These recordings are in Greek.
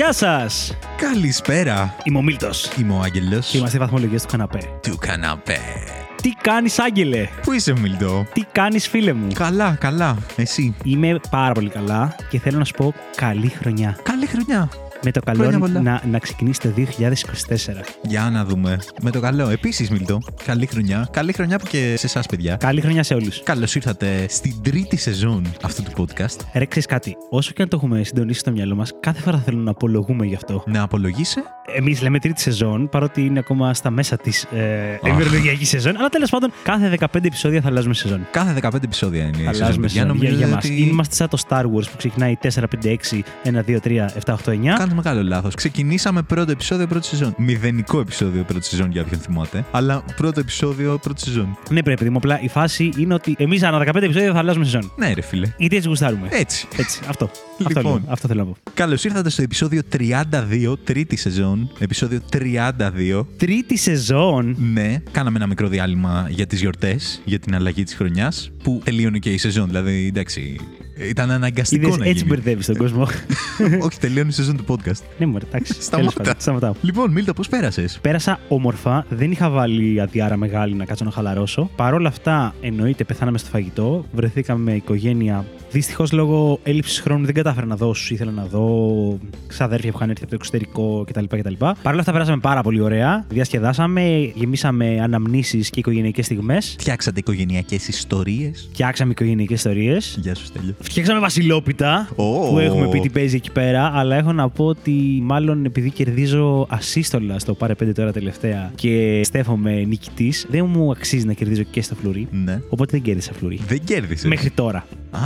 Γεια σας! Καλησπέρα. Είμαι ο Μίλτος. Είμαι ο Άγγελος. Και είμαστε οι βαθμολογίες του καναπέ. Του καναπέ. Τι κάνεις, Άγγελε! Πού είσαι, Μιλτό. Τι κάνεις, φίλε μου! Καλά, καλά. Εσύ; Είμαι πάρα πολύ καλά και θέλω να σου πω καλή χρονιά. Καλή χρονιά. Με το καλό Χρόνια πολλά. να, να ξεκινήσει το 2024. Για να δούμε. Με το καλό. Επίσης, Μιλτό. Καλή χρονιά. Καλή χρονιά που και σε εσάς, παιδιά. Καλή χρονιά σε όλους. Καλώς ήρθατε στην τρίτη σεζόν αυτού του podcast. Ρε, ξέρεις κάτι. Όσο και αν το έχουμε συντονίσει στο μυαλό μας, κάθε φορά θέλουμε να απολογούμε γι' αυτό. Να απολογείσαι. Εμείς λέμε τρίτη σεζόν, παρότι είναι ακόμα στα μέσα της ε, ημερολογιακή σεζόν. Αλλά τέλος πάντων, κάθε 15 επεισόδια θα αλλάζουμε σεζόν. Κάθε 15 επεισόδια είναι η σεζόν. Αλλάζουμε παιδιά. σεζόν. Για, Νομίζω για μας. ότι Είμαστε σαν το Star Wars που ξεκινάει 4, 5, 6, 1, 2, 3, 7, 8, 9. Κάνουμε μεγάλο λάθος. Ξεκινήσαμε πρώτο επεισόδιο πρώτη σεζόν. Μηδενικό επεισόδιο πρώτη σεζόν για όποιον θυμάται. Αλλά πρώτο επεισόδιο πρώτη σεζόν. Ναι, πρέπει, παιδί μου. Απλά η φάση είναι ότι εμείς ανά 15 επεισόδια θα αλλάζουμε σεζόν. Ναι, ρε φίλε. Γιατί έτσι γουστάρουμε. Έτσι. Έτσι, αυτό. Λοιπόν. Αυτό, λέω, αυτό θέλω να πω. Καλώς ήρθατε στο επεισόδιο 32, τρίτη σεζόν. Επεισόδιο 32. Τρίτη σεζόν. Ναι, κάναμε ένα μικρό διάλειμμα για τις γιορτές, για την αλλαγή της χρονιάς, που τελείωνε και η σεζόν. Δηλαδή, εντάξει, ήταν αναγκαστικό Είδες, να έτσι γίνει. μπερδεύεις τον κόσμο. Όχι, τελείωνε η σεζόν του podcast. ναι, μωρέ, εντάξει. Σταμάτα. τέλος πάντων, Σταματάω. Λοιπόν, Μίλτο, πώς πέρασες; Πέρασα όμορφα, δεν είχα βάλει αδιάρα μεγάλη να κάτσω να χαλαρώσω. Παρ' όλα αυτά, εννοείται, πεθάναμε στο φαγητό. Βρεθήκαμε με οικογένεια. Δυστυχώς, λόγω έλλειψης χρόνου, δεν κατάφερα να δω όσους ήθελα να δω. Ξαδέρφια που είχαν έρθει από το εξωτερικό κτλ. κτλ. Παρ' όλα αυτά, περάσαμε πάρα πολύ ωραία. Διασκεδάσαμε, γεμίσαμε αναμνήσεις και οικογενειακές στιγμές. Φτιάξατε οικογενειακές ιστορίες. Φτιάξαμε οικογενειακές ιστορίες. Γεια σου, Στέλιο. Φτιάξαμε Βασιλόπιτα Ω. που έχουμε πει τι παίζει εκεί πέρα. Αλλά έχω να πω ότι μάλλον επειδή κερδίζω ασύστολα στο πάρε 5 τώρα τελευταία και στέφομαι νικητής, δεν μου αξίζει να κερδίζω και στο φλουρί. Ναι. Οπότε δεν κέρδισα φλουρί. Δεν κέρδισες. Μέχρι τώρα. Α,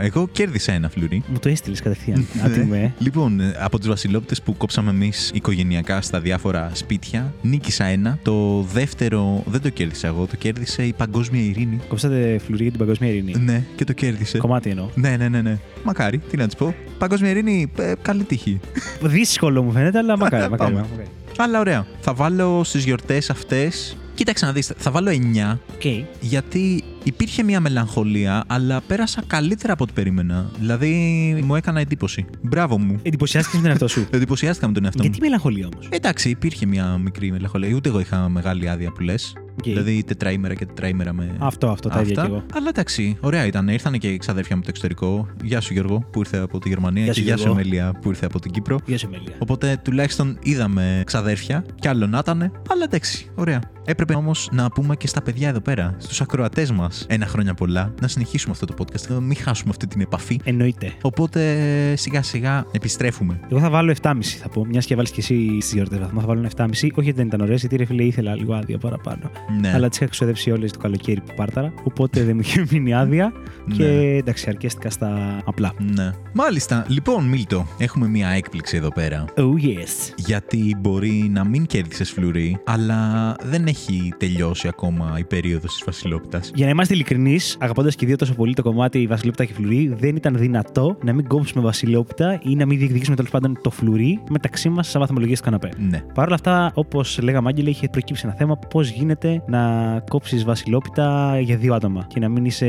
εγώ κέρδισα ένα φλουρί. Μου το έστειλες κατευθείαν. Άτιμε. ε. Λοιπόν, ε, από τους βασιλόπτες που κόψαμε εμείς οικογενειακά στα διάφορα σπίτια, νίκησα ένα. Το δεύτερο δεν το κέρδισα εγώ, το κέρδισε η Παγκόσμια Ειρήνη. Κόψατε φλουρί για την παγκόσμια ειρήνη. Ναι, και το κέρδισε. Κομμάτι εννοώ. Ναι, ναι, ναι, ναι. Μακάρι, τι να της πω. Παγκόσμια Ειρήνη, ε, καλή τύχη. Δύσκολο μου φαίνεται, αλλά μακάρι. μακάρι, Πάμε. μακάρι. Αλλά ωραία. Θα βάλω στις γιορτές αυτές. Κοίταξε να δεις, θα βάλω 9 Οκ. γιατί υπήρχε μια μελαγχολία, αλλά πέρασα καλύτερα από ό,τι περίμενα. Δηλαδή, μου έκανα εντύπωση. Μπράβο μου. Εντυπωσιάστηκες με τον εαυτό σου; Εντυπωσιάστηκα με τον εαυτό μου. Γιατί μελαγχολία όμως; Εντάξει, υπήρχε μια μικρή μελαγχολία. Ούτε εγώ είχα μεγάλη άδεια που λες. Δηλαδή τετραήμερα και τετραήμερα με. Αυτό, αυτό, τα ίδια αυτά. κι εγώ. Αλλά εντάξει, ωραία ήταν. Ήρθαν και οι ξαδέρφια μου από το εξωτερικό. Γεια σου Γιώργο που ήρθε από τη Γερμανία Γεια και σου, γεια σου Γιώργο. Μέλια που ήρθε από την Κύπρο. Γεια σου, Μέλια. Οπότε τουλάχιστον είδαμε ξαδέρφια, κι άλλο να ήταν. Αλλά εντάξει, ωραία. Έπρεπε όμως να πούμε και στα παιδιά εδώ πέρα, στους ακροατές μας, ένα χρόνια πολλά, να συνεχίσουμε αυτό το podcast, να μην χάσουμε αυτή την επαφή. Εννοείται. Οπότε σιγά σιγά επιστρέφουμε. Εγώ θα βάλω 7,5 θα πω. Μιας και βάλεις και εσύ στι γιορτέ βαθμό, θα βάλω ένα 7,5. Όχι γιατί δεν ήταν ωραίες, γιατί ρε φίλε ήθελα λίγο άδεια παραπάνω. Ναι. Αλλά τις είχα ξοδέψει όλες το καλοκαίρι που πάρταρα. Οπότε δεν μου είχε μείνει άδεια. Και Ναι. εντάξει, αρκέστηκα στα απλά. Ναι. Μάλιστα. Λοιπόν, Μίλτο, έχουμε μία έκπληξη εδώ πέρα. Oh yes. Γιατί μπορεί να μην κέρδισες φλουρί, αλλά δεν έχει τελειώσει ακόμα η περίοδος της Βασιλόπιτας. Για να είμαστε ειλικρινείς, αγαπώντας και οι δύο τόσο πολύ το κομμάτι Βασιλόπιτα και Φλουρί, δεν ήταν δυνατό να μην κόψουμε Βασιλόπιτα ή να μην διεκδικήσουμε τέλος πάντων το Φλουρί μεταξύ μας σε βαθμολογίες του καναπέ. Ναι. Παρ' όλα αυτά, όπως λέγαμε, Άγγελε, είχε προκύψει ένα θέμα πώς γίνεται να κόψεις Βασιλόπιτα για δύο άτομα και να μην είσαι.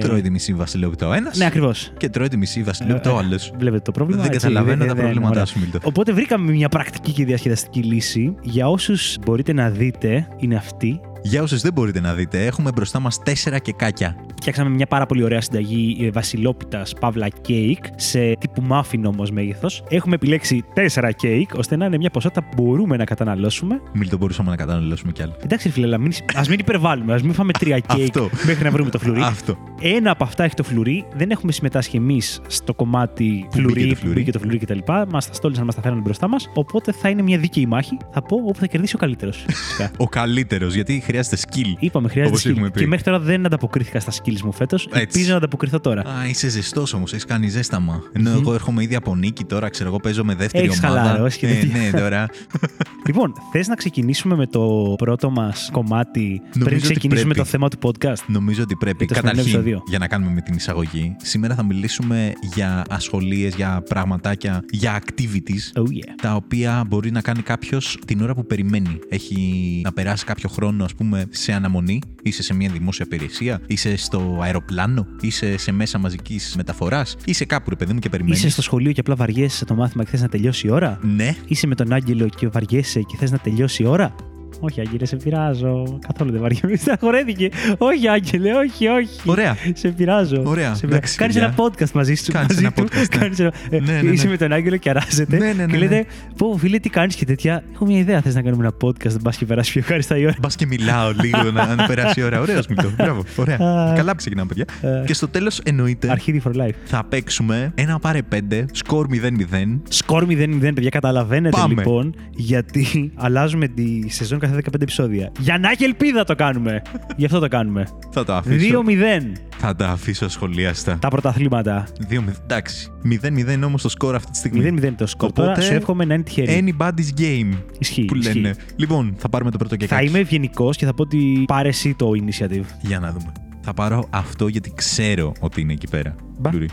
Τρώει τη μισή Βασιλόπιτα ο ένας Ναι, ακριβώς. και τρώει τη μισή Βασιλόπιτα ο άλλος. Βλέπετε το πρόβλημα. Δεν έτσι, καταλαβαίνω τα δεν- προβλήματά ωραία. σου, Μίλτο. Οπότε βρήκαμε μια πρακτική και διασκεδαστική λύση. Για όσους μπορείτε να δείτε, είναι αυτή. Για όσου δεν μπορείτε να δείτε, έχουμε μπροστά μας τέσσερα κεκάκια. Φτιάξαμε μια πάρα πολύ ωραία συνταγή βασιλόπιτας παύλα κέικ σε τύπου muffin όμως μέγεθος. Έχουμε επιλέξει τέσσερα κέικ ώστε να είναι μια ποσότητα που μπορούμε να καταναλώσουμε. Μίλτο, μπορούσαμε να καταναλώσουμε κι άλλο. Εντάξει, ρε φίλε, αλλά μην, ας μην υπερβάλλουμε. Ας μην φάμε τρία κέικ Αυτό. μέχρι να βρούμε το φλουρί. Αυτό. Ένα από αυτά έχει το φλουρί. Δεν έχουμε συμμετάσχει εμείς στο κομμάτι Που μπήκε φλουρί, το που φλουρί. μπήκε το φλουρί κτλ. Μας τα στόλισαν, μας τα φέραν μπροστά μας. Οπότε θα είναι μια δίκαιη μάχη. Θα πω όπου θα κερδίσει ο καλύτερος. Ο καλύτερος, γιατί χρειάζεται skill. Είπαμε, χρειάζεται Όπως έχουμε skill. πει. Και μέχρι τώρα δεν ανταποκρίθηκα στα skills μου φέτος. Ελπίζω να ανταποκριθώ τώρα. Α, είσαι ζεστός όμως, έχεις κάνει ζέσταμα. Ενώ εγώ έρχομαι ήδη από νίκη τώρα, ξέρω εγώ παίζω με δεύτερη Έχεις ομάδα. χαλαρώσει και ε, τέτοια. ναι, τώρα. Λοιπόν, θες να ξεκινήσουμε με το πρώτο μας κομμάτι πριν ότι ξεκινήσουμε πρέπει. το θέμα του podcast; Νομίζω ότι πρέπει. Για το σημερινό Καταρχήν, επεισόδιο. για να κάνουμε με την εισαγωγή, σήμερα θα μιλήσουμε για ασχολίες, για πραγματάκια, για activities Oh yeah. τα οποία μπορεί να κάνει κάποιος την ώρα που περιμένει. Έχει να περάσει κάποιο χρόνο, ας πούμε, σε αναμονή, είσαι σε μια δημόσια υπηρεσία, είσαι στο αεροπλάνο, είσαι σε μέσα μαζικής μεταφοράς, είσαι κάπου, ρε παιδί μου, και περιμένεις; Είσαι στο σχολείο και απλά βαριέσαι το μάθημα και θες να τελειώσει η ώρα; Ναι, Είσαι με τον Άγγελο και βαριέσαι και θες να τελειώσει η ώρα; Όχι, Άγγελε, σε πειράζω. Καθόλου δεν βαριέμαι. Σταχωρέθηκε. Όχι, Άγγελε, όχι, όχι. ωραία. Σε πειράζω. Ωραία, Σε εντάξει, Κάνεις παιδιά. ένα podcast μαζί σου. Κάνεις μαζί ένα του. podcast, ναι. Κάνεις ένα... ε, Ναι, ναι, Είσαι ναι. με τον Άγγελο και αράζετε. Ναι, ναι, ναι, Και ναι. λέτε, Πω, φίλε, τι κάνεις και τέτοια. Έχω μια ιδέα. Θες να κάνουμε ένα podcast. Δεν πα και περάσει πιο ευχάριστα η ώρα. Μπας και μιλάω λίγο να, να περάσει η ώρα. Ωραίο μιλώ. Μπράβο. Ωραία. Α. Καλά που ξεκινάμε, παιδιά. Α. και στο τέλος εννοείται Αρχίδι for life. θα παίξουμε ένα πάρε 5, σκορ 0-0. Σκορ 0-0, παιδιά, καταλαβαίνετε Πάμε. λοιπόν γιατί αλλάζουμε τη σεζόν κάθε 15 επεισόδια. Για να έχει ελπίδα το κάνουμε. Γι' αυτό το κάνουμε. Θα το αφήσω. 2-0 Θα τα αφήσω σχολίαστα. τα πρωταθλήματα. 2-0. Εντάξει. 0-0 όμως το σκορ αυτή τη στιγμή. 0-0 το σκορ. Οπότε, Τώρα σου εύχομαι να είναι τυχερή. Anybody's game. Ισχύει. Που ισχύει. λένε. Λοιπόν, θα πάρουμε το πρώτο και Θα κάτι. είμαι ευγενικός και θα πω ότι πάρε εσύ το initiative. Για να δούμε. Θα πάρω αυτό γιατί ξέρω ότι είναι εκεί πέρα. Μπα. Λουρί.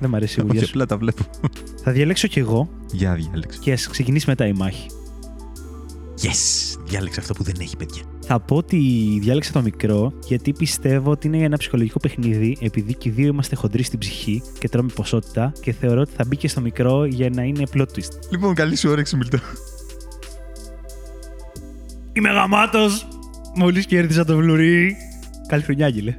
Δεν μ' αρέσει η Όχι, δουλειά σου. απλά τα βλέπω. Θα διαλέξω κι εγώ Για διάλεξε. και ας ξεκινήσει μετά η μάχη. Yes! Διάλεξε αυτό που δεν έχει, παιδιά. Θα πω ότι διάλεξα το μικρό γιατί πιστεύω ότι είναι ένα ψυχολογικό παιχνίδι επειδή και οι δύο είμαστε χοντροί στην ψυχή και τρώμε ποσότητα και θεωρώ ότι θα μπει και στο μικρό για να είναι plot twist. Λοιπόν, καλή σου όρεξη, Μιλτό. Είμαι γαμάτος! Μόλις κέρδισα το βλουρί. Καλή χρονιά, Άγγελε.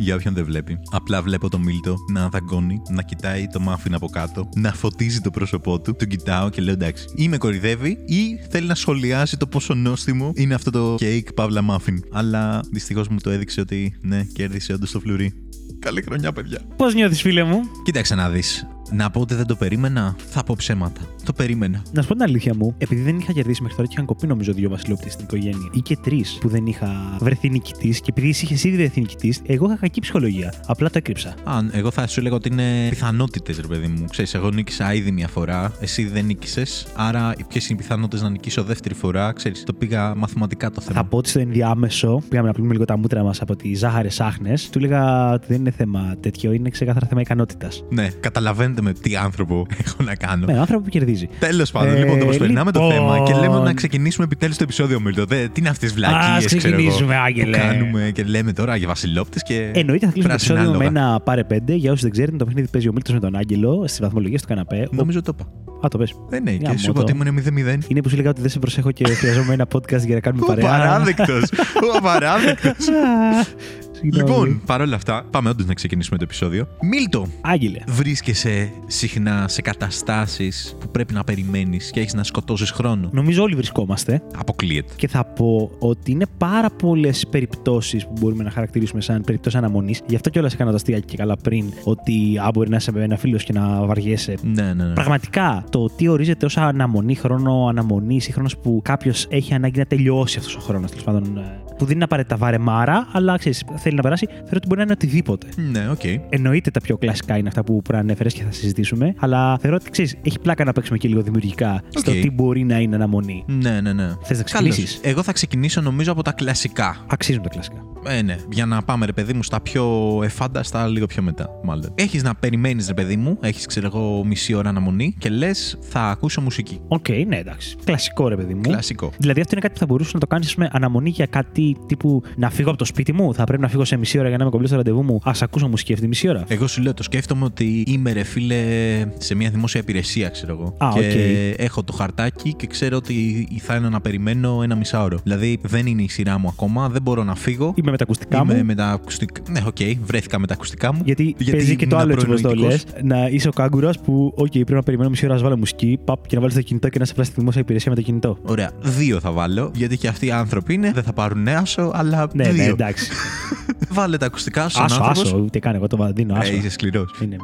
Για όποιον δεν βλέπει. Απλά βλέπω το Μίλτο να δαγκώνει, να κοιτάει το μάφιν από κάτω, να φωτίζει το πρόσωπό του. Τον κοιτάω και λέω εντάξει, ή με κορυδεύει ή θέλει να σχολιάσει το πόσο νόστιμο είναι αυτό το κέικ παύλα μάφιν. Αλλά δυστυχώς μου το έδειξε ότι ναι, κέρδισε όντως το φλουρί. Καλή χρονιά, παιδιά. Πώς νιώθεις, φίλε μου, Κοίταξε να δεις. Να πω ότι δεν το περίμενα, θα πω ψέματα. Το περίμενα. να σου πω την αλήθεια μου, επειδή δεν είχα κερδίσει μέχρι τώρα και είχαν κοπεί νομίζω δύο βασιλόπτε στην οικογένεια ή και τρεις που δεν είχα βρεθεί νικητής και επειδή εσύ είχες ήδη βρεθεί νικητής, εγώ είχα κακή ψυχολογία. Απλά το έκρυψα. Αν εγώ θα σου έλεγα ότι είναι πιθανότητες, ρε παιδί μου. Ξέρεις, εγώ νίκησα ήδη μια φορά, εσύ δεν νίκησες. Άρα, ποιες είναι οι πιθανότητες να νικήσω δεύτερη φορά, ξέρεις, το πήγα μαθηματικά το θέμα. Θα πω ότι στο ενδιάμεσο, πήγαμε να πλύνουμε λίγο τα μούτρα μας από τις ζάχαρες άχνες, του έλεγα ότι δεν είναι θέμα τέτοιο, είναι ξεκάθαρα θέμα ικανότητας. Ναι, καταλαβαίνετε με τι άνθρωπο έχω να κάνω. Με άνθρωπο που κερδίζει. Τέλος πάντων, Ε, λοιπόν, το προσπερνάμε το λοιπόν. θέμα και λέμε να ξεκινήσουμε επιτέλους το επεισόδιο, Μίλτο. Δε, τι είναι αυτές τι βλακίες, Ας ξέρω εγώ. ξεκινήσουμε, Που Άγγελε. κάνουμε και λέμε τώρα για βασιλόπτες και. Εννοείται θα κλείσουμε το πράσινα επεισόδιο με άλογα. ένα πάρε πέντε. Για όσου δεν ξέρετε, το παιχνίδι παίζει ο Μίλτος με τον Άγγελο στις βαθμολογίες του καναπέ. Νομίζω το είπα. Ο... Α, το πες. Ε, ναι, Για και σου είπα μότο. ότι ήμουν 0-0. Είναι που σου έλεγα ότι δεν σε προσέχω και χρειαζόμαι ένα podcast για να κάνουμε Ο παρέα. απαράδεκτο. Ο απαράδεκτο. Α, συγγνώμη. Λοιπόν, παρόλα αυτά, πάμε όντως να ξεκινήσουμε το επεισόδιο. Μίλτο, Άγγελε. βρίσκεσαι συχνά σε καταστάσεις που πρέπει να περιμένεις και έχεις να σκοτώσεις χρόνο; Νομίζω όλοι βρισκόμαστε Αποκλείεται. και θα πω ότι είναι πάρα πολλές περιπτώσεις που μπορούμε να χαρακτηρίσουμε σαν περιπτώσεις αναμονής. Γι' αυτό κιόλας έκανα τα αστεία και καλά πριν ότι α, μπορεί να είσαι ένας φίλος και να βαριέσαι. Ναι, ναι, ναι. Πραγματικά, το τι ορίζεται ως αναμονή, χρόνο αναμονής ή χρόνος που κάποιος έχει ανάγκη να τελειώσει αυτός ο χρόνος, τέλος πάντων, ε, που δεν είναι απαραίτητα βαρεμάρα, αλλά ξέρεις, θέλει να περάσει, θεωρώ ότι μπορεί να είναι οτιδήποτε. Ναι, οκ. Εννοείται τα πιο κλασικά είναι αυτά που προανέφερες και θα συζητήσουμε, αλλά θεωρώ ότι ξέρεις, έχει πλάκα να παίξουμε και λίγο δημιουργικά στο Οκ. τι μπορεί να είναι αναμονή. Ναι, ναι, ναι. Θες να Καλώς. ξεκινήσεις; Εγώ θα ξεκινήσω νομίζω από τα κλασικά. Αξίζουν τα κλασικά. Ε, ναι. Για να πάμε, ρε παιδί μου, στα πιο εφάνταστα λίγο πιο μετά, μάλλον. Έχεις να περιμένεις, ρε παιδί μου, έχεις, ξέρω εγώ, μισή ώρα αναμονή και λες, θα ακούσω μουσική. Οκ, ναι, εντάξει. Κλασικό ρε παιδί μου. Κλασικό. Δηλαδή αυτό είναι κάτι που θα μπορούσες να το κάνεις με αναμονή για κάτι τύπου να φύγω από το σπίτι μου; Θα πρέπει να φύγω σε μισή ώρα για να είμαι κομπλές στο ραντεβού μου. Ας ακούσω μουσική αυτή τη μισή ώρα. Εγώ σου λέω, το σκέφτομαι ότι είμαι ρε φίλε σε μια δημόσια υπηρεσία, ξέρω εγώ. Α, και οκ. έχω το χαρτάκι και ξέρω ότι θα είναι να περιμένω ένα μισάωρο. Δηλαδή δεν είναι η σειρά μου ακόμα, δεν μπορώ να φύγω. Είμαι με τα ακουστικά Είμαι μου. με τα ακουστικά. Ναι, οκ, βρέθηκα με τα ακουστικά μου. Γιατί, Γιατί παίζει και το ήμουν άλλο έτσι όπως το λες. προνοητικός. Να είσαι ο κάγκουρας που, οκ, πρέπει να περιμένω μισή ώρα να βάλω μουσική, παπ και να βάλεις το κινητό και να σε απλά στη δημόσια υπηρεσία με το κινητό. Ωραία, δύο θα βάλω, γιατί και αυτοί οι άνθρωποι είναι, δεν θα πάρουν άσο, αλλά Ναι, δύο. ναι, εντάξει. Βάλε τα ακουστικά σου, άσο, άνθρωπος. άσο, ούτε καν εγώ το βα- δίνω άσο. Ε, είσαι σκληρός. Είναι,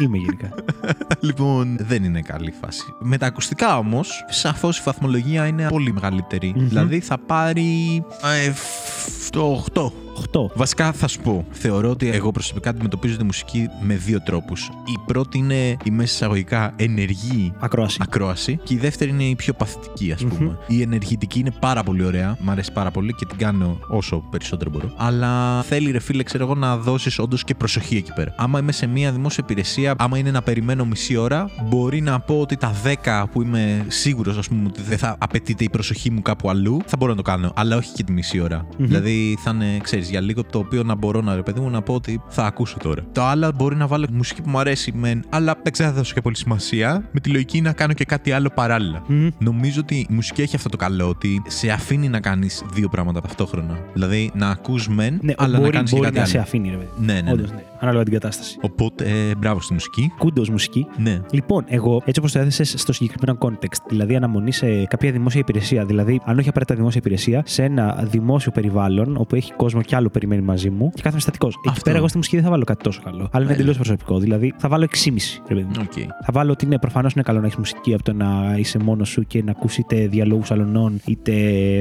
είμαι γενικά. λοιπόν, δεν είναι καλή φάση. Με τα ακουστικά όμως, σαφώς η βαθμολογία είναι πολύ μεγαλύτερη. Μμμ. Δηλαδή θα πάρει. Ε, φ- το 8. 8. Βασικά θα σου πω, θεωρώ ότι εγώ προσωπικά αντιμετωπίζω τη μουσική με δύο τρόπους. Η πρώτη είναι η μέσα εισαγωγικά ενεργή Ακρόαση. ακρόαση και η δεύτερη είναι η πιο παθητική, ας Μμμ. πούμε. Η ενεργητική είναι πάρα πολύ ωραία, μ' αρέσει πάρα πολύ και την κάνω όσο περισσότερο μπορώ. Αλλά θέλει, ρε φίλε, ξέρω εγώ, να δώσεις όντως και προσοχή εκεί πέρα. Άμα είμαι σε μια δημόσια υπηρεσία, άμα είναι να περιμένω μισή ώρα, μπορεί να πω ότι τα 10 που είμαι σίγουρος, ας πούμε, ότι δεν θα απαιτείται η προσοχή μου κάπου αλλού, θα μπορώ να το κάνω. Αλλά όχι και τη μισή ώρα. Μμμ. Δηλαδή θα είναι, ξέρεις, για λίγο το οποίο να μπορώ να ρε παιδί μου να πω ότι θα ακούσω τώρα. Το άλλο μπορεί να βάλω μουσική που μου αρέσει, μεν, αλλά δεν ξέρω, θα δώσω και πολύ σημασία. Με τη λογική να κάνω και κάτι άλλο παράλληλα. Μμμ. Νομίζω ότι η μουσική έχει αυτό το καλό ότι σε αφήνει να κάνεις δύο πράγματα ταυτόχρονα. Δηλαδή να ακούς μεν, Ναι, αλλά μπορεί, να κάνεις και μπορεί κάτι να σε άλλο. αφήνει, ρε παιδί. Ναι, ναι, ναι. Όντως, ναι. Ανάλογα την κατάσταση. Οπότε, ε, μπράβο στη μουσική. Κούντος μουσική. Ναι. Λοιπόν, εγώ έτσι όπως το έθεσες στο συγκεκριμένο context, δηλαδή αναμονή σε κάποια δημόσια υπηρεσία, δηλαδή αν όχι απαραίτητα δημόσια υπηρεσία, σε ένα δημόσιο περιβάλλον όπου έχει κόσμο κι άλλο περιμένει μαζί μου και κάθομαι στατικός. Εκεί Αυτό. πέρα εγώ στη μουσική δεν θα βάλω κάτι τόσο καλό. Αλλά είναι Ε. εντελώς προσωπικό. Δηλαδή θα βάλω 6,5. Ρε παιδί μου. Οκ. Θα βάλω ότι είναι προφανώς είναι καλό να έχεις μουσική από το να είσαι μόνος σου και να ακούς είτε διαλόγους αλλωνών, είτε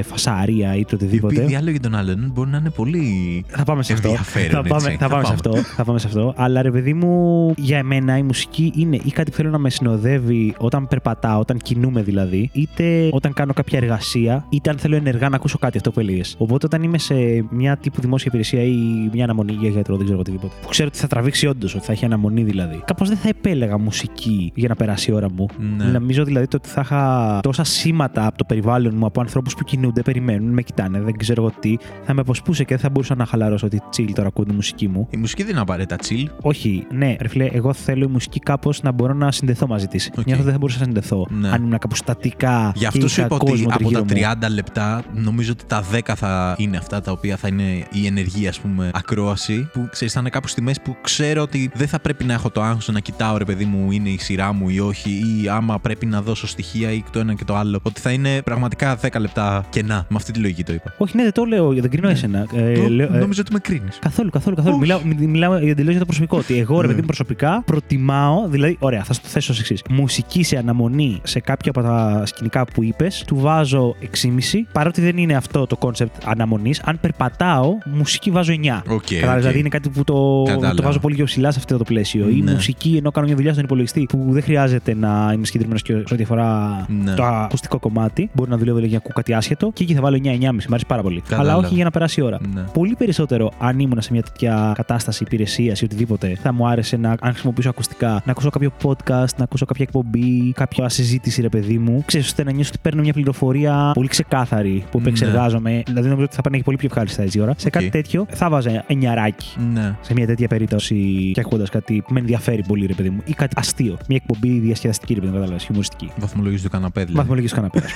φασαρία, είτε Οι οποίοι οτιδήποτε. διάλογοι των άλλων μπορεί να είναι πολύ. Θα πάμε σε αυτό. Ενδιαφέρον, Θα πάμε, έτσι. θα πάμε σε αυτό. Θα πάμε σε αυτό. Αλλά ρε παιδί μου, για εμένα η μουσική είναι ή κάτι που θέλω να με συνοδεύει όταν περπατάω, όταν κινούμαι δηλαδή, είτε όταν κάνω κάποια εργασία, είτε αν θέλω ενεργά να ακούσω κάτι, αυτό που έλεγες. Οπότε όταν είμαι σε μια τύπου δημόσια υπηρεσία ή μια αναμονή για γιατρό, δεν ξέρω οτιδήποτε, που ξέρω ότι θα τραβήξει όντως, ότι θα έχει αναμονή δηλαδή, κάπως δεν θα επέλεγα μουσική για να περάσει η ώρα μου. Ναι. Νομίζω δηλαδή το ότι θα είχα τόσα σήματα από το περιβάλλον μου, από ανθρώπους που κινούνται, περιμένουν, με κοιτάνε, δεν ξέρω εγώ τι, θα με αποσπούσε και δεν θα μπορούσα να χαλαρώσω ότι chill τώρα ακούω τη μουσική μου. Η μουσική δεν είναι απαραίτητα chill. Όχι, ναι, ρε φίλε, εγώ θέλω η μουσική κάπως να μπορώ να συνδεθώ μαζί της. Οκ. Μια φορά δεν θα μπορούσα να συνδεθώ. Ναι. Αν ήμουν κάπου στατικά. Γι' και αυτό σου είχα είπα ότι κόσμο από τριγύρω τα μου. 30 λεπτά, νομίζω ότι τα 10 θα είναι αυτά τα οποία θα είναι η ενεργή, ας πούμε, ακρόαση. Που ξέρεις, θα είναι κάπου στη μέση που ξέρω ότι δεν θα πρέπει να έχω το άγχος να κοιτάω, ρε παιδί μου, είναι η σειρά μου ή όχι, ή άμα πρέπει να δώσω στοιχεία ή το ένα και το άλλο. Ότι θα είναι πραγματικά 10 λεπτά κενά. Με αυτή τη λογική το είπα. Όχι, ναι, δεν το λέω, δεν κρίνω εσένα. Ε, Το- λέω- ε, Νομίζω ότι με κρίνεις. Καθόλου, καθόλου, καθόλου. Όχι. Μιλάω, μι- μιλάω εντελώς για το προσωπικό. Ότι εγώ, ρε Ναι. παιδί μου, προσωπικά προτιμάω. Δηλαδή, ωραία, θα σου το θέσω ως εξής. Μουσική σε αναμονή σε κάποια από τα σκηνικά που είπες, του βάζω 6,5. Παρότι δεν είναι αυτό το concept αναμονής. Αν περπατάω, μουσική βάζω 9. Οκ. Κατάλαβες, οκ. Δηλαδή είναι κάτι που το, Κατάλαβα. το βάζω πολύ πιο ψηλά σε αυτό το πλαίσιο. Ή Ναι. μουσική ενώ κάνω μια δουλειά στον υπολογιστή που δεν χρειάζεται να είμαι συγκεντρωμένος και σε ό,τι αφορά Ναι. το ακουστικό κομμάτι. Μπορεί να δουλεύω για να ακούω κάτι άσχετο και εκεί θα βάλω 9-9,5. Μ' αρέσει πάρα πολύ. Κατάλαβα. Αλλά όχι για να περάσει η ώρα. Ναι. Πολύ περισσότερο αν ήμουν σε μια τέτοια κατάσταση υπηρεσία ή οτιδήποτε, θα μου άρεσε να, αν χρησιμοποιήσω ακουστικά, να ακούσω κάποιο podcast, να ακούσω κάποια εκπομπή, κάποια συζήτηση, ρε παιδί μου. Ξέρεις, ώστε να νιώσω ότι παίρνω μια πληροφορία πολύ ξεκάθαρη που Ναι. επεξεργάζομαι. Δηλαδή, νομίζω ότι θα πάνε πολύ πιο ευχάριστα έτσι η ώρα. Σε Οκ. κάτι τέτοιο θα έβαζα εννιαράκι Ναι. σε μια τέτοια περίπτωση και ακούγοντας κάτι που με ενδιαφέρει πολύ, ρε παιδί μου, ή κάτι αστείο. Μια εκπομπή διασκεδαστική, ρε παιδί μου, κατάλαβες, χιουμοριστική. Βαθμολογίες του καναπέ, δηλαδή. Βαθμολογίες του καναπέ. ας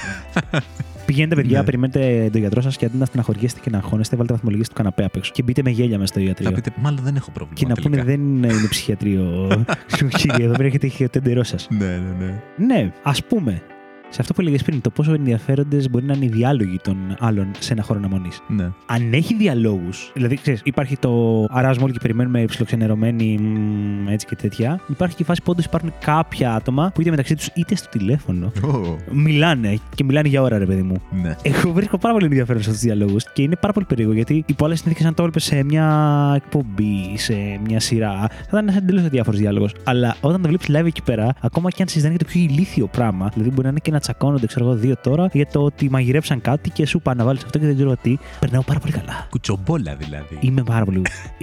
πούμε. Πηγαίνετε, παιδιά, Ναι. περιμένετε τον γιατρό σας και αντί να στεναχωριέστε και να αγχώνεστε, βάλτε βαθμολογίες του καναπέ απ' έξω. Και μπείτε με γέλια μέσα στο Θα ιατρείο. πείτε, μάλλον δεν έχω πρόβλημα. Και να πούνε τελικά. δεν είναι ψυχιατρείο. Κύριε, εδώ πέρα έχετε είχε το έντερό σας. Ναι, ναι, ναι. Ναι, ας πούμε, σε αυτό που έλεγες πριν, το πόσο ενδιαφέροντες μπορεί να είναι οι διάλογοι των άλλων σε ένα χώρο αναμονής. ναι. Αν έχει διαλόγους, δηλαδή ξέρεις, υπάρχει το αράζουμε όλοι και περιμένουμε ψιλοξενερωμένοι μ, έτσι και τέτοια. Υπάρχει και η φάση που όντως υπάρχουν κάποια άτομα που είτε μεταξύ τους είτε στο τηλέφωνο Ω, μιλάνε και μιλάνε για ώρα, ρε παιδί μου. Ναι. Εγώ βρίσκω πάρα πολύ ενδιαφέρον σε αυτούς τους διαλόγους και είναι πάρα πολύ περίεργο γιατί υπό άλλε συνθήκε, αν το έβλεπε σε μια εκπομπή, σε μια σειρά, θα ήταν ένας εντελώς διάφορος διάλογος. Αλλά όταν το βλέπεις live εκεί πέρα, ακόμα και αν συζητάνε για το πιο ηλίθιο πράγμα, δηλαδή μπορεί να είναι και να τσακώνονται, ξέρω εγώ, δύο τώρα για το ότι μαγειρέψαν κάτι και σου πάνε να βάλεις αυτό και δεν ξέρω τι, περνάω πάρα πολύ καλά. Κουτσομπόλα δηλαδή. Είμαι πάρα πολύ.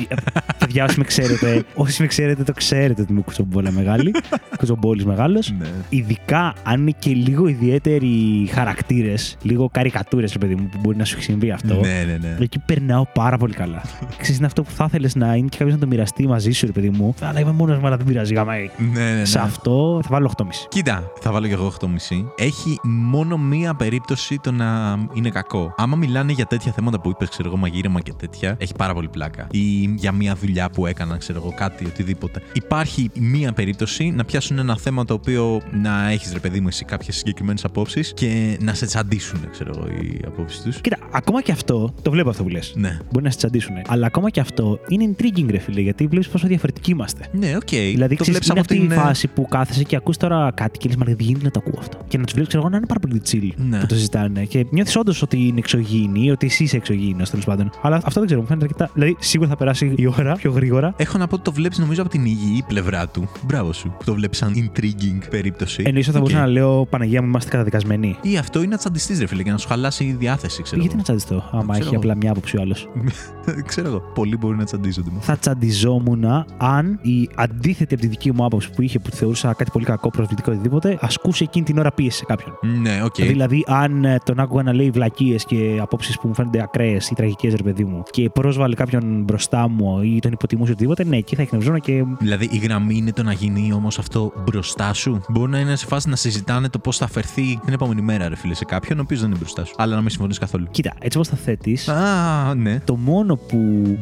Ε, Παιδιά, όσοι με ξέρετε, όσοι με ξέρετε, το ξέρετε ότι είμαι κουτσομπόλα μεγάλη. Κουτσομπόλης μεγάλος. Ναι. Ειδικά αν είναι και λίγο ιδιαίτεροι χαρακτήρες, λίγο καρικατούρες, ρε παιδί μου, που μπορεί να σου έχει συμβεί αυτό. Ναι, ναι, ναι. Εκεί περνάω πάρα πολύ καλά. Ξέρεις, είναι αυτό που θα ήθελε να είναι και κάποιος να το μοιραστεί μαζί σου, ρε παιδί μου. Αλλά είμαι μόνος μου, αλλά δεν πειράζει, γαμάει. Ναι, ναι, ναι. Σε αυτό θα βάλω 8,5. Κοίτα, θα βάλω και εγώ 8,5. Έχει μόνο μία περίπτωση το να είναι κακό. Άμα μιλάνε για τέτοια θέματα που είπες, ξέρω εγώ, μαγείρεμα και τέτοια, έχει πάρα πολύ πλάκα. Ή για μία δουλειά που έκανα, ξέρω εγώ, κάτι, οτιδήποτε. Υπάρχει μία περίπτωση να πιάσουν ένα θέμα το οποίο να έχεις, ρε παιδί μου, εσύ κάποιες συγκεκριμένες απόψεις και να σε τσαντήσουν, ξέρω εγώ, οι απόψεις τους. Κοίτα, ακόμα και αυτό, το βλέπω αυτό που λες. Ναι. Μπορεί να σε τσαντίσουν. Αλλά ακόμα και αυτό είναι intriguing, ρε φίλε, γιατί βλέπεις πόσο διαφορετικοί είμαστε. Ναι, οκ. Δηλαδή, το ξέρεις, βλέπεις είναι από αυτή την. η φάση που κάθεσαι και ακούς τώρα κάτι και λες, Μα δεν γίνεται να το ακούω αυτό. Και να τους βλέπεις, ξέρω εγώ, να είναι πάρα πολύ chill Ναι. που το συζητάνε. Και νιώθεις όντως ότι είναι εξωγήινοι, ότι εσύ είσαι εξωγήινος τέλος πάντων. Αλλά αυτό δεν ξέρω, μου φαίνεται αρκετά. Δηλαδή, σίγουρα θα περάσει η ώρα πιο γρήγορα. Έχω να πω ότι το βλέπεις νομίζω από την υγιή πλευρά του. Μπράβο σου. Που το βλέπεις σαν intriguing περίπτωση. Εννοείς ότι θα Οκ. μπορούσα να λέω Παναγία μου, είμαστε καταδικασμένοι. Ή αυτό ή να τσαντιστείς, ρε φίλε, και να σου χαλάσει η διάθεση, ξέρω. Γιατί εγώ. να τσαντιστώ, άμα ξέρω έχει εγώ. απλά μια άποψη ο άλλος. ξέρω εγώ. Πολλοί μπορεί να τσαντίζονται. με αυτό. θα τσαντιζόμουν αν η αντίθετη από τη δική μου άποψη που είχε, που θεωρούσα κάτι πολύ κακό, προσβλητικό οτιδήποτε, ασκούσε εκείνη την ώρα πίεση σε κάποιον. Ναι, οκ. Δηλαδή, αν ε, τον άκουγα να λέει βλακίες και απόψεις που μου φαίνονται ακραίες ή τραγικές, ρε παιδί μου, και πρόσβαλε κάποιον μπροστά μου ή τον υποτιμούσε οτιδήποτε, ναι, εκεί θα εκνευριζόμουνα και. Δηλαδή η γραμμή είναι το να γίνει όμως αυτό μπροστά σου. Μπορεί να είναι σε φάση να συζητάνε το πώς θα φερθεί την επόμενη μέρα, ρε φίλε, σε κάποιον ο οποίος δεν είναι μπροστά σου. Αλλά να μην συμφωνείς καθόλου. Κοίτα, έτσι όπως θα θέτεις. Α, ναι. Το μόνο που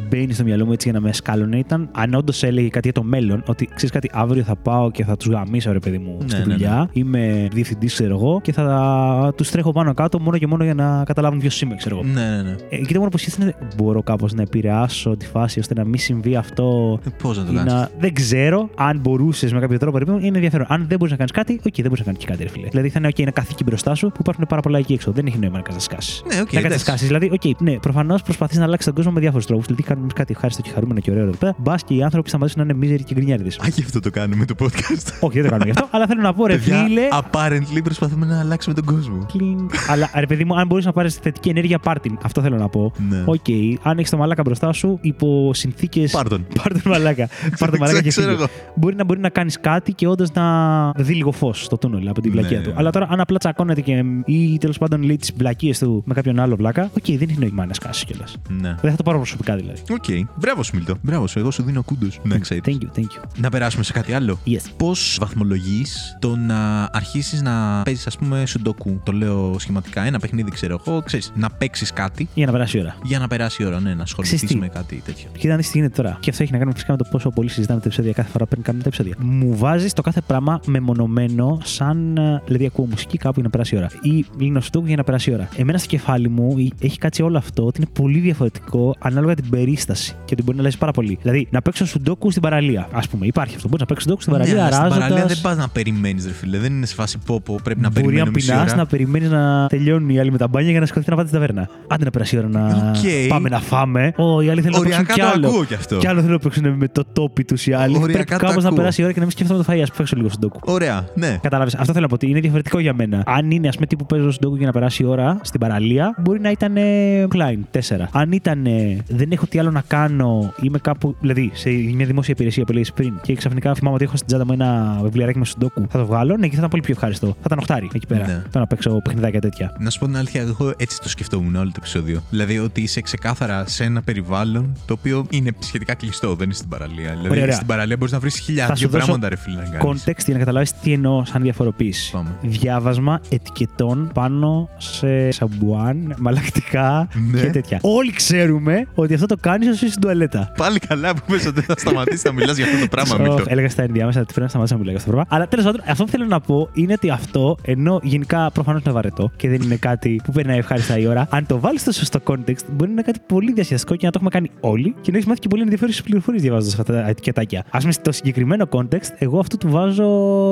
μπαίνει στο μυαλό μου έτσι για να με σκάλωνε ήταν αν όντως έλεγε κάτι για το μέλλον, ότι ξέρεις κάτι, αύριο θα πάω και θα τους γαμίσω, ρε παιδί μου, Ναι, στη ναι, ναι. δουλειά. Είμαι διευθυντής, ξέρω εγώ, και θα τους τρέχω πάνω κάτω μόνο και μόνο για να καταλάβουν ποιος είμαι, ξέρω εγώ. Ναι, ναι, ναι. Ε, και το μόνο που σκέφτεται είναι μπορώ κάπως να επηρεάσω τη φάση ώστε να μην συμβεί αυτό. Πώς να το ή κάνεις; να... Δεν ξέρω αν μπορούσες με κάποιο τρόπο, ρε παιδί μου, είναι ενδιαφέρον. Αν δεν μπορείς να κάνεις κάτι, οκ, δεν μπορείς να κάνεις και κάτι, ρε φίλε. Δηλαδή θα είναι OK, ένα καθίκι μπροστά σου που υπάρχουν πάρα πολλά εκεί έξω. Δεν έχει νόημα να κάτσεις να σκάσεις. Ναι, οκ. να εντάξει. κάτσεις να σκάσεις. Δηλαδή, οκ, ναι, προφανώς προσπαθείς να αλλάξεις τον κόσμο με διάφορους τρόπους. Δηλαδή, κάνουμε κάτι ευχάριστο και χαρούμενο και ωραίο εδώ πέρα. Μπας και οι άνθρωποι σταματήσουν να είναι μίζεροι και γκρινιάριδες. Α, γι' αυτό το κάνουμε το podcast. Όχι, δεν το κάνουμε γι' αυτό, αλλά θέλω να πω, ρε Παιδιά, φίλε. apparently προσπαθούμε να αλλάξουμε τον κόσμο. κλινγκ. αλλά ρε παιδί μου, αν μπορείς να πάρεις θετική ενέργεια, πάρ' την. Αυτό θέλω να πω. Ναι. Οκ, αν έχεις το μαλάκα μπροστά σου, υπό συνθήκες. Πάρ' τον. Πάρ' τον μαλάκα. Πάρ' τον μαλάκα και Ξέρω φύγε. εγώ. Μπορεί να, μπορεί να κάνεις κάτι και όντως να δει λίγο φως στο τούνελ από την Ναι, βλακεία ναι, του. ναι. Αλλά τώρα, αν απλά τσακώνεται και, ή τέλος πάντων λέει τις βλακίες του με κάποιον άλλο βλάκα, οκ, δεν έχει νόημα να σκάσει κιόλας. Ναι. Δεν θα το πάρω προσωπικά δηλαδή. Οκ. Μπράβο σου, Μίλτο. Μπράβο σου. Εγώ σου δίνω κούντο. Να ξέρεις. Thank you, thank you. Να περάσουμε σε κάτι άλλο. Yes. Πώς βαθμολογείς το να αρχίσεις να παίζεις, ας πούμε, σουντόκου. Το λέω σχηματικά. Ένα παιχνίδι, ξέρω εγώ. Ξέρεις, να παίξεις κάτι Για να περάσει η ώρα. για να περάσει η ώρα. Ναι, να ασχοληθείς Ξέρεις τι; με κάτι τέτοιο. Κοίτα, αν τι γίνεται τώρα. Και αυτό έχει να κάνει φυσικά με το πόσο πολύ συζητάμε τα επεισόδια κάθε φορά πριν κάνουμε τα επεισόδια. Μου βάζεις το κάθε πράγμα μεμονωμένο, σαν. ε, Δηλαδή, ακούω μουσική κάπου για να περάσει η ώρα. Ή λύνω σουντόκου για να περάσει η ώρα. Εμένα στο κεφάλι μου ε, έχει κάτσει όλο αυτό ότι είναι πολύ διαφορετικό ανάλογα την περίσταση. Και ότι μπορεί να αλλάζει πάρα πολύ. Δηλαδή, να παίξω σουντόκου στην παραλία. Ας πούμε, υπάρχει αυτό. Μπορείς να παίξεις σουντόκου στην παραλία, ναι, αλλά στην παραλία αράζοντας. δεν πας να περιμένεις, ρε φίλε. Δεν είναι σε φάση πω, πω πρέπει να Μπορεί περιμένω αν μισή πεινάς ώρα. να περιμένεις να τελειώνουν οι άλλοι με τα μπάνια για να σηκωθεί να πάτε στην ταβέρνα. Άντε να περάσει η ώρα να Οκ. πάμε να φάμε. Ω, οι άλλοι θέλουν να παίξουν Οριακά κι το άλλο. ακούω κι αυτό. Κι άλλο θέλουν να παίξουν με το τόπι τους οι άλλοι. Οριακά Πρέπει το κάπως να ακούω. περάσει η ώρα και να μην σκέφτομαι το φαΐ. Ας παίξω λίγο σουντόκου. Ωραία, ναι. Κατάλαβες. Αυτό θέλω να πω ότι είναι διαφορετικό για μένα. Αν είναι, ας πούμε, τύπου παίζω σουντόκου για να περάσει η ώρα στην παραλία, μπορεί να ήταν ε, clean 4. Αν ήταν ε, δεν έχω τι άλλο να κάνω, είμαι κάπου, δηλαδή σε μια δημόσια υπηρεσία που λέει πριν και ξαφνικά θυμάμαι ότι έχω στην τσάντα μου ένα βιβλιαράκι με σουντόκου, θα το βγάλω, ναι, και θα ήταν πολύ πιο ευχάριστο. Θα ήταν οχτάρι εκεί πέρα. Ναι. Το να παίξω παιχνιδάκια τέτοια. Να σου πω την αλήθεια, εγώ έτσι το σκεφτόμουν όλο το επεισόδιο. Δηλαδή ότι είσαι ξεκάθαρα σε ένα περιβάλλον το οποίο είναι σχετικά κλειστό, δεν είναι στην παραλία. Δηλαδή ωραία. στην παραλία μπορείς να βρεις Θα χιλιάδες σου δώσω πράγματα, ρε φίλε, να κάνεις. Context για να καταλάβεις τι εννοώ σαν διαφοροποίηση. Πάμε. Διάβασμα ετικετών πάνω σε σαμπουάν, μαλακτικά Ναι. και τέτοια. Όλοι ξέρουμε ότι αυτό το κάνεις όσο είσαι στην τουαλέτα. Πάλι καλά που πες ότι δεν θα σταματήσεις να μιλάς για αυτό το πράγμα, Οχ, Μίλτο. Έλεγα στα ενδιάμεσα ότι πρέπει να σταματήσω να μιλάω για αυτό το πράγμα. Αλλά τέλος πάντων, αυτό που θέλω να πω είναι ότι αυτό, ενώ γενικά προφανώς είναι βαρετό και δεν είναι κάτι που περνάει ευχάριστα η ώρα, αν το βάλεις στο σωστό context, μπορεί να είναι κάτι πολύ διασκεδαστικό και να το έχουμε κάνει όλοι και να έχεις μάθει και πολύ ενδιαφέρουσες πληροφορίες διαβάζοντας αυτά τα ετικετάκια. Α πούμε, στο συγκεκριμένο context, εγώ αυτό του βάζω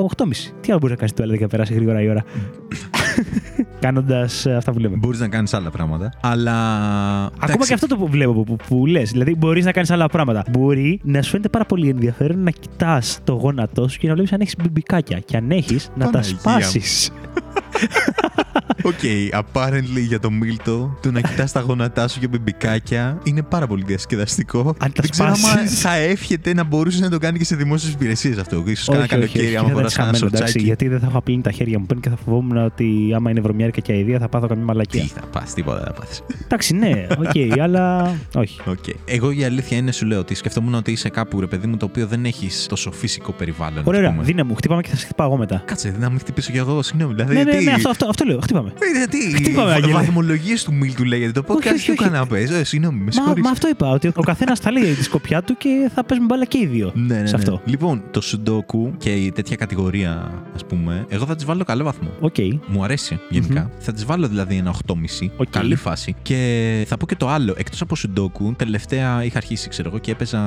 8,5. Τι άλλο μπορείς να κάνεις το έλεγα και να περάσει γρήγορα η ώρα; Κάνοντας αυτά που λέμε. Μπορείς να κάνεις άλλα πράγματα, αλλά. Ακόμα εντάξει, και αυτό το που βλέπω που, που, που λες. Δηλαδή, μπορείς να κάνεις άλλα πράγματα. Μπορεί να σου φαίνεται πάρα πολύ ενδιαφέρον να κοιτάς το γόνατό σου και να βλέπεις αν έχεις μπιμπικάκια. Και αν έχεις, να τα Παναγία μου. σπάσεις. OK, apparently για το Μίλτο, το να κοιτάς τα γόνατά σου και μπιμπικάκια είναι πάρα πολύ διασκεδαστικό. Αν τα Δεν ξέρω άμα σπάσεις. θα εύχεται να μπορούσες να το κάνεις και σε δημόσιες υπηρεσίες αυτό. Ίσως κάνα καλοκαίρι, άμα φοράς κανένα σορτσάκι. γιατί δεν θα έχω πλύνει τα χέρια μου πριν και θα φοβόμουν ότι άμα είναι βρωμιάρικα και αηδία θα πάθω καμία Τι μαλακία. θα πας, τίποτα δεν θα πάθει. Εντάξει, ναι, οκ, αλλά όχι. Οκ. Εγώ η αλήθεια είναι, σου λέω ότι σκεφτόμουν ότι είσαι κάπου ρε παιδί μου το οποίο δεν έχεις τόσο φυσικό περιβάλλον. ας Ωραία, πούμε. δίνε μου, χτύπα με και θα σε χτυπάω εγώ μετά. Κάτσε, να μην χτυπήσω κι εγώ, συγγνώμη. Δηλαδή, Ναι, ναι, τι- ναι, αυτό, αυτό, αυτό λέω. Χτύπα με. Είπαμε. Ε, τι, Τι είπαμε, Άγγελε; βαθμολογίες του Μίλτου λέγεται το Όχι, podcast όχι, του όχι. καναπές. Ε, συγγνώμη, με Μα, συγχωρείς. μα αυτό είπα, ότι ο καθένας θα λέει τη σκοπιά του και θα παίζουμε μπάλα και οι δύο. Ναι, ναι, σε ναι. αυτό. Λοιπόν, το σουντόκου και η τέτοια κατηγορία, ας πούμε, εγώ θα τη βάλω καλό βαθμό. Οκ. Μου αρέσει γενικά. Θα τη βάλω δηλαδή ένα 8,5. Οκ. Καλή φάση. Και θα πω και το άλλο. Εκτός από σουντόκου, τελευταία είχα αρχίσει, ξέρω εγώ, και έπαιζα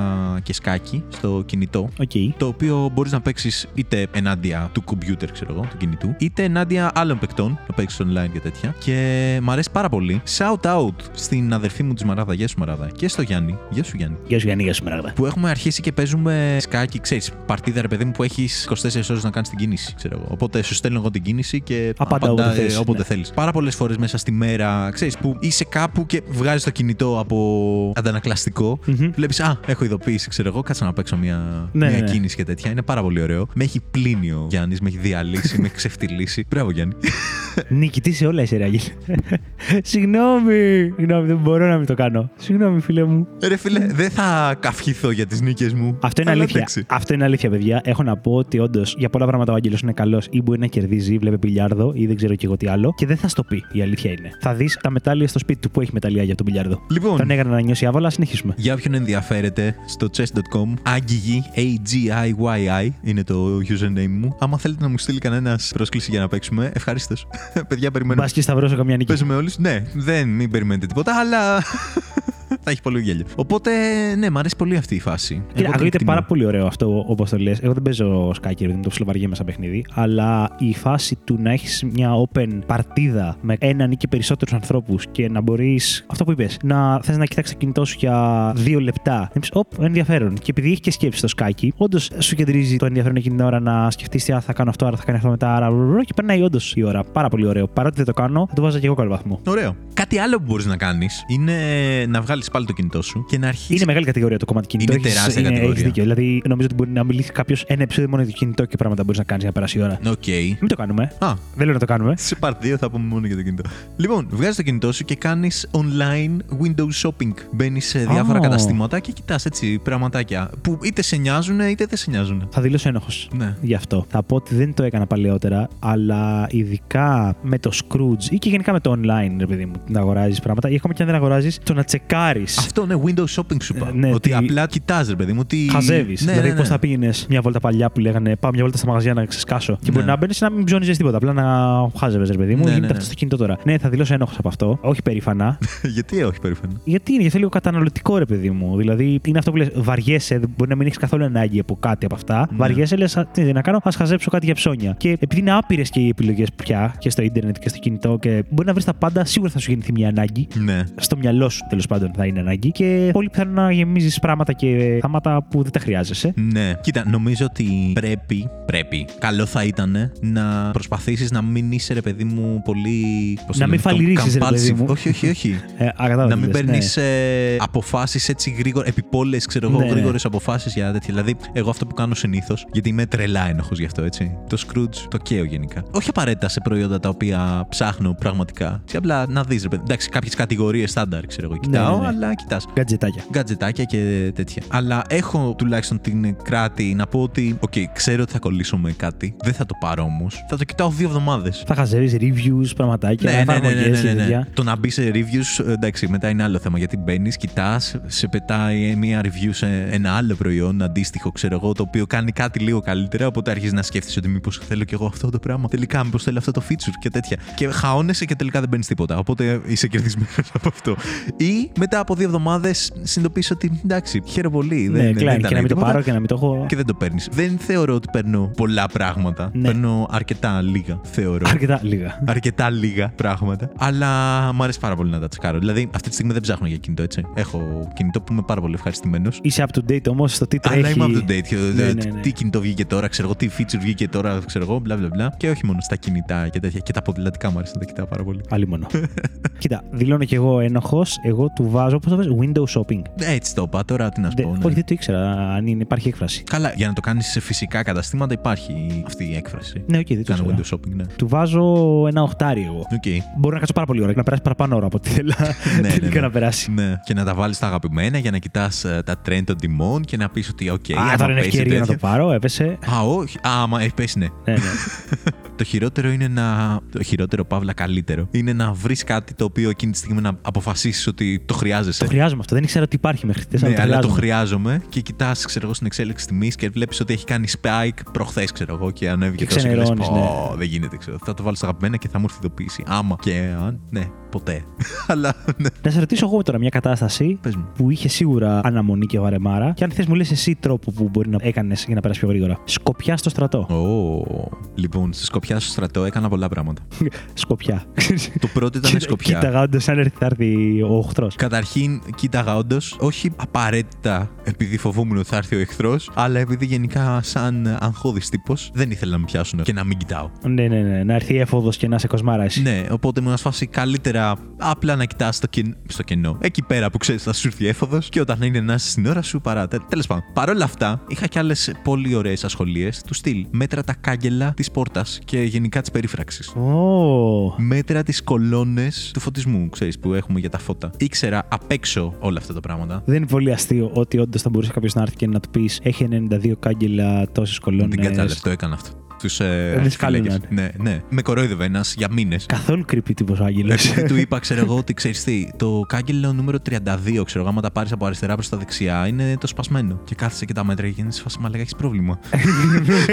και σκάκι στο κινητό. Οκ. Το οποίο μπορείς να παίξεις είτε ενάντια του κομπιούτερ, ξέρω εγώ, του κινητού, είτε ενάντια άλλων παικτών, να παίξεις online και τέτοια. Και μ' αρέσει πάρα πολύ. Shout out στην αδερφή μου τη Σμαράγδα, γεια σου Σμαράγδα, και στο Γιάννη, γεια σου Γιάννη. Γεια σου Γιάννη, γεια σου Σμαράγδα. Που έχουμε αρχίσει και παίζουμε σκάκι, ξέρεις, παρτίδα ρε παιδί μου που έχεις 24 ώρες να κάνεις την κίνηση, ξέρω εγώ. Οπότε σου στέλνω εγώ την κίνηση και Απαντά όποτε απαντά, ε, θέλεις, όποτε ναι. θέλεις. Πάρα πολλές φορές μέσα στη μέρα, ξέρεις, που είσαι κάπου και βγάζεις το κινητό από αντανακλαστικό. Μμμ. Βλέπεις, Α, έχω ειδοποίηση, ξέρω εγώ, κάτσα να παίξω μια, Ναι, μια ναι. κίνηση και τέτοια. Είναι πάρα πολύ ωραίο. Με έχει πλύνει ο Γιάννης, με έχει διαλύσει, με έχει ξεφτυλίσει. Μπράβο, Γιάννη. Νικητή σε όλα εσύ, ρε Άγγελε. Συγγνώμη. Συγγνώμη, δεν μπορώ να μην το κάνω. Συγγνώμη, φίλε μου. Ρε φίλε, δεν θα καυχηθώ για τις νίκες μου. Αυτό είναι Αλλά αλήθεια. εντάξει. Αυτό είναι αλήθεια, παιδιά. Έχω να πω ότι όντως για πολλά πράγματα ο Άγγελος είναι καλός ή μπορεί να κερδίζει, βλέπει πιλιάρδο ή δεν ξέρω και εγώ τι άλλο. Και δεν θα στο πει. Η αλήθεια είναι. Θα δεις τα μετάλλια στο σπίτι του που έχει μεταλλεία για τον πιλιάρδο. Λοιπόν, Τον έκανα να νιώσει άβολα, συνεχίσουμε. Για όποιον ενδιαφέρεται, στο chess.com, Agigi, A-G-I-Y-I, είναι το username μου. Άμα θέλετε να μου στείλει κανένας πρόσκληση για να παίξουμε, ευχαρίστως. Παιδιά, περιμένουμε. Μπας και σταυρώσω καμιά νίκη. Παίζουμε όλοι. Ναι, δεν, μην περιμένετε τίποτα, αλλά. Θα έχει πολύ γέλιο. Οπότε, ναι, μου αρέσει πολύ αυτή η φάση. Κοίτα, Εγώ την ακούγεται εκτιμώ. πάρα πολύ ωραίο αυτό όπως το λες. Εγώ δεν παίζω σκάκι, δεν το ψιλοβαριέμαι σαν παιχνίδι. Αλλά η φάση του να έχεις μια open παρτίδα με έναν ή και περισσότερους ανθρώπους και να μπορείς. Αυτό που είπες, να θες να κοιτάξεις το κινητό σου για δύο λεπτά. Να πεις, Οπ, ενδιαφέρον. Και επειδή έχεις και σκέψη το σκάκι, όντως σου κεντρίζει το ενδιαφέρον εκείνη την ώρα να σκεφτείς τι α, θα κάνω αυτό, άρα θα κάνει αυτό μετά. Άρα, βρρρρ, και περνάει όντως η ώρα. Πάρα πολύ ωραίο. Παρότι δεν το κάνω, θα το βάζα και εγώ καλό βαθμό. Ωραίο. Κάτι άλλο που μπορείς να κάνεις είναι να βγάλεις πάλι το κινητό σου και να αρχίσει. Είναι μεγάλη κατηγορία το κομμάτι κινητό. Είναι Έχεις- τεράστια είναι- κατηγορία. έχεις δίκιο. Δηλαδή, νομίζω ότι μπορεί να μιλήσει κάποιος ένα επεισόδιο μόνο για το κινητό και πράγματα μπορείς να κάνεις για να περάσει η ώρα. Οκ. Μην το κάνουμε. Α, Δεν λέω να το κάνουμε. Σε part 2 θα πούμε μόνο για το κινητό. Λοιπόν, βγάζεις το κινητό σου και κάνεις online window shopping. Μπαίνεις σε διάφορα Α. καταστήματα και κοιτάς έτσι πραγματάκια που είτε σε νοιάζουν είτε δεν σε νοιάζουν. Θα δηλώσω ένοχος. Ναι. Γι' αυτό. Θα πω ότι δεν το έκανα παλαιότερα, αλλά ειδικά με το Scrooge ή και γενικά με το online, ρε παιδί μου, να αγοράζεις πράγματα, ή ακόμα και αν δεν αγοράζεις, το να τσεκάρεις. Αυτό είναι window shopping σου είπα. Ε, ναι, ότι τι- απλά κοιτάς, ρε παιδί μου. Τι... Χαζεύεις. Ναι, δηλαδή, ναι, ναι. πώ θα πήγαινες μια βόλτα παλιά που λέγανε Πάω μια βόλτα στα μαγαζιά να ξεσκάσω. Και μπορεί Ναι. να μπαίνεις να μην ψώνιζε τίποτα. Απλά να χάζευες, ρε παιδί μου. Ναι, Γίνεται ναι, ναι. αυτό στο κινητό τώρα. Ναι, θα δηλώσω ένοχος από αυτό. Όχι περήφανα. Γιατί όχι περήφανο. Γιατί είναι, γιατί λίγο καταναλωτικό, ρε παιδί μου. Δηλαδή, είναι αυτό που λες, βαριέσαι, δεν- μπορεί να μην έχεις καθόλου ανάγκη από κάτι από αυτά. Ναι. Βαριέσαι, λες, τι να κάνω, ας χαζέψω κάτι για ψώνια. Και επειδή είναι άπειρες και οι επιλογές πια και στο ίντερνετ και στο κινητό και μπορεί να βρεις τα πάντα, σίγουρα θα σου γεννηθεί μια ανάγκη. Ναι. Στο μυαλό σου τέλος πάντων θα είναι ανάγκη και πολύ πιθανό να γεμίζεις πράγματα και πράματα που δεν τα χρειάζεσαι. Ναι. Κοίτα, νομίζω ότι πρέπει, πρέπει, καλό θα ήταν να προσπαθήσεις να μην είσαι, ρε παιδί μου, πολύ. πώς Να το μην λένε, φαλιρίζεις, ρε παιδί compulsive. μου. Όχι, όχι, όχι. Ε, α, κατάλαβα να τις μην λες, παίρνεις ναι. αποφάσεις έτσι γρήγορα, επιπόλαιες, ξέρω εγώ, Ναι, ναι. γρήγορες αποφάσεις για τέτοια. Δηλαδή, εγώ αυτό που κάνω συνήθως, γιατί είμαι τρελά ένοχος γι' αυτό, έτσι. Το scroll το καίω γενικά. Όχι απαραίτητα σε προϊόντα τα οποία ψάχνω πραγματικά. Και απλά να δεις, ρε παιδί. Εντάξει, κάποιες κατηγορίες στάνταρ, ξέρω εγώ, κοιτάω, ναι, ναι. Αλλά κοιτάς. Γκατζετάκια. Γκατζετάκια και τέτοια. Αλλά έχω τουλάχιστον την εγκράτεια να πω ότι, οκ, ξέρω ότι θα κολλήσω με κάτι. Δεν θα το πάρω όμως. Θα το κοιτάω δύο εβδομάδες. Θα χαζεύεις reviews, πραγματάκια, Ναι, ναι, ναι, ναι, εφαρμογές ναι, και ναι, ναι. τέτοια. Το να μπει σε reviews, ε, εντάξει, μετά είναι άλλο θέμα. Γιατί μπαίνεις, κοιτάς, σε πετάει μια review σε ένα άλλο προϊόν αντίστοιχο, ξέρω εγώ, το οποίο κάνει κάτι λίγο καλύτερα. Οπότε αρχίζεις να σκέφτεσαι ότι μήπως θέλω κι εγώ αυτό το πράγμα. Τελικά, μήπως θέλω αυτό το feature και τέτοια. Και χαώνεσαι και τελικά δεν παίρνει τίποτα. Οπότε είσαι κερδισμένος από αυτό. Ή μετά από δύο εβδομάδες συνειδητοποιήσει ότι εντάξει, χαίρομαι πολύ. Ναι, δεν, δεν κλάει ήταν και να μην το τίποτα. πάρω και να μην το έχω. Και δεν το παίρνεις. Δεν θεωρώ ότι παίρνω πολλά πράγματα. Ναι. Παίρνω αρκετά λίγα, θεωρώ Αρκετά λίγα. αρκετά λίγα πράγματα. Αλλά μου αρέσει πάρα πολύ να τα τσεκάρω. Δηλαδή, αυτή τη στιγμή δεν ψάχνω για κινητό, έτσι. Έχω κινητό που είμαι πάρα πολύ ευχαριστημένος. Είσαι up to date όμως στο τι τρέχει. Αλλά είμαι up to date. και, Ναι, ε, ναι, ναι. Τι κινητό βγήκε τώρα, ξέρω εγώ, τι feature βγήκε τώρα, ξέρω εγώ, μπλα μπλα μπλα. Και όχι μόνο στα κινητά και τέτοια. Και τα ποδηλατικά μου αρέσει να τα κοιτάω πάρα πολύ. Άλλη μόνο. Κοίτα, δηλώνω κι εγώ ένοχος. Εγώ του βάζω βάζω, πώς το βάζεις, window shopping. Έτσι το είπα, τώρα τι να σου Δε- πω. ναι. Όχι, δεν το ήξερα αν είναι, υπάρχει έκφραση. Καλά, για να το κάνεις σε φυσικά καταστήματα υπάρχει αυτή η έκφραση. Ναι, οκ, δεν το Κάνω ήξερα. window shopping, ναι. Του βάζω ένα οχτάρι εγώ. Οκ. Μπορεί να κάτσω πάρα πολύ ώρα και να περάσει παραπάνω ώρα από ό,τι θέλω ναι, τελικά ναι. να περάσει. Ναι. Και να τα βάλεις στα αγαπημένα για να κοιτάς τα trend των τιμών και να πεις ότι, οκ, Α, άμα τώρα είναι πέσει ευκαιρία να το τέτοια- πάρω, έπεσε. Α, όχι. Α, άμα έχει πέσει, ναι. Ναι, ναι. Το χειρότερο είναι να. Το χειρότερο, παύλα καλύτερο. Είναι να βρεις κάτι το οποίο εκείνη τη στιγμή να αποφασίσεις ότι το χρειάζεσαι. Το χρειάζομαι αυτό. Δεν ήξερα ότι υπάρχει μέχρι χτες. Ναι, αλλά το χρειάζομαι και κοιτάς, ξέρω εγώ, στην εξέλιξη τιμής και βλέπεις ότι έχει κάνει spike προχθές, ξέρω εγώ, και ανέβηκε Και τόσο και λες, ξενερώνεις, ναι. «Πω, Δεν γίνεται, ξέρω. Θα το βάλω στα αγαπημένα και θα μου έρθει ειδοποίηση. Άμα και αν. Ναι, ποτέ. αλλά ναι. Να σε ρωτήσω εγώ τώρα μια κατάσταση Πες μου. που είχε σίγουρα αναμονή και βαρεμάρα. Και αν θες, μου λες εσύ τρόπο που μπορεί να έκανες για να περάσεις πιο γρήγορα. Σκοπιά στο στρατό. Ω, Λοιπόν, στη Σκοπιά στο στρατό έκανα πολλά πράγματα. Σκοπιά. το πρώτο ήταν η Σκοπιά. Κοίταγα όντως αν έρθει, θα έρθει ο οχθρό. Καταρχήν, κοίταγα όντως, όχι απαραίτητα επειδή φοβόμουν ότι θα έρθει ο εχθρός, αλλά επειδή γενικά, σαν αγχώδης τύπος, δεν ήθελα να με πιάσουν και να μην κοιτάω. Ναι, ναι, ναι. Να έρθει έφοδος και να σε κοσμάρας εσύ. Ναι, οπότε μου φάση καλύτερα απλά να κοιτάς στο, κεν... στο κενό. Εκεί πέρα που ξέρεις θα σου έρθει έφοδος και όταν είναι να είσαι στην ώρα σου παρά. Τέλος πάντων. Παρ' όλα αυτά, είχα και άλλες πολύ ωραίες ασχολίες του στυλ. Μέτρα τα κάγκελα της πόρτας και γενικά της περίφραξη. Ω. Μέτρα τις κολόνες του φωτισμού, ξέρεις, που έχουμε για τα φώτα. Ήξερα απ' έξω όλα αυτά τα πράγματα. Δεν είναι πολύ αστείο ότι όντως θα μπορούσε κάποιος να έρθει και να του πεις Έχει 92 κάγκελα, τόσες κολόνες. Δεν κατάλαβε, το έκανα αυτό. Τους ε, δεν σκάλωναν. φυλάκες. Ναι, ναι. Με κορόιδευε ένας για μήνες. Καθόλου creepy τύπος ο Άγγελος. Επειδή του είπα, ξέρω εγώ, ότι ξέρεις τι, το κάγκελο νούμερο 32, ξέρω εγώ, άμα τα πάρεις από αριστερά προς τα δεξιά, είναι το σπασμένο. Και κάθεσε και τα μέτρα και είναι σε φάση μαλακά, έχεις πρόβλημα.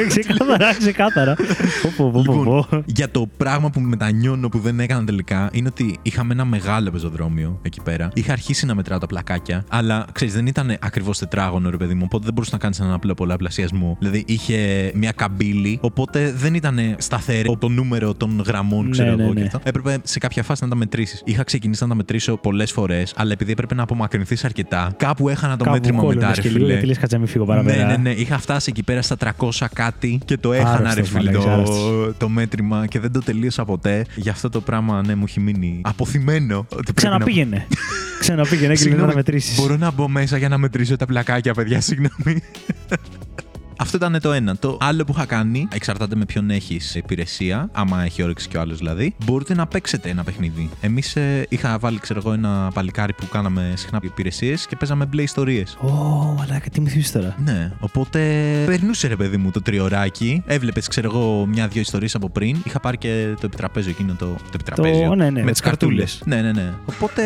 ξεκάθαρα, ξεκάθαρα. Πω, πω, πω, πω, πω. Λοιπόν, για το πράγμα που μετανιώνω που δεν έκανα τελικά είναι ότι είχαμε ένα μεγάλο πεζοδρόμιο εκεί πέρα. Είχα αρχίσει να μετράω τα πλακάκια, αλλά ξέρεις, δεν ήταν ακριβώς τετράγωνο, ρε παιδί μου, οπότε δεν μπορούσε να κάνεις έναν απλό πολλαπλασιασμό. Δηλαδή είχε μια καμπύλη, οπότε δεν ήταν σταθερό το νούμερο των γραμμών, Ναι, ξέρω ναι, εγώ και ναι. αυτό. Έπρεπε σε κάποια φάση να τα μετρήσεις. Είχα ξεκινήσει να τα μετρήσω πολλές φορές, αλλά επειδή έπρεπε να απομακρυνθείς αρκετά, κάπου έχανα το Κάπου μέτρημα μετά, κόλλωνες ρε και λίγο, φίλε. γιατί λες κάτσε να μην φύγω Ναι, παραπέρα. ναι, ναι. Είχα φτάσει εκεί πέρα στα 300 κάτι και το έχανα, ρε Άρρωστος, φίλε, μαλάκας, το, άρρωστος. το μέτρημα και δεν το τελείωσα ποτέ. Γι' αυτό το πράγμα, ναι, μου έχει μείνει αποθυμένο. Ότι πρέπει Ξαναπήγαινε. Ξαναπήγαινε και λίγο να Συγγνώμη, μετρήσεις. Μπορώ να μπω μέσα για να μετρήσω τα πλακάκια, παιδιά, συγγνώμη. Αυτό ήταν το ένα. Το άλλο που είχα κάνει, εξαρτάται με ποιον έχεις υπηρεσία, άμα έχει όρεξη κι ο άλλος δηλαδή, μπορείτε να παίξετε ένα παιχνίδι. Εμείς είχα βάλει, ξέρω εγώ, ένα παλικάρι που κάναμε συχνά υπηρεσίες και παίζαμε μπλε ιστορίες. Ω, μαλάκα, τι μου θυμίζει τώρα. Ναι, οπότε περνούσε ρε παιδί μου το τριωράκι. Έβλεπες, ξέρω εγώ, μια-δυο ιστορίες από πριν. Είχα πάρει και το επιτραπέζιο εκείνο το. Το επιτραπέζιο. ναι, ναι, με με τις τις καρτούλες. καρτούλες. Ναι, ναι, ναι. Οπότε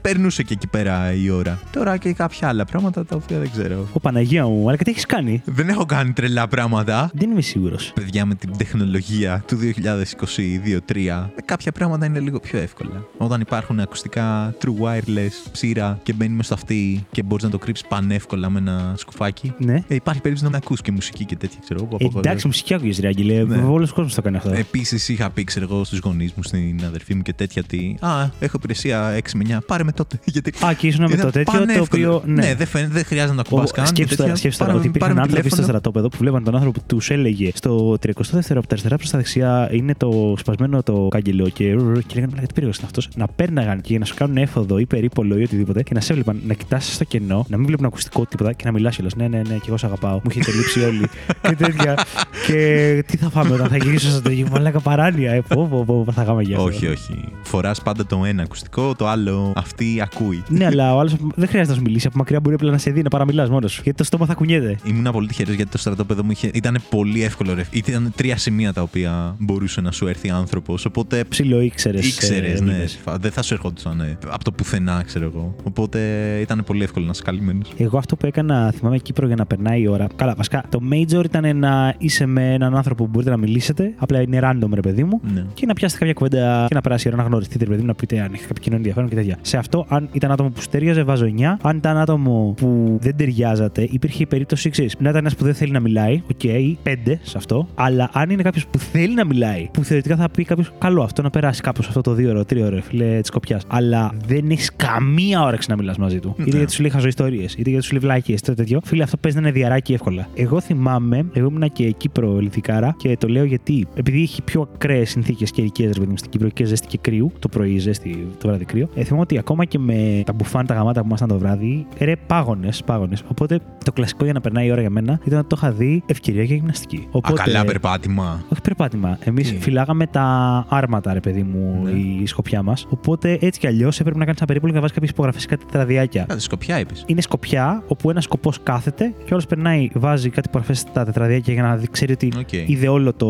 περνούσε και εκεί πέρα η ώρα. Τώρα και κάποια άλλα πράγματα τα οποία δεν ξέρω. Ω Παναγία μου, αλλά και τι έχεις κάνει; Δεν έχω κάνει τρελά πράγματα. Δεν είμαι σίγουρος. Παιδιά με την τεχνολογία του 2022-3, κάποια πράγματα είναι λίγο πιο εύκολα. Όταν υπάρχουν ακουστικά true wireless, ψήρα και μπαίνει μες στο αυτή και μπορείς να το κρύψεις πανεύκολα με ένα σκουφάκι. Ναι. Ε, υπάρχει περίπτωση να ακούς και μουσική και τέτοια, ξέρω εγώ. που Ε, απαγορεύεται. εντάξει, μουσική άκουγες, ρε Άγγελε. Ναι. Όλος ο κόσμος το κάνει αυτό. Επίσης, είχα πει, ξέρω εγώ, στους γονείς μου, στην αδερφή μου και τέτοια ότι Α, έχω υπηρεσία 6 με 9. Πάρε με τότε. Γιατί Α, και ήσουν με ήταν το τέτοιο το πανεύκολο. οποίο. Ναι, δεν, φαίνεται, δεν χρειάζεται να το κουμπά καν. και Σκέψτε τώρα, τέτοια. σκέψτε τώρα Πάρε- ότι υπήρχαν πάρε με άνθρωποι στο τηλέφωνο. Στρατόπεδο που βλέπαν τον άνθρωπο που τους έλεγε στο 32ο από τα αριστερά προς τα δεξιά είναι το σπασμένο το κάγκελο και, και λέγανε Μαλάκα, τι περίεργος είναι αυτός. Να πέρναγαν και να σου κάνουν έφοδο ή περίπολο ή οτιδήποτε και να σε έβλεπαν να κοιτάς στο κενό, να μην βλέπουν ακουστικό τίποτα και να μιλάς κιόλας. Ναι, ναι, ναι, και εγώ σε αγαπάω. Μου έχετε λείψει όλοι. και τέτοια. και τι θα φάμε όταν θα γυρίσω στο τέτοιο. Μαλάκα παράνοια. Ε, πω, πω, πω, θα γάμε για αυτό. Όχι, όχι. Φοράς πάντα το ένα ακουστικό, το άλλο αυτή ακούει. Ναι, αλλά ο άλλος δεν χρειάζεται να σου μιλήσει. Από μακριά μπορεί απλά να σε δει, να παραμιλάς μόνος σου. Γιατί το στόμα θα κουνιέται. Ήμουν πολύ τυχερός γιατί το στρατόπεδο μου είχε... ήταν πολύ εύκολο. Ρε. Ήταν τρία σημεία τα οποία μπορούσε να σου έρθει άνθρωπος. Οπότε Ψιλο ήξερες. ήξερες, ναι. Δεν θα σου ερχόντουσαν ε, από το πουθενά, ξέρω εγώ. Οπότε ήταν πολύ εύκολο να είσαι καλυμμένος. Εγώ αυτό που έκανα, θυμάμαι Κύπρο για να περνάει η ώρα. Καλά, βασικά το major ήταν να είσαι με έναν άνθρωπο που μπορείτε να μιλήσετε. Απλά είναι random, ρε παιδί μου. Ναι. Και να πιάσετε κάποια κουβέντα και να περάσει η ώρα να γνωριστείτε, ρε παιδί μου, να πείτε αν έχει κάποιο κοινό ενδιαφέρον και τέτοια. Σε αυτό, αν ήταν άτομο που σου ταίριαζε, βάζω 9. Αν ήταν άτομο που δεν ταιριάζατε, υπήρχε η περίπτωση εξής. Να ήταν ένας που δεν δεν θέλει να μιλάει, ok, okay, πέντε σε αυτό. Αλλά αν είναι κάποιος που θέλει να μιλάει, που θεωρητικά θα πει κάποιος καλό αυτό να περάσει κάπως αυτό το δύο ώρο, τρία ώρο, φίλε της κοπιάς. Αλλά δεν έχεις καμία όρεξη να μιλάς μαζί του. Ναι. Είτε γιατί σου λέει χαζοϊστορίες, είτε γιατί σου λέει βλάκίε, είτε τέτοιο. Φίλε, αυτό παίζει να είναι διαράκι εύκολα. Εγώ θυμάμαι, εγώ ήμουν και Κύπρο Ελληνικάρα και το λέω γιατί επειδή έχει πιο ακραίες συνθήκες καιρικέ, ρε παιδί μου, στην Κύπρο και ζέστη και κρύου, το πρωί ζέστη, το βράδυ κρύο. Ε, θυμάμαι ότι ακόμα και με τα μπουφάν, τα γαμάτα που ήμασταν το βράδυ, ρε πάγονε, πάγονε. Οπότε το κλασικό για να περνάει η ώρα για μένα ήταν ότι το είχα δει ευκαιρία για γυμναστική. Οπότε, Α, καλά περπάτημα. όχι περπάτημα. Εμείς Τι; φυλάγαμε τα άρματα, ρε παιδί μου, Ναι. η σκοπιά μας. Οπότε έτσι κι αλλιώς έπρεπε να κάνεις ένα περίπολο και να βάζεις κάποιες υπογραφές σε κάτι τετραδιάκια. Κάτι σκοπιά είπες. Είναι σκοπιά όπου ένας σκοπός κάθεται και ο άλλος περνάει, βάζει κάτι υπογραφές στα τετραδιάκια για να δει- ξέρει ότι Οκ. είδε όλο το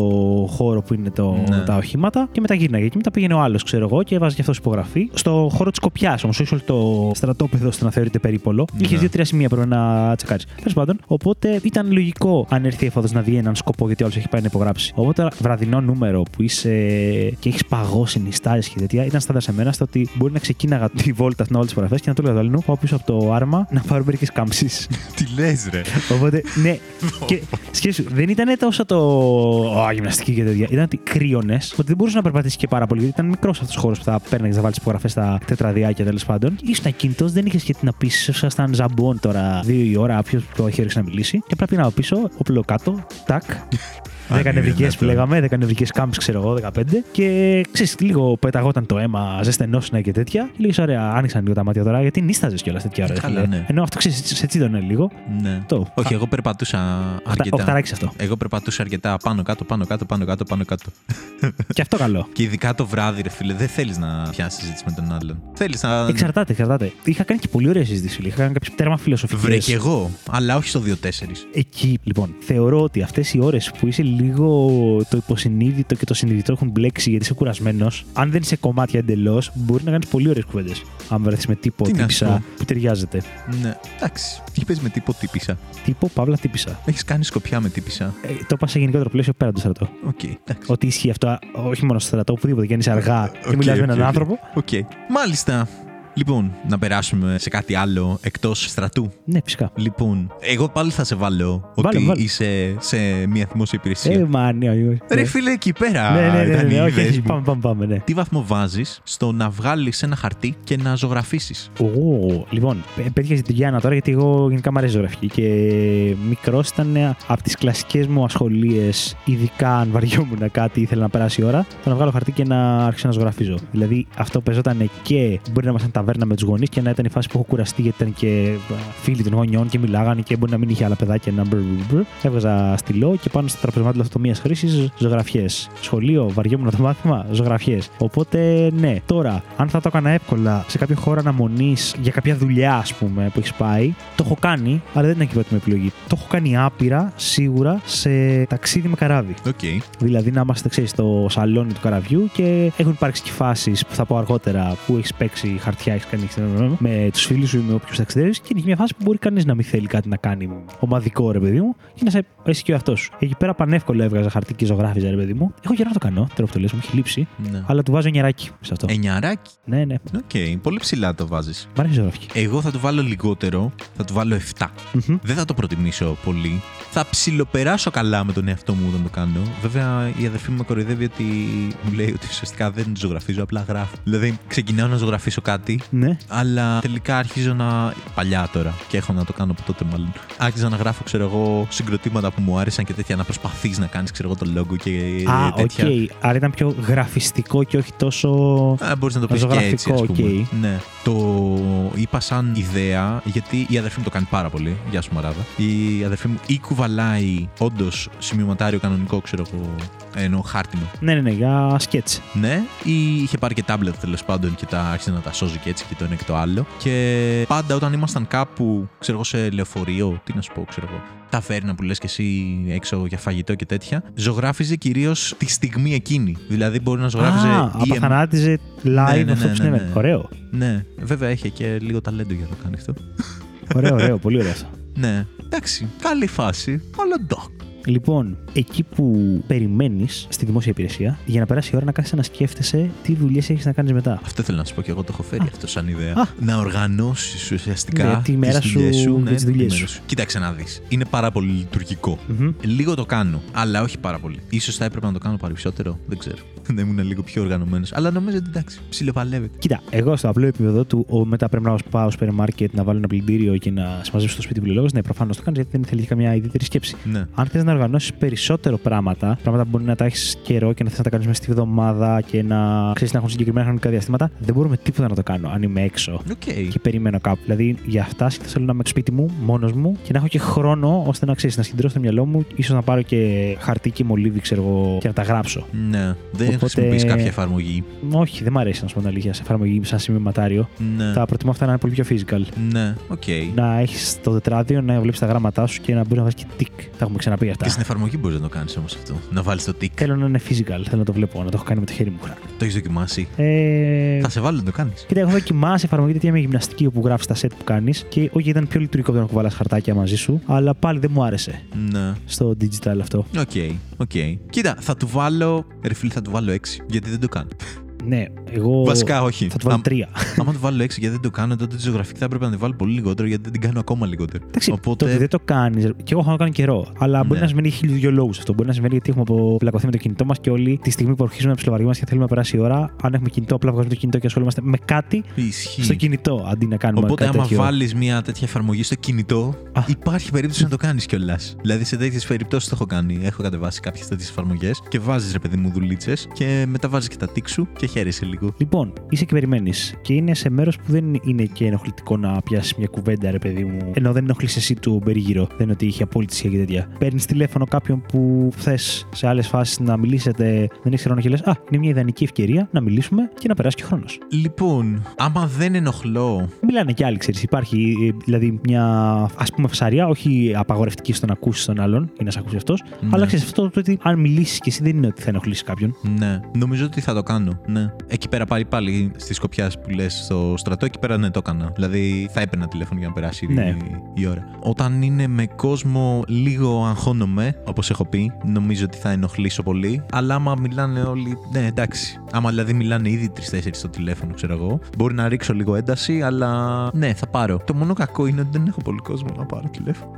χώρο που είναι το, Ναι. τα οχήματα και μετά γύρναγε. Και μετά πήγαινε ο άλλος, ξέρω εγώ, και έβαζε και αυτός υπογραφή. Στο χώρο της σκοπιάς όμως, όχι όλο το στρατόπεδο ώστε να θεωρείται περίπολο. Ναι. Είχε δύο-τρία σημεία που έπρεπε να τσεκάρεις. Τέλος πάντων, οπότε ήταν λογικό αν έρθει έφοδο να δει έναν σκοπό γιατί ο άλλος έχει πάει να υπογράψει. Οπότε βραδινό νούμερο που είσαι και έχεις παγώσει νιστάζει και τέτοια ήταν στάντα σε μένα στο ότι μπορεί να ξεκίναγα τη βόλτα αυτήν όλε τι υπογραφέ και να του λέω Δόλινου, πάω πίσω από το άρμα να πάρω μερικέ κάμψεις. Τι λες, ρε. Οπότε, ναι. και σκέψου, δεν ήταν τόσο το. Ω, γυμναστική και τέτοια. Ήταν ότι κρύωνες, ότι δεν μπορούσες να περπατήσεις και πάρα πολύ. Γιατί ήταν μικρός αυτός ο χώρος που θα παίρνει να βάλεις υπογραφές στα τετραδιάκια τέλος πάντων. Ήσουν ακίνητος, δεν είχες γιατί να πεις, ήσασταν ζαμπόν τώρα δύο η ώρα, ποιος το έχει όρεξη να μιλήσει. Και πρέπει να πίσω, όπλο κάτω, τάκ. 10 είναι νευρικέ δυνατόν. που λέγαμε, 10 νευρικέ κάμψει, ξέρω εγώ, 15. Και ξέρεις, λίγο πεταγόταν το αίμα, ζεσθενόσουνα και τέτοια. Και λέγε, ωραία, άνοιξαν λίγο τα μάτια τώρα, γιατί νίσταζες κιόλας τέτοια ώρα. ρε Καλά, φίλε. ναι. Ενώ αυτό ξέρεις, σε τσίδωνε λίγο. Ναι. Το. Όχι, εγώ περπατούσα αρκετά. Οχταράκι αυτό. Εγώ περπατούσα αρκετά πάνω κάτω, πάνω κάτω, πάνω κάτω, πάνω κάτω. Και αυτό καλό. Και ειδικά το βράδυ, ρε φίλε, δεν θέλεις να πιάσεις συζήτηση με τον άλλον. Θέλεις να. Εξαρτάται, εξαρτάται. Είχα κάνει και πολύ ωραία συζήτηση. φίλε. Είχα κάνει κάποιες τέρμα φιλοσοφικές. Βρε κι εγώ, αλλά όχι στο 2-4. Εκεί, λοιπόν, θεωρώ ότι αυτές οι ώρες που είσαι λίγο το υποσυνείδητο και το συνειδητό έχουν μπλέξει γιατί είσαι κουρασμένος, αν δεν είσαι κομμάτια εντελώς, μπορεί να κάνεις πολύ ωραίες κουβέντες. Αν βρεθεί με τύπο Τι να σου τύπισσα πω. που ταιριάζεται. Ναι, εντάξει. Τι πες με τύπο τύπισσα; Τύπο, παύλα, τύπισσα. Έχεις κάνει σκοπιά με τύπισσα; Ε, το είπα σε γενικότερο πλαίσιο πέραν του στρατό. Οκ, εντάξει. Ότι ισχύει αυτό όχι μόνο στο στρατό, οπουδήποτε. Και αν είσαι αργά και Οκ, μιλάς με οκ, έναν οκ. άνθρωπο. Οκ. Μάλιστα. Λοιπόν, να περάσουμε σε κάτι άλλο εκτός στρατού. Ναι, φυσικά. Λοιπόν, εγώ πάλι θα σε βάλω Βάλε, ότι βάλε. είσαι σε μια δημόσια υπηρεσία. Ε, μα, ναι, όχι, όχι. Ρε φίλε, εκεί πέρα. Ναι, ναι, ναι, ήταν ναι, οι ναι, όχι, ιδέες όχι, μου. πάμε, πάμε, πάμε, ναι. Τι βαθμό βάζεις στο να βγάλεις ένα χαρτί και να ζωγραφίσεις; Ω, λοιπόν, παι- παιδιά στην Γιάννα τώρα, γιατί εγώ γενικά μου αρέσει η ζωγραφική και μικρός ήταν από τις κλασικές μου ασχολίες, ειδικά αν βαριόμουν κάτι, ήθελα να περάσει η ώρα, το να βγάλω χαρτί και να άρχισα να ζωγραφίζω. Δηλαδή αυτό παίζονταν και μπορεί να ήμασταν ταβέρνα με τους γονείς και να ήταν η φάση που έχω κουραστεί γιατί ήταν και α, φίλοι των γονιών και μιλάγανε και μπορεί να μην είχε άλλα παιδάκια να μπρ, μπρ, μπρ. Έβγαζα στυλό και πάνω στο τραπεζομάντιλο αυτό μιας χρήσης ζωγραφιές. Σχολείο, βαριόμουν το μάθημα, ζωγραφιές. Οπότε ναι, τώρα, αν θα το έκανα εύκολα σε κάποιο χώρο αναμονής για κάποια δουλειά, ας πούμε, που έχεις πάει, το έχω κάνει, αλλά δεν ήταν και η πρώτη μου επιλογή. Το έχω κάνει άπειρα σίγουρα σε ταξίδι με καράβι. Οκ. Δηλαδή να είμαστε, ξέρεις, στο σαλόνι του καραβιού και έχουν υπάρξει και φάσεις που θα πω αργότερα που έχεις παίξει χαρτιά, έχεις κάνει ξέρω, με τους φίλους σου ή με όποιους ταξιδεύει και είναι και μια φάση που μπορεί κανείς να μην θέλει κάτι να κάνει ομαδικό, ρε παιδί μου, και να 'σαι εσύ και ο αυτό. Εκεί πέρα πανεύκολα έβγαζα χαρτί και ζωγράφιζα, ρε παιδί μου. Έχω καιρό να το κάνω, τώρα που το λες, μου έχει λείψει, Ναι. αλλά του βάζω εννιαράκι σε αυτό. Εννιαράκι; Ναι, ναι. Οκ, πολύ ψηλά το βάζεις. Μ' αρέσει η ζωγραφική. Εγώ θα του βάλω λιγότερο, θα του βάλω 7. Μμμ. Δεν θα το προτιμήσω πολύ. Θα ψιλοπεράσω καλά με τον εαυτό μου όταν το κάνω. Βέβαια, η αδερφή μου με κοροϊδεύει ότι μου λέει ότι ουσιαστικά δεν ζωγραφίζω, απλά γράφω. Δηλαδή, ξεκινάω να ζωγραφίσω κάτι, Ναι. αλλά τελικά αρχίζω να. παλιά τώρα. Και έχω να το κάνω από τότε μάλλον. Άρχιζα να γράφω, ξέρω εγώ, συγκροτήματα που μου άρεσαν και τέτοια. Να προσπαθείς να κάνεις, ξέρω εγώ, το logo και Α, οκ. τέτοια. Άρα ήταν πιο γραφιστικό και όχι τόσο. Μπορείς να το πεις και Ζωγραφικό, έτσι, ας πούμε. οκ. Ναι. Το είπα σαν ιδέα, γιατί η αδερφή μου το κάνει πάρα πολύ. Γεια σου, Μαράδα. Η αδερφή μου ή κουβαλάει όντως σημειωματάριο κανονικό, ξέρω εγώ, ενώ χάρτινο. Ναι, ναι, ναι, για sketch. Ναι, ή είχε πάρει και τάμπλετ τέλος πάντων και τα άρχισε να τα σώζει και έτσι και το ένα και το άλλο. Και πάντα όταν ήμασταν κάπου, ξέρω εγώ, σε λεωφορείο, τι να σου πω, ξέρω εγώ, ταβέρνα που λες και εσύ έξω για φαγητό και τέτοια, ζωγράφιζε κυρίως τη στιγμή εκείνη. Δηλαδή μπορεί να ζωγράφιζε. Α, ή εμ- απαθανάτιζε live Ναι, ναι, αυτό ναι, που συνέβαινε. ναι, ναι. Ωραίο. Ναι, βέβαια είχε και λίγο ταλέντο για να το κάνει αυτό. Ωραίο, ωραίο, πολύ ωραίο αυτό. Ναι, εντάξει, καλή φάση, αλλά ντοκ. Λοιπόν, εκεί που περιμένεις στη δημόσια υπηρεσία, για να περάσει η ώρα να κάθεσαι να σκέφτεσαι τι δουλειές έχεις να κάνεις μετά. Αυτό θέλω να σου πω και εγώ το έχω φέρει Α. αυτό σαν ιδέα. Α. Να οργανώσεις ουσιαστικά Ναι, τη μέρα τις σου δουλειές με ναι, τις τη δουλειές μέρα σου. Κοίταξε να δεις. Είναι πάρα πολύ λειτουργικό. Μμμ. Λίγο το κάνω, αλλά όχι πάρα πολύ. Ίσως θα έπρεπε να το κάνω περισσότερο. Δεν ξέρω. να ήμουν λίγο πιο οργανωμένος. Αλλά νομίζω ότι εντάξει, ψιλοπαλεύεται. Κοίτα, εγώ στο απλό επίπεδο του, ο, μετά πρέπει να πάω στο σούπερ μάρκετ να βάλω ένα πλυντήριο και να συμμαζέψω το σπίτι βιβλιολόγο. Ναι, προφανώς το κάνεις γιατί δεν θέλεις καμιά ιδιαίτερη σκέψη. Ναι. Αν θες να οργανώσεις περισσότερο πράγματα, πράγματα που μπορεί να τα έχεις καιρό και να θες να τα κάνεις μέσα στη βδομάδα και να ξέρεις να έχουν συγκεκριμένα χρονικά διαστήματα, δεν μπορούμε τίποτα να το κάνω αν είμαι έξω Οκ. και περιμένω κάπου. Δηλαδή, για αυτά συνήθως θέλω να είμαι στο σπίτι μου, μόνος μου και να έχω και χρόνο ώστε να ξέρεις να συγκεντρώσω το μυαλό μου, ίσως να πάρω και χαρτί και μολύβι, ξέρω εγώ, και να τα γράψω. Ναι. Δεν Οπότε- χρησιμοποιείς κάποια εφαρμογή. Όχι, δεν μου αρέσει να σου πω την αλήθεια σε εφαρμογή σαν σημειωματάριο. Ναι. Τα προτιμώ αυτά να είναι πολύ πιο physical. Ναι. Οκ. Να έχεις το τετράδιο, να βλέπεις τα γράμματά σου και να μπορείς να βάζεις και τικ. Τα έχουμε ξαναπεί αυτά. Και στην εφαρμογή μπορείς να το κάνεις όμως αυτό. Να βάλεις το tick. Θέλω να είναι physical, θέλω να το βλέπω, να το έχω κάνει με το χέρι μου. Το έχεις δοκιμάσει. Ε, Θα σε βάλω να το κάνεις. Κοίτα, έχω δοκιμάσει εφαρμογή τέτοια με γυμναστική όπου γράφεις τα set που κάνεις και όχι ήταν πιο λειτουργικό από το να κουβαλάς χαρτάκια μαζί σου, αλλά πάλι δεν μου άρεσε Ναι. στο digital αυτό. Οκ. Οκ. Κοίτα, θα του βάλω. Ρε φίλε, θα του βάλω 6. Γιατί δεν το κάνω. Ναι, εγώ. Βασικά, όχι. Θα του βάλω Αμ- τρία. Άμα του βάλω 6 γιατί δεν το κάνω, τότε τη ζωγραφική θα έπρεπε να τη βάλω πολύ λιγότερο γιατί δεν την κάνω ακόμα λιγότερο. Εντάξει, Οπότε. το ότι δεν το κάνεις. Και εγώ έχω να κάνω καιρό. Αλλά μπορεί Ναι. να σημαίνει χίλιους δυο λόγους αυτό. Μπορεί να σημαίνει γιατί έχουμε αποβλακωθεί με το κινητό μας και όλοι τη στιγμή που αρχίζουμε να ψιλοβαριόμαστε και θέλουμε να περάσει η ώρα, αν έχουμε κινητό, απλά βγάζουμε το κινητό και ασχολούμαστε με κάτι Ισχύει. στο κινητό αντί να κάνουμε Οπότε, κάτι άμα τέτοιο. βάλεις μια τέτοια εφαρμογή στο κινητό, Α. υπάρχει περίπτωση να το κάνεις κιόλας. Δηλαδή, σε τέτοιες περιπτώσεις το έχω κάνει. Έχω κατεβάσει κάποιες τέτοιες εφαρμογές και βάζεις ρε παιδί μου δουλίτσες και μετά βάζεις και τα τίξου και χαίρεσαι λίγο. Λοιπόν, είσαι και περιμένει και είναι σε μέρος που δεν είναι και ενοχλητικό να πιάσεις μια κουβέντα, ρε παιδί μου. Ενώ δεν ενοχλείς εσύ του περίγυρο. Δεν είναι ότι έχει απόλυτη σχέση και τέτοια. Παίρνεις τηλέφωνο κάποιον που θες σε άλλες φάσεις να μιλήσετε, δεν έχεις χρόνο και λες: Α, είναι μια ιδανική ευκαιρία να μιλήσουμε και να περάσει και χρόνος. Λοιπόν, άμα δεν ενοχλώ. Μιλάνε κι άλλοι, ξέρεις. Υπάρχει ε, δηλαδή μια ας πούμε φασαρία, όχι απαγορευτική στο να ακούσεις τον άλλον ή να σε ακούσει αυτός. Ναι. Αλλά ξέρεις αυτό το ότι αν μιλήσεις και εσύ δεν είναι ότι θα ενοχλήσεις κάποιον. Ναι, νομίζω ότι θα το κάνω. Ναι. Εκεί πέρα πάλι, πάλι στη σκοπιά που λες στο στρατό, εκεί πέρα ναι, το έκανα. Δηλαδή θα έπαιρνα τηλέφωνο για να περάσει Ναι. η, η ώρα. Όταν είναι με κόσμο, λίγο αγχώνομαι, όπως έχω πει. Νομίζω ότι θα ενοχλήσω πολύ. Αλλά άμα μιλάνε όλοι. Ναι, εντάξει. Άμα δηλαδή μιλάνε ήδη τρει-τέσσερι στο τηλέφωνο, ξέρω εγώ. Μπορεί να ρίξω λίγο ένταση, αλλά ναι, θα πάρω. Το μόνο κακό είναι ότι δεν έχω πολύ κόσμο να πάρω τηλέφωνο.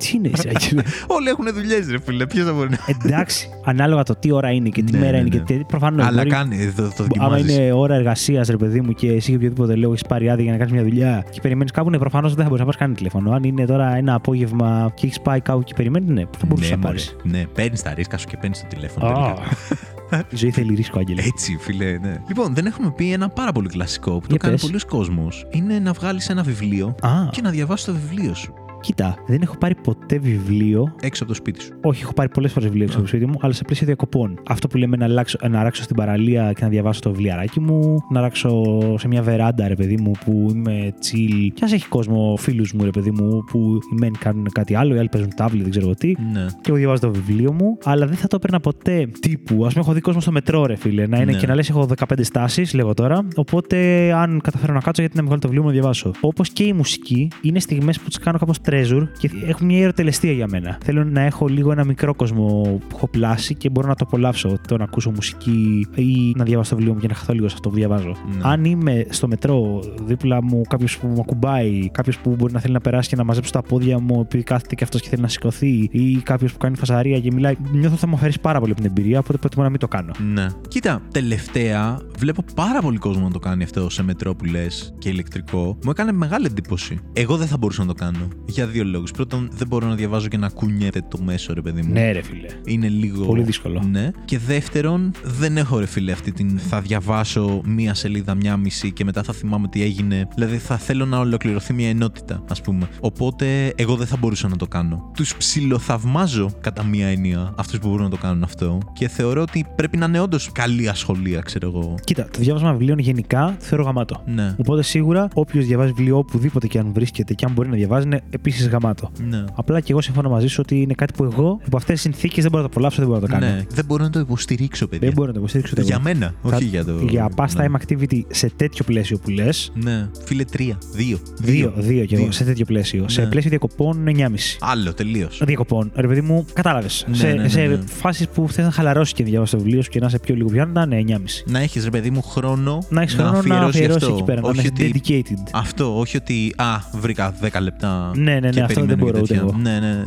Τι είναι εσύ, Άγγελε; Όλοι έχουν δουλειές, ρε φίλε. Ποιος θα μπορεί να. Εντάξει, ανάλογα το τι ώρα είναι και τι Ναι, μέρα ναι, είναι ναι. και τι. Προφανώς. Αλλά κάνει, το, το Άμα δοκιμάζεις. είναι ώρα εργασίας, ρε παιδί μου, και εσύ για οποιοδήποτε λόγο έχεις πάρει άδεια για να κάνεις μια δουλειά και περιμένεις κάπου, ναι, προφανώς δεν θα μπορείς να πάρει κανένα τηλέφωνο. Αν είναι τώρα ένα απόγευμα και έχεις πάει κάπου και περιμένεις, ναι, θα μπορούσες ναι, να πάρεις. μωρέ. Ναι, παίρνεις τα ρίσκα σου και παίρνεις το τηλέφωνο. τελικά. Η ζωή θέλει ρίσκο, Άγγελε. Έτσι, φίλε, ναι. Λοιπόν, δεν έχουμε πει ένα πάρα πολύ κλασικό που το Για κάνει πες. πολλοί κόσμος. Είναι να βγάλεις ένα βιβλίο Α, και να διαβάσεις το βιβλίο σου κοίτα, δεν έχω πάρει ποτέ βιβλίο. έξω από το σπίτι σου. Όχι, έχω πάρει πολλές φορές βιβλίο έξω από το σπίτι μου, αλλά σε πλαίσιο διακοπών. Αυτό που λέμε να, αλλάξω, να ράξω στην παραλία και να διαβάσω το βιβλιαράκι μου, να ράξω σε μια βεράντα, ρε παιδί μου, που είμαι chill. Κι ας έχει κόσμο, φίλους μου, ρε παιδί μου, που οι μεν κάνουν κάτι άλλο, οι άλλοι παίζουν τάβλη, δεν ξέρω εγώ τι. Ναι. Και εγώ διαβάζω το βιβλίο μου, αλλά δεν θα το έπαιρνα ποτέ τύπου. Α πούμε, έχω δει κόσμο στο μετρό, ρε φίλε. Να είναι Ναι. και να λες: Έχω 15 στάσεις, λέγω τώρα. Οπότε, αν καταφέρω να κάτσω, γιατί να μην βγάλω το βιβλίο μου να διαβάσω. Όπως και η μουσική, είναι στιγμές που τις κάνω κάπως treasure και έχουν μια ιεροτελεστία για μένα. Θέλω να έχω λίγο ένα μικρό κόσμο που έχω πλάσει και μπορώ να το απολαύσω. Το να ακούσω μουσική ή να διαβάσω το βιβλίο μου και να χαθώ λίγο σε αυτό που διαβάζω. Ναι. Αν είμαι στο μετρό, δίπλα μου κάποιος που με ακουμπάει, κάποιος που μπορεί να θέλει να περάσει και να μαζέψει τα πόδια μου επειδή κάθεται και αυτός και θέλει να σηκωθεί, ή κάποιος που κάνει φασαρία και μιλάει, νιώθω ότι θα μου αφαιρέσει πάρα πολύ από την εμπειρία, οπότε προτιμώ να μην το κάνω. Ναι. Κοίτα, τελευταία βλέπω πάρα πολύ κόσμο να το κάνει αυτό σε μετρό που λες και ηλεκτρικό. Μου έκανε μεγάλη εντύπωση. Εγώ δεν θα μπορούσα να το κάνω. Για δύο λόγους. Πρώτον, δεν μπορώ να διαβάζω και να κουνιέται το μέσο, ρε παιδί μου. Ναι, ρε φίλε. Είναι λίγο. Πολύ δύσκολο. Ναι. Και δεύτερον, δεν έχω ρε φίλε αυτή την. Θα διαβάσω μία σελίδα, μία μισή και μετά θα θυμάμαι τι έγινε. Δηλαδή θα θέλω να ολοκληρωθεί μια ενότητα, ας πούμε. Οπότε εγώ δεν θα μπορούσα να το κάνω. Τους ψιλοθαυμάζω κατά μία έννοια αυτούς που μπορούν να το κάνουν αυτό. Και θεωρώ ότι πρέπει να είναι όντως καλή ασχολία, ξέρω εγώ. Κοίτα, το διάβασμα βιβλίων γενικά το θεωρώ γαμάτο. Ναι. Οπότε σίγουρα όποιος διαβάζει βιβλίο οπουδήποτε και αν βρίσκεται και αν μπορεί να διαβάζει είναι επίσης γαμάτο. Ναι. Απλά αλλά και εγώ συμφωνώ μαζί σου ότι είναι κάτι που εγώ υπό αυτές τις συνθήκες δεν μπορώ να το απολαύσω, δεν μπορώ να το κάνω. Ναι, δεν μπορώ να το υποστηρίξω, παιδιά. Δεν μπορώ να το υποστηρίξω ούτε Για εγώ. μένα, Θα- όχι για το. Για past ναι. time activity σε τέτοιο πλαίσιο που λες. Ναι, φίλε, τρία. Δύο. Δύο, δύο κι εγώ, Δύο. σε τέτοιο πλαίσιο. Σε Ναι. πλαίσιο διακοπών 9,5. Άλλο, τελείως. Διακοπών. Ρε παιδί μου, κατάλαβες. Ναι, σε ναι, ναι, σε ναι. φάσεις που θες να χαλαρώσεις και να διαβάσεις το βιβλίο σου και να είσαι πιο λίγο πιο άνετα, ναι, 9,5. Να έχεις, ρε παιδί μου, χρόνο Να έχεις χρόνο να αφιερώσεις γι' αφιερώσεις αυτό. εκεί πέρα, να Όχι είσαι ότι dedicated. Αυτό, όχι ότι α, βρήκα 10 λεπτά. Ναι, ναι, ναι, και αυτό δεν περιμένω μπορώ και ούτε τέτοια. εγώ. Ναι, ναι.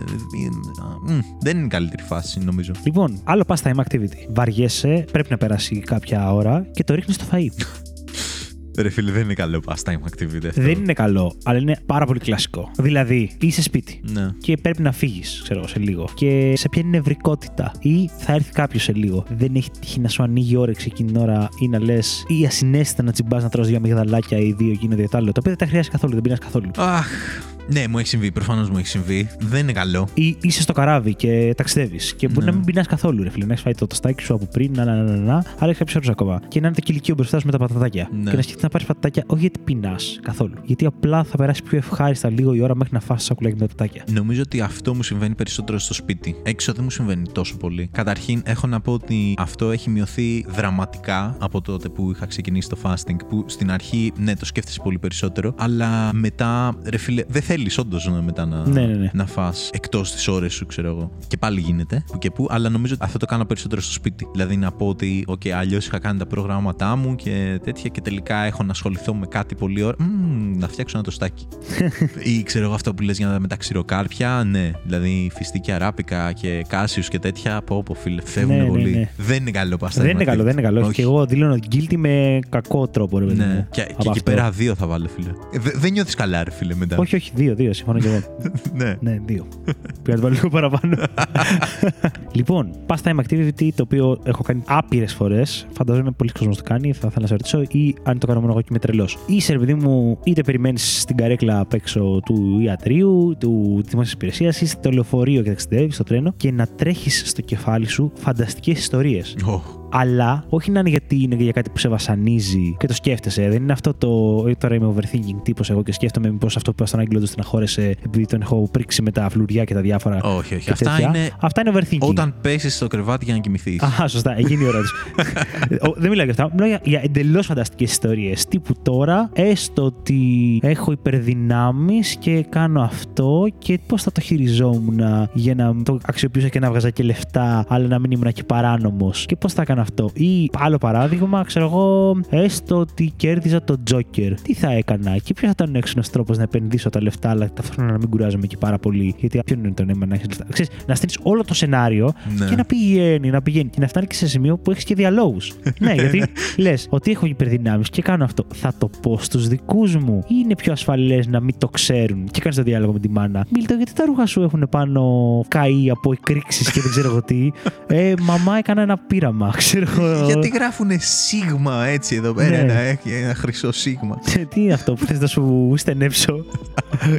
Μμ, Δεν είναι η καλύτερη φάση, νομίζω. Λοιπόν, άλλο past time activity. Βαριέσαι, πρέπει να περάσει κάποια ώρα και το ρίχνεις στο φαΐ. Ρε φίλε, δεν είναι καλό pastime activity αυτό. Δεν είναι καλό, αλλά είναι πάρα πολύ κλασικό. Δηλαδή, είσαι σπίτι Ναι. και πρέπει να φύγεις, ξέρω εγώ, σε λίγο. Και σε πιάνει νευρικότητα. Ή θα έρθει κάποιος σε λίγο. Δεν έχει τύχει να σου ανοίγει η όρεξη εκείνη την ώρα ή να λες, ή ασυναίσθητα να τσιμπάς να τρως δύο αμυγδαλάκια ή δύο εκείνο δύο τ' άλλο. Το οποίο δεν τα χρειάζεται καθόλου, δεν πεινά καθόλου. Αχ, ναι, μου έχει συμβεί. Προφανώς μου έχει συμβεί. Δεν είναι καλό. Ή είσαι στο καράβι και ταξιδεύεις και μπορεί Ναι. να μην πεινάς καθόλου, ρε φίλε. Να έχεις φάει το τοστάκι σου από πριν, να, να, να, να, να αλλά έχεις κάποιους ώρε ακόμα. Και να είναι το κηλικείο μπροστά σου με τα πατατάκια. Ναι. Και να σκεφτείς να πάρεις πατατάκια, όχι γιατί πεινάς καθόλου. Γιατί απλά θα περάσεις πιο ευχάριστα λίγο η ώρα μέχρι να φάσει σακουλάκι με τα πατατάκια. Νομίζω ότι αυτό μου συμβαίνει περισσότερο στο σπίτι. Έξω δεν μου συμβαίνει τόσο πολύ. Καταρχήν, έχω να πω ότι αυτό έχει μειωθεί δραματικά από τότε που είχα ξεκινήσει το fasting. Που στην αρχή, ναι, το σκέφτεσαι πολύ περισσότερο. Αλλά μετά, ρε φίλε, δεν θέλεις όντως μετά να, Ναι, ναι, ναι. να φά εκτός τι ώρες σου, ξέρω εγώ. Και πάλι γίνεται που και που. Αλλά νομίζω ότι αυτό το κάνω περισσότερο στο σπίτι. Δηλαδή να πω ότι, OK, αλλιώς είχα κάνει τα προγράμματά μου και τέτοια και τελικά έχω να ασχοληθώ με κάτι πολύ ώρα. Μμμ, να φτιάξω ένα τοστάκι. ή ξέρω εγώ αυτό που λες για να με τα ξηροκάρπια. Ναι, δηλαδή φιστίκια ράπικα και κάσιους και τέτοια. Από όπου φίλε, φεύγουν Ναι, ναι, πολύ. ναι. Δεν είναι καλό πάστα. δεν είναι καλό, δεν είναι καλό. Όχι. Και εγώ δηλώνω guilty με κακό τρόπο, ρε παιδί Ναι, μου. και, από και εκεί αυτό. πέρα δύο θα βάλω, φίλε. Ε, δε- δεν νιώθεις καλά, ρε φίλε, μετά. Όχι, όχι, δύο, δύο, συμφωνώ και εγώ. ναι. ναι, δύο. Πήγα να το βάλω λίγο παραπάνω. λοιπόν, past time activity το οποίο έχω κάνει άπειρες φορές. Φανταζόμαι πολλοί κόσμος το κάνει. Θα ήθελα να σε ρωτήσω, ή αν το κάνω μόνο εγώ και είμαι τρελός. Είσαι, ρε παιδί μου, είτε περιμένεις στην καρέκλα απ' έξω του ιατρείου, του δημόσιας υπηρεσίας, ή στο λεωφορείο και ταξιδεύεις στο τρένο και να τρέχεις στο κεφάλι σου φανταστικές ιστορίες. Οχ. Αλλά όχι να είναι γιατί είναι για κάτι που σε βασανίζει και το σκέφτεσαι. Δεν είναι αυτό το. ε, Τώρα είμαι overthinking τύπος εγώ και σκέφτομαι μήπως αυτό που είπα στον Άγγελο του στεναχώρεσε επειδή τον έχω πρίξει με τα φλουριά και τα διάφορα. Όχι, όχι. και Αυτά τέτοια. είναι Αυτά είναι overthinking. όταν πέσεις στο κρεβάτι για να κοιμηθείς. Αχά, σωστά, εκείνη η ώρα του. Δεν μιλάω για αυτά. Μιλάω για, για εντελώς φανταστικές ιστορίες. Τύπου τώρα, έστω ότι έχω υπερδυνάμεις και κάνω αυτό και πώς θα το χειριζόμουν για να το αξιοποιούσα και να βγάζα και λεφτά, αλλά να μην ήμουν και παράνομος. Και πώς θα έκανα αυτό. Ή άλλο παράδειγμα, ξέρω εγώ, έστω ότι κέρδιζα το Joker. Τι θα έκανα και ποιος θα ήταν ο έξυπνο τρόπος να επενδύσω τα λεφτά, αλλά ταυτόχρονα να μην κουράζομαι και πάρα πολύ. Γιατί ποιο είναι το νόημα να έχεις λεφτά. Ξέρεις, να στείλεις όλο το σενάριο Ναι. και να πηγαίνει, να πηγαίνει και να φτάνει και σε σημείο που έχεις και διαλόγους. ναι, γιατί λες ότι έχω υπερδυνάμεις και κάνω αυτό. Θα το πω στους δικούς μου ή είναι πιο ασφαλές να μην το ξέρουν και κάνεις το διάλογο με τη μάνα. Μίλτο, γιατί τα ρούχα σου έχουν πάνω καεί από εκρήξεις και δεν ξέρω εγώ τι. Ε, μαμά, έκανα ένα πείραμα, ξέρω εγώ. Γιατί γράφουνε σίγμα έτσι εδώ πέρα, Ναι. ένα, ένα χρυσό σίγμα. Τι είναι αυτό που θες να σου στενέψω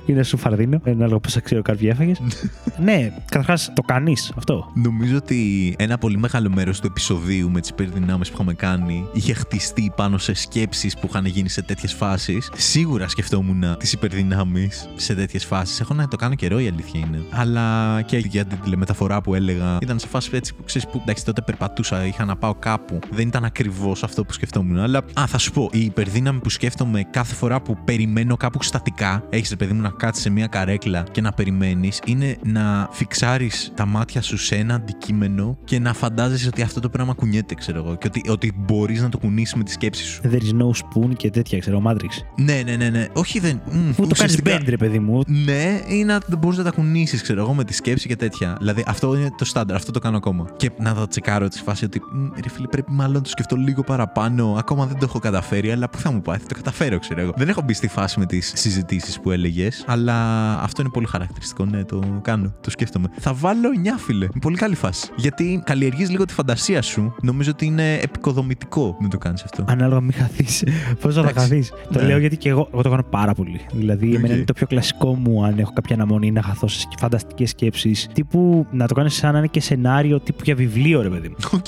ή να σου φαρδίνω, ανάλογα πόσα ξέρω καρπιά έφαγες. ναι, καταρχάς το κάνεις αυτό. Νομίζω ότι ένα πολύ μεγάλο μέρος του επεισοδίου με τις υπερδυνάμει που είχαμε κάνει είχε χτιστεί πάνω σε σκέψεις που είχαν γίνει σε τέτοιες φάσεις. Σίγουρα σκεφτόμουν τις υπερδυνάμεις σε τέτοιες φάσεις. Έχω να το κάνω καιρό, η αλήθεια είναι. Αλλά και για την τηλεμεταφορά που έλεγα, ήταν σε φάση έτσι που ξέρεις που εντάξει, τότε περπατούσα, είχα να πάω κάπου. Δεν ήταν ακριβώς αυτό που σκεφτόμουν. Αλλά, α, θα σου πω, η υπερδύναμη που σκέφτομαι κάθε φορά που περιμένω κάπου στατικά, έχεις ρε παιδί μου να κάτσεις σε μια καρέκλα και να περιμένεις, είναι να φιξάρεις τα μάτια σου σε ένα αντικείμενο και να φαντάζεσαι ότι αυτό το πράγμα κουνιέται, ξέρω εγώ. Και ότι, ότι μπορείς να το κουνήσεις με τη σκέψη σου. There is no spoon και τέτοια, ξέρω, Matrix. Ναι, ναι, ναι, ναι. Όχι, δεν. μ, Που το κάνει ουσιαστικά- bend, ρε παιδί μου. ναι, ή να μπορείς να τα κουνήσεις, ξέρω εγώ, με τη σκέψη και τέτοια. Δηλαδή, αυτό είναι το στάνταρ, αυτό το κάνω ακόμα. Και να το τσεκάρω τη φάση ότι, «Μ, ρε φίλε, πρέπει μάλλον να το σκεφτώ λίγο παραπάνω. Ακόμα δεν το έχω καταφέρει, αλλά πού θα μου πάει, θα το καταφέρω, ξέρω εγώ. Δεν έχω μπει στη φάση με τις συζητήσεις που έλεγες, αλλά αυτό είναι πολύ χαρακτηριστικό. Ναι, το κάνω, το σκέφτομαι. Θα βάλω 9, φίλε. Είναι πολύ καλή φάση. Γιατί καλλιεργείς λίγο τη φαντασία σου. Νομίζω ότι είναι εποικοδομητικό να το κάνεις αυτό. Ανάλογα μην χαθείς. Πόσο θα Εντάξει. χαθείς. Το Ναι. λέω γιατί και εγώ, εγώ το κάνω πάρα πολύ. Δηλαδή, Οκ. εμένα είναι το πιο κλασικό μου αν έχω κάποια αναμονή να χαθώ σε φανταστικές σκέψεις. Τύπου να το κάνεις σαν να είναι και σενάριο τύπου για βιβλίο, ρε παιδί μου. Οκ.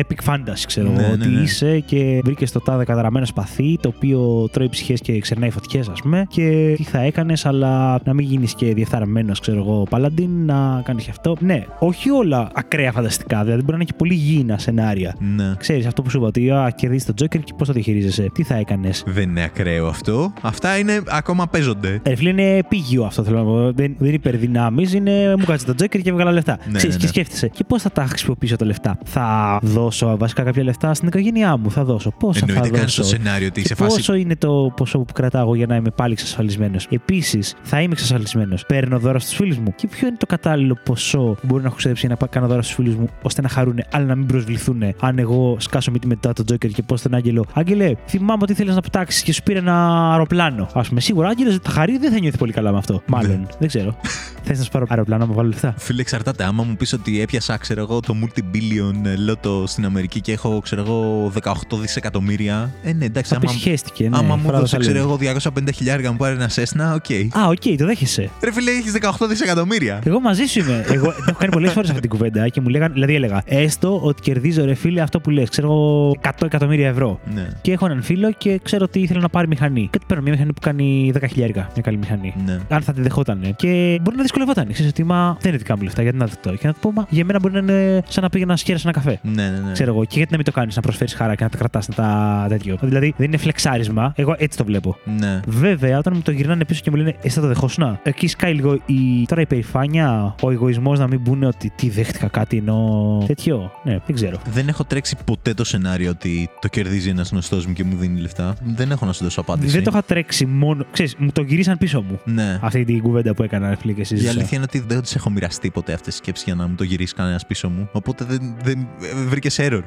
Epic fantasy, ξέρω Ναι, εγώ. ναι, ότι ναι. είσαι και βρήκες το τάδε καταραμένο σπαθί, το οποίο τρώει ψυχές και ξερνάει φωτιές, ας πούμε. Και τι θα έκανες έκανε, αλλά να μην γίνεις και διεφθαρμένος, ξέρω εγώ, παλαντίν, να κάνεις και αυτό. Ναι, όχι όλα ακραία φανταστικά. Δηλαδή μπορεί να έχει πολύ γήινα σενάρια. Ναι. Ξέρεις αυτό που σου είπα, ότι α, κερδίζεις τον Τζόκερ και πώς το διαχειρίζεσαι, τι θα έκανες; Δεν είναι ακραίο αυτό. Αυτά είναι ακόμα παίζονται. Ε, φίλε, είναι επίγειο αυτό θέλω να πω. Δεν, δεν είναι υπερδυνάμεις, είναι μου κάτσε τον Τζόκερ και έβγαλα λεφτά. Ναι, Ξέρεις, ναι, και ναι. σκέφτεσαι. Και πώς θα τα χρησιμοποιήσω τα λεφτά; Θα δώσω βασικά κάποια λεφτά στην οικογένειά μου, θα δώσω. Πόσα θα Εννοείται κάνει δώσω; το σενάριο ότι Και σε φάση. πόσο είναι το ποσό που κρατάω για να είμαι πάλι εξασφαλισμένος; Επίσης, θα είμαι εξασφαλισμένος. Παίρνω δώρα στους φίλους μου. Και ποιο είναι το κατάλληλο ποσό που μπορεί να έχω ξοδέψει για να πάω- κάνω δώρα στους φίλους μου, ώστε να χαρούν, αλλά να μην προσβληθούν αν εγώ σκάσω μύτη μετά τον Τζόκερ και πω στον Άγγελο. Άγγελε, θυμάμαι ότι ήθελε να πετάξεις και σου πήρε ένα αεροπλάνο. Α πούμε, σίγουρα ο Άγγελο θα χαρεί, δεν θα νιώθει πολύ καλά με αυτό. Μάλλον. Δεν ξέρω. Θες να σου πάρω αεροπλάνο να μου βάλω λεφτά; Φίλε, εξαρτάται. Άμα μου πεις ότι έπιασα, ξέρω εγώ, το multi-billion ε, λότο στην Αμερική και έχω, ξέρω εγώ, 18 δισεκατομμύρια. Ε, ναι, εντάξει. Θα πει Άμα, χέστηκε. Ναι, άμα μου φράγος δώσει, θα ξέρω λέμε. εγώ, 250 χιλιάρια μου πάρει ένα Cessna, οκ. Α, οκ, το δέχεσαι. Ρε φίλε, έχει 18 δισεκατομμύρια. Εγώ μαζί σου είμαι. Εγώ το έχω κάνει πολλές φορές αυτή την κουβέντα και μου λέγανε, δηλαδή έλεγα, έστω ότι κερδίζω ρε φίλε αυτό που λες, ξέρω εγώ, 100 εκατομμύρια ευρώ. Ναι. Και έχω έναν φίλο και ξέρω ότι ήθελε να πάρει μηχανή. Και του παίρνω μια μηχανή που κάνει 10 χιλιάρικα. Μια καλή μηχανή. Ναι. Αν θα τη δεχόταν. Και μπορεί να δυσκολευόταν. Ξέρεις ότι μα δεν είναι δικά μου λεφτά, γιατί να δεχτώ. Και να του πω, μα για μένα μπορεί να είναι σαν να πήγαινα να σε κέρασε ένα καφέ. Ναι, ναι, ναι. Ξέρω εγώ. Και γιατί να μην το κάνεις, να προσφέρεις χαρά και να τα κρατάς τα τέτοιο. Δηλαδή δεν είναι φλεξάρισμα. Εγώ έτσι το βλέπω. Ναι. Βέβαια, όταν μου το γυρνάνε πίσω και μου λένε Εσύ θα το δεχόσουν. Εκεί σκάει λίγο η τώρα η περηφάνεια, ο εγωισμός να μην πούνε ότι τι δέχτηκα κάτι ενώ. τέτοιο. Ναι, δεν ξέρω. Δεν έχω τρέξει ποτέ το σενάριο ότι το κερδίζει ένας γνωστός μου και μου δίνει λεφτά. Δεν έχω να σου δώσω απάντηση. Δεν το είχα τρέξει μόνο. Ξέρεις, μου το γυρίσαν πίσω μου. Ναι. Αυτή την κουβέντα που έκανα, ρε φίλε και Η συζήτησα. αλήθεια είναι ότι δεν τις έχω μοιραστεί ποτέ αυτές τις σκέψεις για να μου το γυρίσεις κανένας πίσω μου. Οπότε δεν, δεν βρήκε error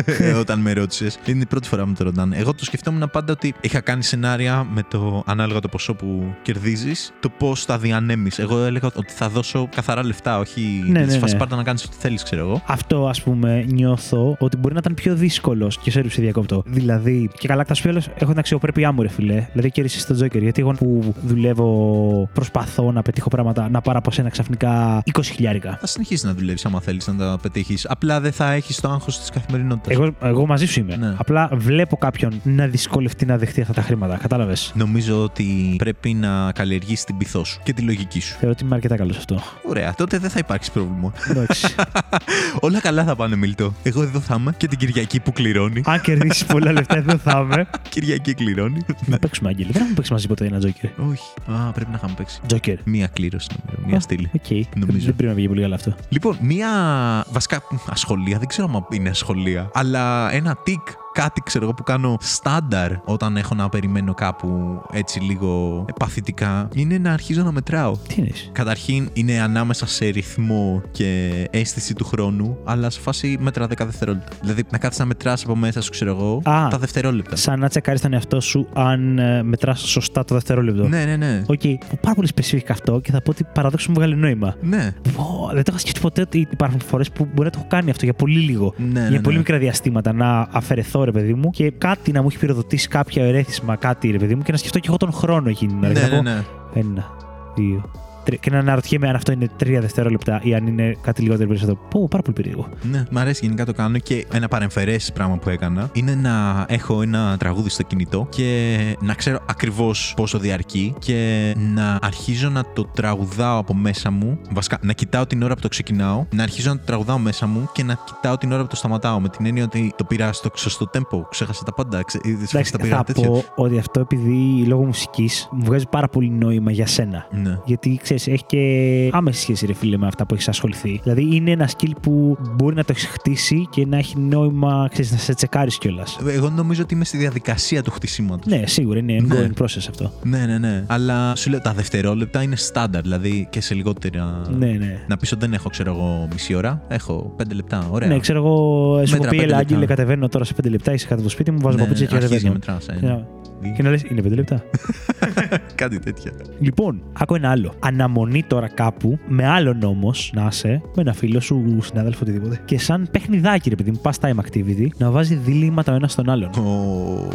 όταν με ρώτησες. Είναι η πρώτη φορά που με το ρωτάνε. Εγώ το σκεφτόμουν πάντα ότι είχα κάνει σενάρια με το ανάλογα το ποσό που κερδίζεις, το πώς θα διανέμεις. Εγώ έλεγα ότι θα δώσω καθαρά λεφτά, όχι Ναι, ναι, ναι, φάση ναι. πάρτα να κάνεις ό,τι θέλεις, ξέρω εγώ. Αυτό, ας πούμε, νιώθω ότι μπορεί να ήταν πιο δύσκολος και σε σε διακόπτω. Δηλαδή, και καλά, θα σου πει όλος, έχω την αξιοπρέπειά μου, ρε φιλέ. Δηλαδή, κέρδισε τον Τζόκερ. Γιατί εγώ που δουλεύω, προσπαθώ να πετύχω πράγματα, να πάρω από σένα ξαφνικά 20 χιλιάρικα. Θα συνεχίσεις να δουλεύεις άμα θέλεις να τα πετύχεις. Απλά δεν θα έχεις το άγχος της καθημερινότητας. Εγώ, εγώ μαζί σου είμαι. Ναι. Απλά βλέπω κάποιον να δυσκολευτεί να δεχτεί αυτά τα χρήματα. Κατάλαβες; Νομίζω ότι πρέπει να καλλιεργήσει την πειθό σου και τη λογική σου. Θεωρώ ότι είμαι αρκετά καλός σε αυτό. Ωραία, τότε δεν θα υπάρξει πρόβλημα. Εντάξει. Όλα καλά θα πάνε, Μιλτό. Εγώ εδώ θα είμαι και την Κυριακή που κληρώνει. Αν κερδίσεις πολλά λεφτά, εδώ θα είμαι. Κυριακή κληρώνει. Να παίξουμε, Άγγελε. Δεν έχουμε παίξει μαζί ποτέ ένα Τζόκερ. Όχι. Α, πρέπει να είχαμε παίξει. Τζόκερ. Μία κλήρωση, νομίζω. Μία στήλη. Οκ. Νομίζω. Δεν πρέπει να βγει πολύ καλά αυτό. Λοιπόν, μία βασικά ασχολία, δεν ξέρω αν είναι ασχολία, αλλά ένα τικ, κάτι ξέρω εγώ που κάνω στάνταρ όταν έχω να περιμένω κάπου έτσι λίγο παθητικά, είναι να αρχίζω να μετράω. Τι είναι. Καταρχήν είναι ανάμεσα σε ρυθμό και αίσθηση του χρόνου, αλλά σε φάση μέτρα 10 δευτερόλεπτα. Δηλαδή να κάθεσαι να μετράς από μέσα σου, ξέρω εγώ, Α. τα δευτερόλεπτα. Σαν να τσεκάρεις τον εαυτό σου αν ε, μετράς σωστά το δευτερόλεπτο. Ναι, ναι, ναι. Οκ, πάρα πολύ specific αυτό και θα πω ότι παραδόξως μου βγάζει νόημα. Ναι. Πω, δεν το είχα σκεφτεί ποτέ ότι υπάρχουν φορές που μπορεί να το έχω κάνει αυτό για πολύ λίγο. Ναι, για ναι, πολύ ναι. μικρά διαστήματα να αφαιρεθώ, ρε παιδί μου, και κάτι να μου έχει πυροδοτήσει κάποια ερέθισμα, κάτι, ρε παιδί μου, και να σκεφτώ και εγώ τον χρόνο εκείνη την ώρα. Και Ναι, να ναι, πω, ναι. Ένα, δύο, τρία. Και να αναρωτιέμαι αν αυτό είναι τρία δευτερόλεπτα ή αν είναι κάτι λιγότερο ή περισσότερο. Πω, πάρα πολύ περίεργο. Ναι, μ' αρέσει γενικά το κάνω και ένα παρεμφερές πράγμα που έκανα είναι να έχω ένα τραγούδι στο κινητό και να ξέρω ακριβώς πόσο διαρκεί και να αρχίζω να το τραγουδάω από μέσα μου. Βασικά, να κοιτάω την ώρα που το ξεκινάω, να αρχίζω να το τραγουδάω μέσα μου και να κοιτάω την ώρα που το σταματάω. Με την έννοια ότι το πήρα στο σωστό tempo, ξέχασα τα πάντα. Ξε... Εντάξει, τα πήρα θα τέτοιο. πω ότι αυτό επειδή λόγω μουσικής μου βγάζει πάρα πολύ νόημα για σένα. Ναι. Γιατί ξέρεις, έχει και άμεση σχέση, ρε φίλε, με αυτά που έχεις ασχοληθεί. Δηλαδή, είναι ένα skill που μπορεί να το έχεις χτίσει και να έχει νόημα, ξέρεις, να σε τσεκάρεις κιόλας. Εγώ νομίζω ότι είμαι στη διαδικασία του χτισήματο. Ναι, σίγουρα είναι Ναι. ongoing process αυτό. ναι, ναι, ναι. Αλλά σου λέω τα δευτερόλεπτα είναι στάνταρ, δηλαδή και σε λιγότερα. Ναι, ναι. Να πεις ότι δεν έχω, ξέρω εγώ, μισή ώρα. Έχω πέντε λεπτά. Ωραία. Ναι, ξέρω εγώ, σου Μέτρα έχω πει, πέντε Ελά, λεπτά. Άγγελε, κατεβαίνω τώρα σε 5 λεπτά, είσαι κάτω από το σπίτι μου, βάζω Ναι, παπούτσια και αρχίζει να κατεβαίνω. μετράς, ε. Και να- Και να λες, είναι 5 λεπτά. Κάτι τέτοια. λοιπόν, άκου ένα άλλο. Αναμονή τώρα κάπου, με άλλον όμως να είσαι, με ένα φίλο σου, συνάδελφο, οτιδήποτε. Και σαν παιχνιδάκι, ρε παιδί μου, pastime activity, να βάζει διλήμματα ο ένα στον άλλον. Ω,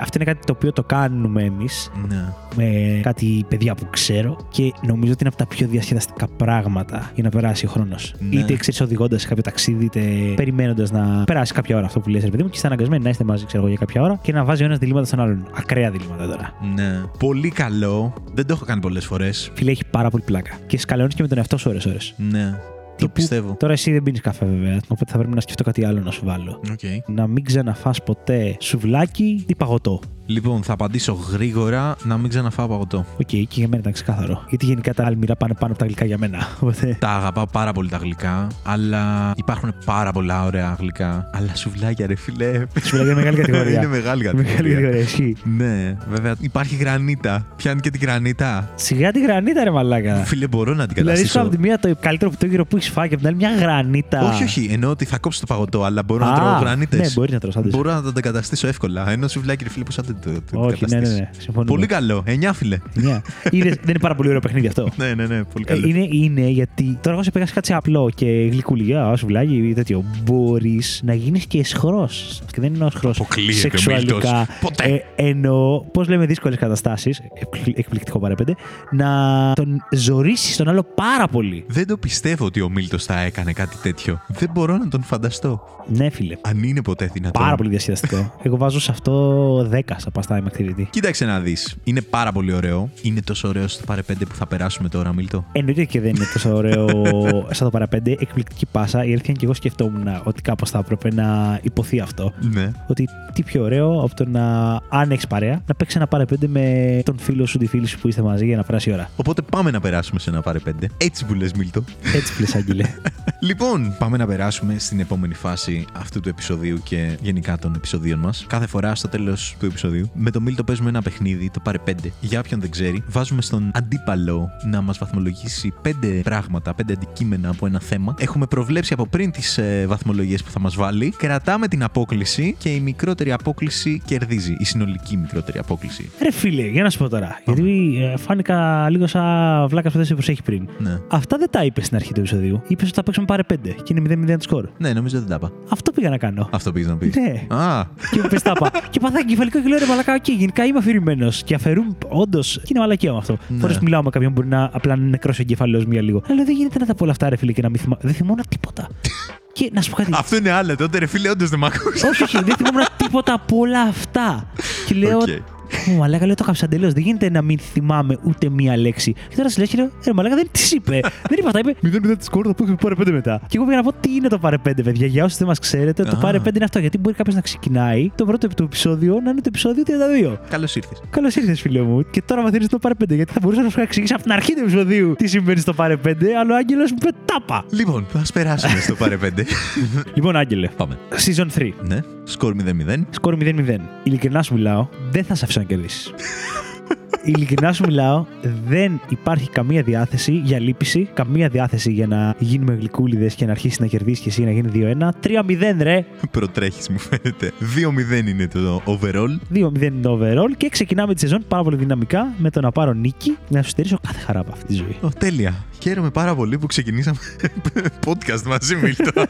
Αυτό είναι κάτι το οποίο το κάνουμε εμείς Ναι. Με κάτι παιδιά που ξέρω και νομίζω ότι είναι από τα πιο διασκεδαστικά πράγματα για να περάσει ο χρόνος. Ναι. Είτε ξέρεις οδηγώντας σε κάποιο ταξίδι, είτε περιμένοντας να περάσει κάποια ώρα αυτό που λες ρε παιδί μου, και είστε αναγκασμένοι να είστε μαζί, ξέρω εγώ, για κάποια ώρα και να βάζει ο ένας διλήμματα στον άλλον. Ακραία διλήμματα τώρα. Ναι. Πολύ καλό. Δεν το έχω κάνει πολλές φορές. Φίλε, έχει πάρα πολύ πλάκα. Και σκαλώνεις και με τον εαυτό σου ώρες-ώρες. Ναι. Το Τύπου- πιστεύω. Τώρα εσύ δεν πίνεις καφέ, βέβαια. Οπότε θα πρέπει να σκεφτώ κάτι άλλο να σου βάλω. Οκ. Να μην ξαναφάς ποτέ σουβλάκι ή παγωτό. Λοιπόν, θα απαντήσω γρήγορα να μην ξαναφάω παγωτό. Οκ, και για μένα ήταν ξεκάθαρο. Γιατί γενικά τα άλμυρα πάνε πάνω από τα γλυκά για μένα. Οπότε. Τα αγαπάω πάρα πολύ τα γλυκά, αλλά υπάρχουν πάρα πολλά ωραία γλυκά. Αλλά σουβλάκια, ρε φίλε. Σουβλάκι είναι μεγάλη κατηγορία. Είναι μεγάλη Μεγάλη κατηγορία. κατηγορία, ισχύει. Ναι, βέβαια. Υπάρχει γρανίτα. Πιάνει και την γρανίτα. Σιγά τη γρανίτα, ρε μαλάκα. Φίλε, μπορώ να την Δηλαδή, σου αντικαταστήσω. από τη μία το καλύτερο πτώγυρο που έχεις φάει και από την άλλη μια γρανίτα. Όχι, όχι. Εννοώ ότι θα κόψω το παγωτό, αλλά μπορώ να Α, τρώω γρανίτες. Ναι, μπορεί να τρως, άντε. Μπορώ να το αντικαταστήσω εύκολα. Ενώ σουβλάκι, ρε φίλε, πώς θα το, το, το Όχι, ναι, ναι, αντικαταστήσεις. ναι. Συμφωνούμε. Πολύ καλό. Εννιά, φίλε. Εννιά. Είδες, δεν είναι πάρα πολύ ωραίο παιχνίδι αυτό. Ναι, ναι, ναι. Πολύ Ε, καλό. είναι, είναι γιατί τώρα εγώ σε πήγα κάτι απλό και γλυκούλια, σουβλάκι ή τέτοιο. Μπορείς να γίνεις και εσχρό. Και δεν είναι εσχρό Αποκλείεται ο σεξουαλικά. Μίλτος. Ποτέ. Ε, εννοώ, πώς λέμε, δύσκολες καταστάσεις. Εκπληκτικό παρεπέντε. Να τον ζωρίσεις τον άλλο πάρα πολύ. Δεν το πιστεύω ότι ο Μίλτος θα έκανε κάτι τέτοιο. Δεν μπορώ να τον φανταστώ. Ναι, φίλε. Αν είναι ποτέ δυνατόν. Πάρα πολύ διασκεδαστικό. Εγώ βάζω σε αυτό 10 σαν pastime activity. Κοίταξε να δεις. Είναι πάρα πολύ ωραίο. Είναι τόσο ωραίο στο παρε 5 που θα περάσουμε τώρα, Μίλτο. Εννοείται και δεν είναι τόσο ωραίο σαν το παραπέντε. Εκπληκτική πάσα. Η αλήθεια είναι και εγώ σκεφτόμουν ότι κάπως θα έπρεπε να υποθεί αυτό. Ναι. Ότι τι πιο ωραίο από το να, αν έχεις παρέα, να παίξεις ένα παραπέντε με τον φίλο σου, τη φίλη σου που είστε μαζί για να περάσει η ώρα. Οπότε πάμε να περάσουμε σε ένα παρε 5. Έτσι που λες, Μίλτο. Έτσι πλε, Άγγελε. Λοιπόν, πάμε να περάσουμε στην επόμενη φάση αυτού του επεισοδίου και γενικά των επεισοδίων μας. Κάθε φορά στο τέλος του επεισοδίου, με το Μίλτο παίζουμε ένα παιχνίδι, το πάρε 5. Για όποιον δεν ξέρει, βάζουμε στον αντίπαλο να μας βαθμολογήσει 5 πράγματα, 5 αντικείμενα από ένα θέμα. Έχουμε προβλέψει από πριν τις ε, βαθμολογίες που θα μας βάλει. Κρατάμε την απόκληση και η μικρότερη απόκληση κερδίζει. Η συνολική μικρότερη απόκληση. Ρε φίλε, για να σου πω τώρα. Γιατί ε, φάνηκα λίγο σαν βλάκας που δεν σε προσέχει πριν. Ναι. Αυτά δεν τα είπες στην αρχή του επεισοδίου. Είπες ότι θα παίξουμε πάρε 5 και είναι 0-0 το σκορ. Ναι, νομίζω δεν τα είπα. Αυτό πήγα να κάνω. Αυτό πήγες να πεις. Ναι. Α, και πες τα είπα. και παθαίνω εγκεφαλικό και λέω ρε μαλάκα, οκ, γενικά είμαι αφηρημένος. Και αφαιρούμαι, όντως, και είναι μαλακία με αυτό. Ναι. Φορές μιλάω με κάποιον που μπορεί να απλά είναι νεκρός ο εγκέφαλός μου για λίγο. Αλλά δεν γίνεται να τα πω όλα αυτά, ρε φίλε, και να μην θυμάμαι. Δεν θυμόμουν τίποτα. και να σου πω κάτι. αυτό είναι άλλο. Τότε ρε φίλε, όντως δεν μ' ακούς. όχι, όχι, δεν θυμόμουν τίποτα από όλα αυτά. και λέω. Οκ. Μου μαλάκα, λέω το 'καψα εντελώς. Δεν γίνεται να μην θυμάμαι ούτε μία λέξη. Και τώρα σε λέω και λέω, Ε, μαλάκα δεν τα είπε. δεν είπε αυτά. Είπε 0-0 το σκορ, θα πούμε πάρε 5 μετά. Και εγώ πήγα να πω τι είναι το πάρε 5, παιδιά. Για όσους δεν μας ξέρετε, το Α. πάρε 5 είναι αυτό. Γιατί μπορεί κάποιος να ξεκινάει το πρώτο του επεισόδιο να είναι το επεισόδιο 32. Καλώς ήρθες. Καλώς ήρθες, φίλε μου. Και τώρα μαθαίνει το πάρε 5. Γιατί θα μπορούσα να σου εξηγήσω από την αρχή του επεισοδίου τι συμβαίνει στο πάρε 5, αλλά ο Άγγελος μου είπε τάπα. Λοιπόν, ας περάσουμε στο πάρε 5. λοιπόν, Άγγελε, Πάμε. season 3. Ναι, σκορ 0-0. Σκορ 0-0. Ειλικρινά σου μιλάω, δεν θα σε αφήσω να κερδίσει. Ειλικρινά σου μιλάω, δεν υπάρχει καμία διάθεση για λύπηση, καμία διάθεση για να γίνουμε γλυκούλιδες και να αρχίσεις να κερδίσεις και εσύ να γίνει 2-1. 3-0, ρε. Προτρέχεις, μου φαίνεται. 2-0 είναι το overall. 2-0 είναι το overall και ξεκινάμε τη σεζόν πάρα πολύ δυναμικά με το να πάρω νίκη, να σου στερήσω κάθε χαρά από αυτή τη ζωή. Ω, τέλεια. Χαίρομαι πάρα πολύ που ξεκινήσαμε podcast μαζί, Μίλτο.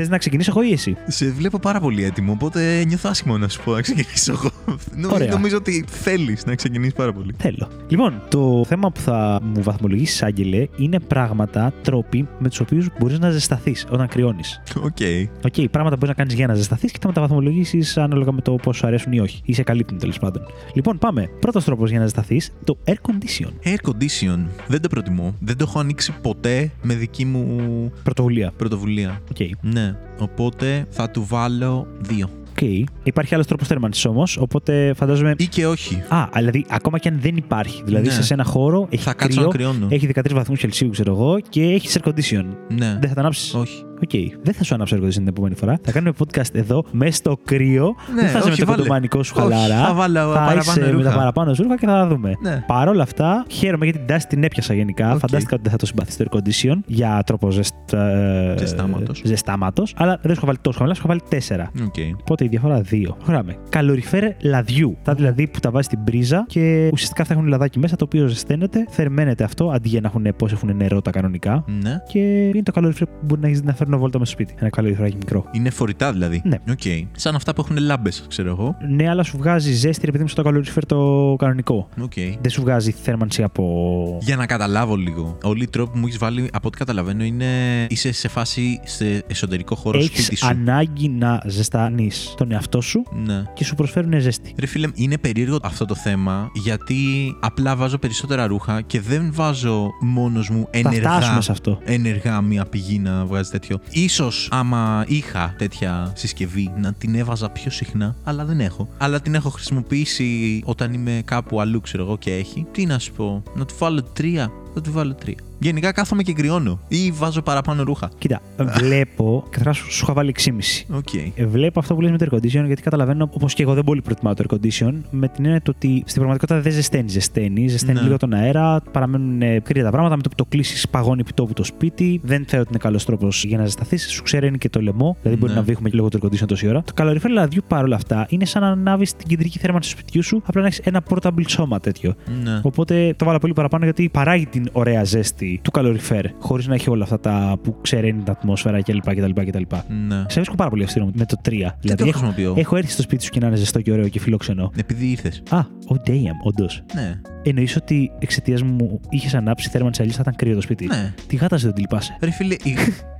Θες να ξεκινήσω εγώ ή εσύ; Σε βλέπω πάρα πολύ έτοιμο, οπότε νιώθω άσχημα να σου πω να ξεκινήσω εγώ. Νο- Ωραία. Νομίζω ότι θέλεις να ξεκινήσεις πάρα πολύ. Θέλω. Λοιπόν, το θέμα που θα μου βαθμολογήσεις, Άγγελε, είναι πράγματα, τρόποι με τους οποίους μπορείς να ζεσταθείς όταν κρυώνεις. Οκ. Οκ, πράγματα που μπορείς να κάνεις για να ζεσταθείς και θα με τα βαθμολογήσεις ανάλογα με το πόσο σου αρέσουν ή όχι. Ή σε καλύπτουν τέλος πάντων. Λοιπόν, πάμε. Πρώτος τρόπος για να ζεσταθείς, το air condition. Air condition. Δεν το προτιμώ. Δεν το έχω ανοίξει ποτέ με δική μου Πρωτοβουλία. πρωτοβουλία. Οκ. Ναι. Οπότε θα του βάλω δύο. Οκ. Υπάρχει άλλος τρόπος θέρμανσης όμως, οπότε φαντάζομαι. Ή και όχι. Α, δηλαδή ακόμα και αν δεν υπάρχει. Δηλαδή Ναι. σε, σε ένα χώρο έχει Θα κάτσω κρύο, να κρυώνω. έχει 13 βαθμούς Κελσίου, ξέρω εγώ, και έχει air condition. Ναι. Δεν θα τα ανάψεις. Όχι. Οκ. Δεν θα σου ανάψω air conditioning την επόμενη φορά. Θα κάνουμε podcast εδώ, μέσα στο κρύο. Ναι, δεν θα είσαι με όχι, το βάλε. κοντομάνικο σου Όχι, χαλαρά. θα βάλω θα παραπάνω είσαι με ρούχα. τα παραπάνω σου ρούχα και θα τα δούμε. Ναι. Παρ' όλα αυτά, χαίρομαι γιατί την τάση την έπιασα γενικά. Οκ. Φαντάστηκα ότι δεν θα το συμπαθεί το air condition για τρόπο ζεστα... Ζεστάματος. ζεστάματος. Αλλά δεν σου έχω βάλει τόσο χαμηλά, σου έχω βάλει 4. Οκ. Οπότε η διαφορά 2. Προχωράμε. Καλοριφέρ λαδιού. Τα δηλαδή που τα βάζει στην πρίζα και ουσιαστικά θα έχουν λαδάκι μέσα το οποίο ζεσταίνεται, θερμαίνεται αυτό αντί για να έχουν πώς έχουν νερό τα κανονικά. Ναι. Και είναι το καλοριφέρ που μπορεί να έχεις να το φέρνω βόλτα μέσα στο σπίτι. Ένα καλοριφέράκι μικρό. Είναι φορητά δηλαδή. Ναι. Οκ. Σαν αυτά που έχουν λάμπες, ξέρω εγώ. Ναι, αλλά σου βγάζει ζέστη επειδή είναι στο καλοριφέρ το κανονικό. Οκ. Δεν σου βγάζει θέρμανση από. Για να καταλάβω λίγο. Όλοι οι τρόποι που μου έχεις βάλει, από ό,τι καταλαβαίνω, είναι είσαι σε φάση σε εσωτερικό χώρο σπίτι Έχει σου. ανάγκη να ζεστάνεις τον εαυτό σου Ναι. και σου προσφέρουν ζέστη. Ρε φίλε, είναι περίεργο αυτό το θέμα γιατί απλά βάζω περισσότερα ρούχα και δεν βάζω μόνος μου Θα ενεργά, φτάσουμε σε αυτό. ενεργά μια πηγή να βγάζει τέτοιο. Ίσως άμα είχα τέτοια συσκευή να την έβαζα πιο συχνά, αλλά δεν έχω. Αλλά την έχω χρησιμοποιήσει όταν είμαι κάπου αλλού, ξέρω εγώ, και έχει. Τι να σου πω, να του βάλω τρία, θα του βάλω τρία. Γενικά κάθομαι και κρυώνω ή βάζω παραπάνω ρούχα. Κοίτα, βλέπω. Καταρχά σου σου είχα βάλει 6,5. Οκ. Ε, Βλέπω αυτό που λες με το air condition γιατί καταλαβαίνω, όπως και εγώ δεν πολύ προτιμάω το air condition, με την έννοια το ότι στην πραγματικότητα δεν ζεσταίνει. Ζεσταίνει, ζεσταίνει Ναι. λίγο τον αέρα, παραμένουν ε, κρύα τα πράγματα. Με το που το κλείσεις, παγώνει επιτόπου το σπίτι. Δεν θεωρώ ότι είναι καλός τρόπος για να ζεσταθείς. Σου ξεραίνει και το λαιμό, δηλαδή μπορεί Ναι. να βήχουμε και λίγο το air condition τόση ώρα. Το καλοριφέρ λαδιού παρόλα αυτά είναι σαν να ανάβεις την κεντρική θέρμανση του σπιτιού σου, απλά να έχεις ένα portable σώμα τέτοιο. Ναι. Οπότε το βάλα πολύ παραπάνω γιατί παράγει την ωραία ζέστη του καλοριφέρ, χωρίς να έχει όλα αυτά τα που ξεραίνει την ατμόσφαιρα κλπ. κτλ, κτλ. Ναι. Σε βρίσκω πάρα πολύ αυστηρό με το 3. Δεν Δηλαδή το έχω, χρησιμοποιώ. έχω έρθει στο σπίτι σου και να είναι ζεστό και ωραίο και φιλόξενο. Επειδή ήρθες. Α, oh damn, όντως. Ναι. Εννοείς ότι εξαιτίας μου είχες ανάψει θέρμανση αλλιώς θα ήταν κρύο το σπίτι. Ναι. Τη γάτας σου δεν τη λυπάσαι. Ρε φίλε, η,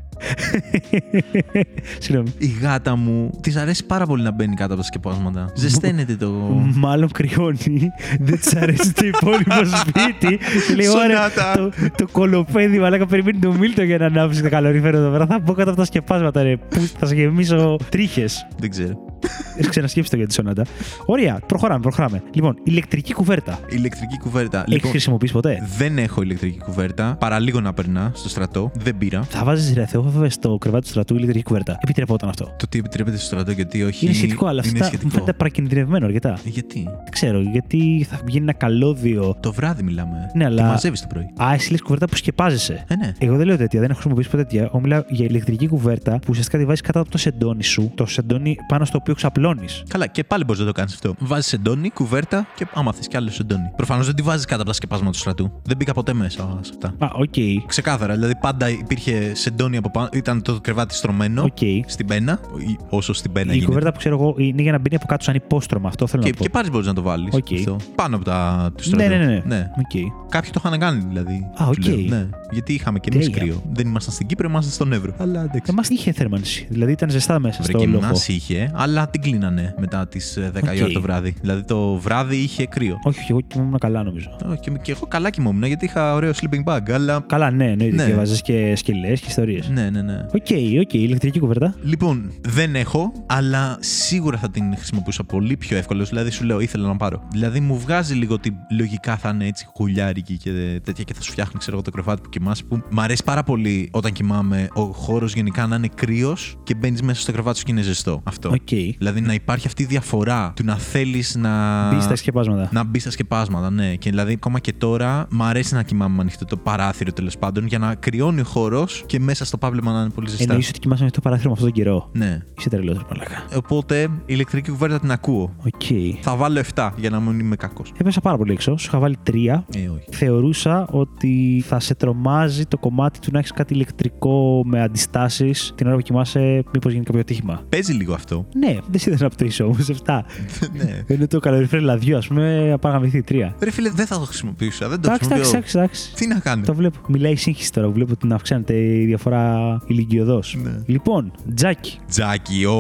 Συγγνώμη. η γάτα μου της αρέσει πάρα πολύ να μπαίνει κάτω από τα σκεπάσματα. Ζεσταίνεται το. Μάλλον κρυώνει. δεν της αρέσει το υπόλοιπο σπίτι. Και λέει: Ωραία, Σονάτα. το, το κολοπέδι μαλάκα περιμένει το Μίλτο για να ανάψει το καλορίφερο εδώ πέρα. Θα μπω κάτω από τα σκεπάσματα, ρε. Που θα σε γεμίσω τρίχες. Δεν ξέρω. Έχει ξανασκέψει το για τη σονάτα. Ωραία, προχωράμε, προχωράμε. Λοιπόν, ηλεκτρική κουβέρτα. Ηλεκτρική κουβέρτα. Έχεις Λοιπόν, χρησιμοποιήσει ποτέ; δεν έχω ηλεκτρική κουβέρτα. Παραλίγο να περνά στο στρατό. Δεν πήρα. Θα βάζεις ρε Θεό, βέβαια στο κρεβάτι του στρατού ηλεκτρική κουβέρτα. Επιτρεπόταν αυτό. Το τι επιτρέπεται στο στρατό γιατί όχι. Είναι σχετικό, αλλά είναι αυτά μου σχετικό. φαίνεται παρακινδυνευμένο αρκετά. Ε, Γιατί; Δεν ξέρω, γιατί θα βγαίνει ένα καλώδιο. Το βράδυ μιλάμε. Ναι, αλλά- Και μαζεύεις το πρωί. Α, εσύ λες κουβέρτα που σκεπάζεσαι. Ε, ναι. Εγώ δεν λέω τέτοια, δεν έχω χρησιμοποιήσει ποτέ τέτοια. Εγώ μιλάω για ηλεκτρική κουβέρτα που ουσιαστικά τη βάζεις κάτω από το σεντόνι σου. Το σεντόνι πάνω στο οποίο ξαπλώνεις. Καλά, και πάλι μπορείς να το κάνεις αυτό. Βάζεις σεντόνι, κουβέρτα και άμα θες κι άλλο σεντόνι. Προφανώς δεν τη βάζεις κάτω από τα σκεπάσματα του στρατού. Δεν μπήκα ποτέ μέσα σε αυτά. Α, οκ. Ξεκάθαρα, δηλαδή πάντα υπήρχε σεντόνι από πάνω. Ήταν το κρεβάτι στρωμένο Οκ. στην πένα, ή όσο στην πένα Η γίνεται. κουβέρτα που ξέρω εγώ είναι για να μπαίνει από κάτω σαν υπόστρωμα. Αυτό θέλω Και, να πω. και πάλι μπορείς να το βάλεις. Οκ. Πάνω από τα του ναι, στρατού. ναι, ναι. ναι. Οκ. Κάποιοι το είχαν κάνει δηλαδή. Α, σου οκ. λέω. Ναι. Γιατί είχαμε και εμείς Damn. κρύο. Δεν ήμασταν στην Κύπρο, ήμασταν στον Εύρο. Αλλά εντάξει. Εμάς είχε θέρμανση. Δηλαδή ήταν ζεστά μέσα Βρε στο και λόγο. εμάς είχε, αλλά την κλείνανε μετά τις 10 Οκ. η ώρα το βράδυ. Δηλαδή το βράδυ είχε κρύο. Όχι, όχι, εγώ κοιμόμουν καλά νομίζω. Όχι, και, και εγώ καλά κοιμόμουν γιατί είχα ωραίο sleeping bag, αλλά. Καλά, ναι, εννοείται. Ναι. Και βάζεις και σκελέα και ιστορίες. Ναι, ναι, ναι. OK, OK, ηλεκτρική κουβέρτα. Λοιπόν, δεν έχω, αλλά σίγουρα θα την χρησιμοποιούσα πολύ πιο εύκολα. Δηλαδή, σου λέω, ήθελα να πάρω. Δηλαδή, μου βγάζει λίγο ότι λογικά θα είναι έτσι χουχουλιάρικη και τέτοια και θα σου φτιάχνει, ξέρω εγώ, το κρεβάτι που κοιμάσαι. Που μ' αρέσει πάρα πολύ όταν κοιμάμαι ο χώρος γενικά να είναι κρύος και μπαίνεις μέσα στο κρεβάτι σου και είναι ζεστό. Αυτό. Οκ. Δηλαδή, να υπάρχει αυτή η διαφορά του να θέλεις να. Μπει στα σκεπάσματα. Να μπει στα σκεπάσματα, ναι. Και δηλαδή, ακόμα και τώρα, μ' αρέσει να κοιμάμαι με ανοιχτό το παράθυρο τέλος πάντων για να κρυώνει ο χώρος και μέσα στο πάπλωμα να είναι πολύ ζεστά. Εννοείς ότι κοιμάσαι με το παράθυρο με αυτόν τον καιρό; Ναι. Είσαι τρελός, ρε μαλάκα. Οπότε η ηλεκτρική κουβέρτα την ακούω. Οκ. Θα βάλω 7 για να μην είμαι κακός. Έπεσα πάρα πολύ έξω. Σου είχα βάλει τρία. Ε, όχι. Θεωρούσα ότι θα σε τρομάζει το κομμάτι του να έχεις κάτι ηλεκτρικό με αντιστάσεις την ώρα που κοιμάσαι, μήπως γίνει κάποιο ατύχημα. Παίζει λίγο αυτό. Ναι, δεν είναι αναπτήρας όμως. 7. ναι. Είναι το καλοριφέρ λαδιού, ας πούμε, να πα να γαμηθεί 3. Ρε φίλε, δεν θα το χρησιμοποιούσα. Δεν το Εντάξει, εντάξει, χρησιμοποιώ. εντάξει. εντάξει. Τι να κάνω; Το βλέπω. Μιλάει η σύγχυση τώρα. Βλέπω ότι να αυξάνεται η διαφορά ηλικιωδώς. Ναι. Λοιπόν, τζάκι. Τζάκι, ο.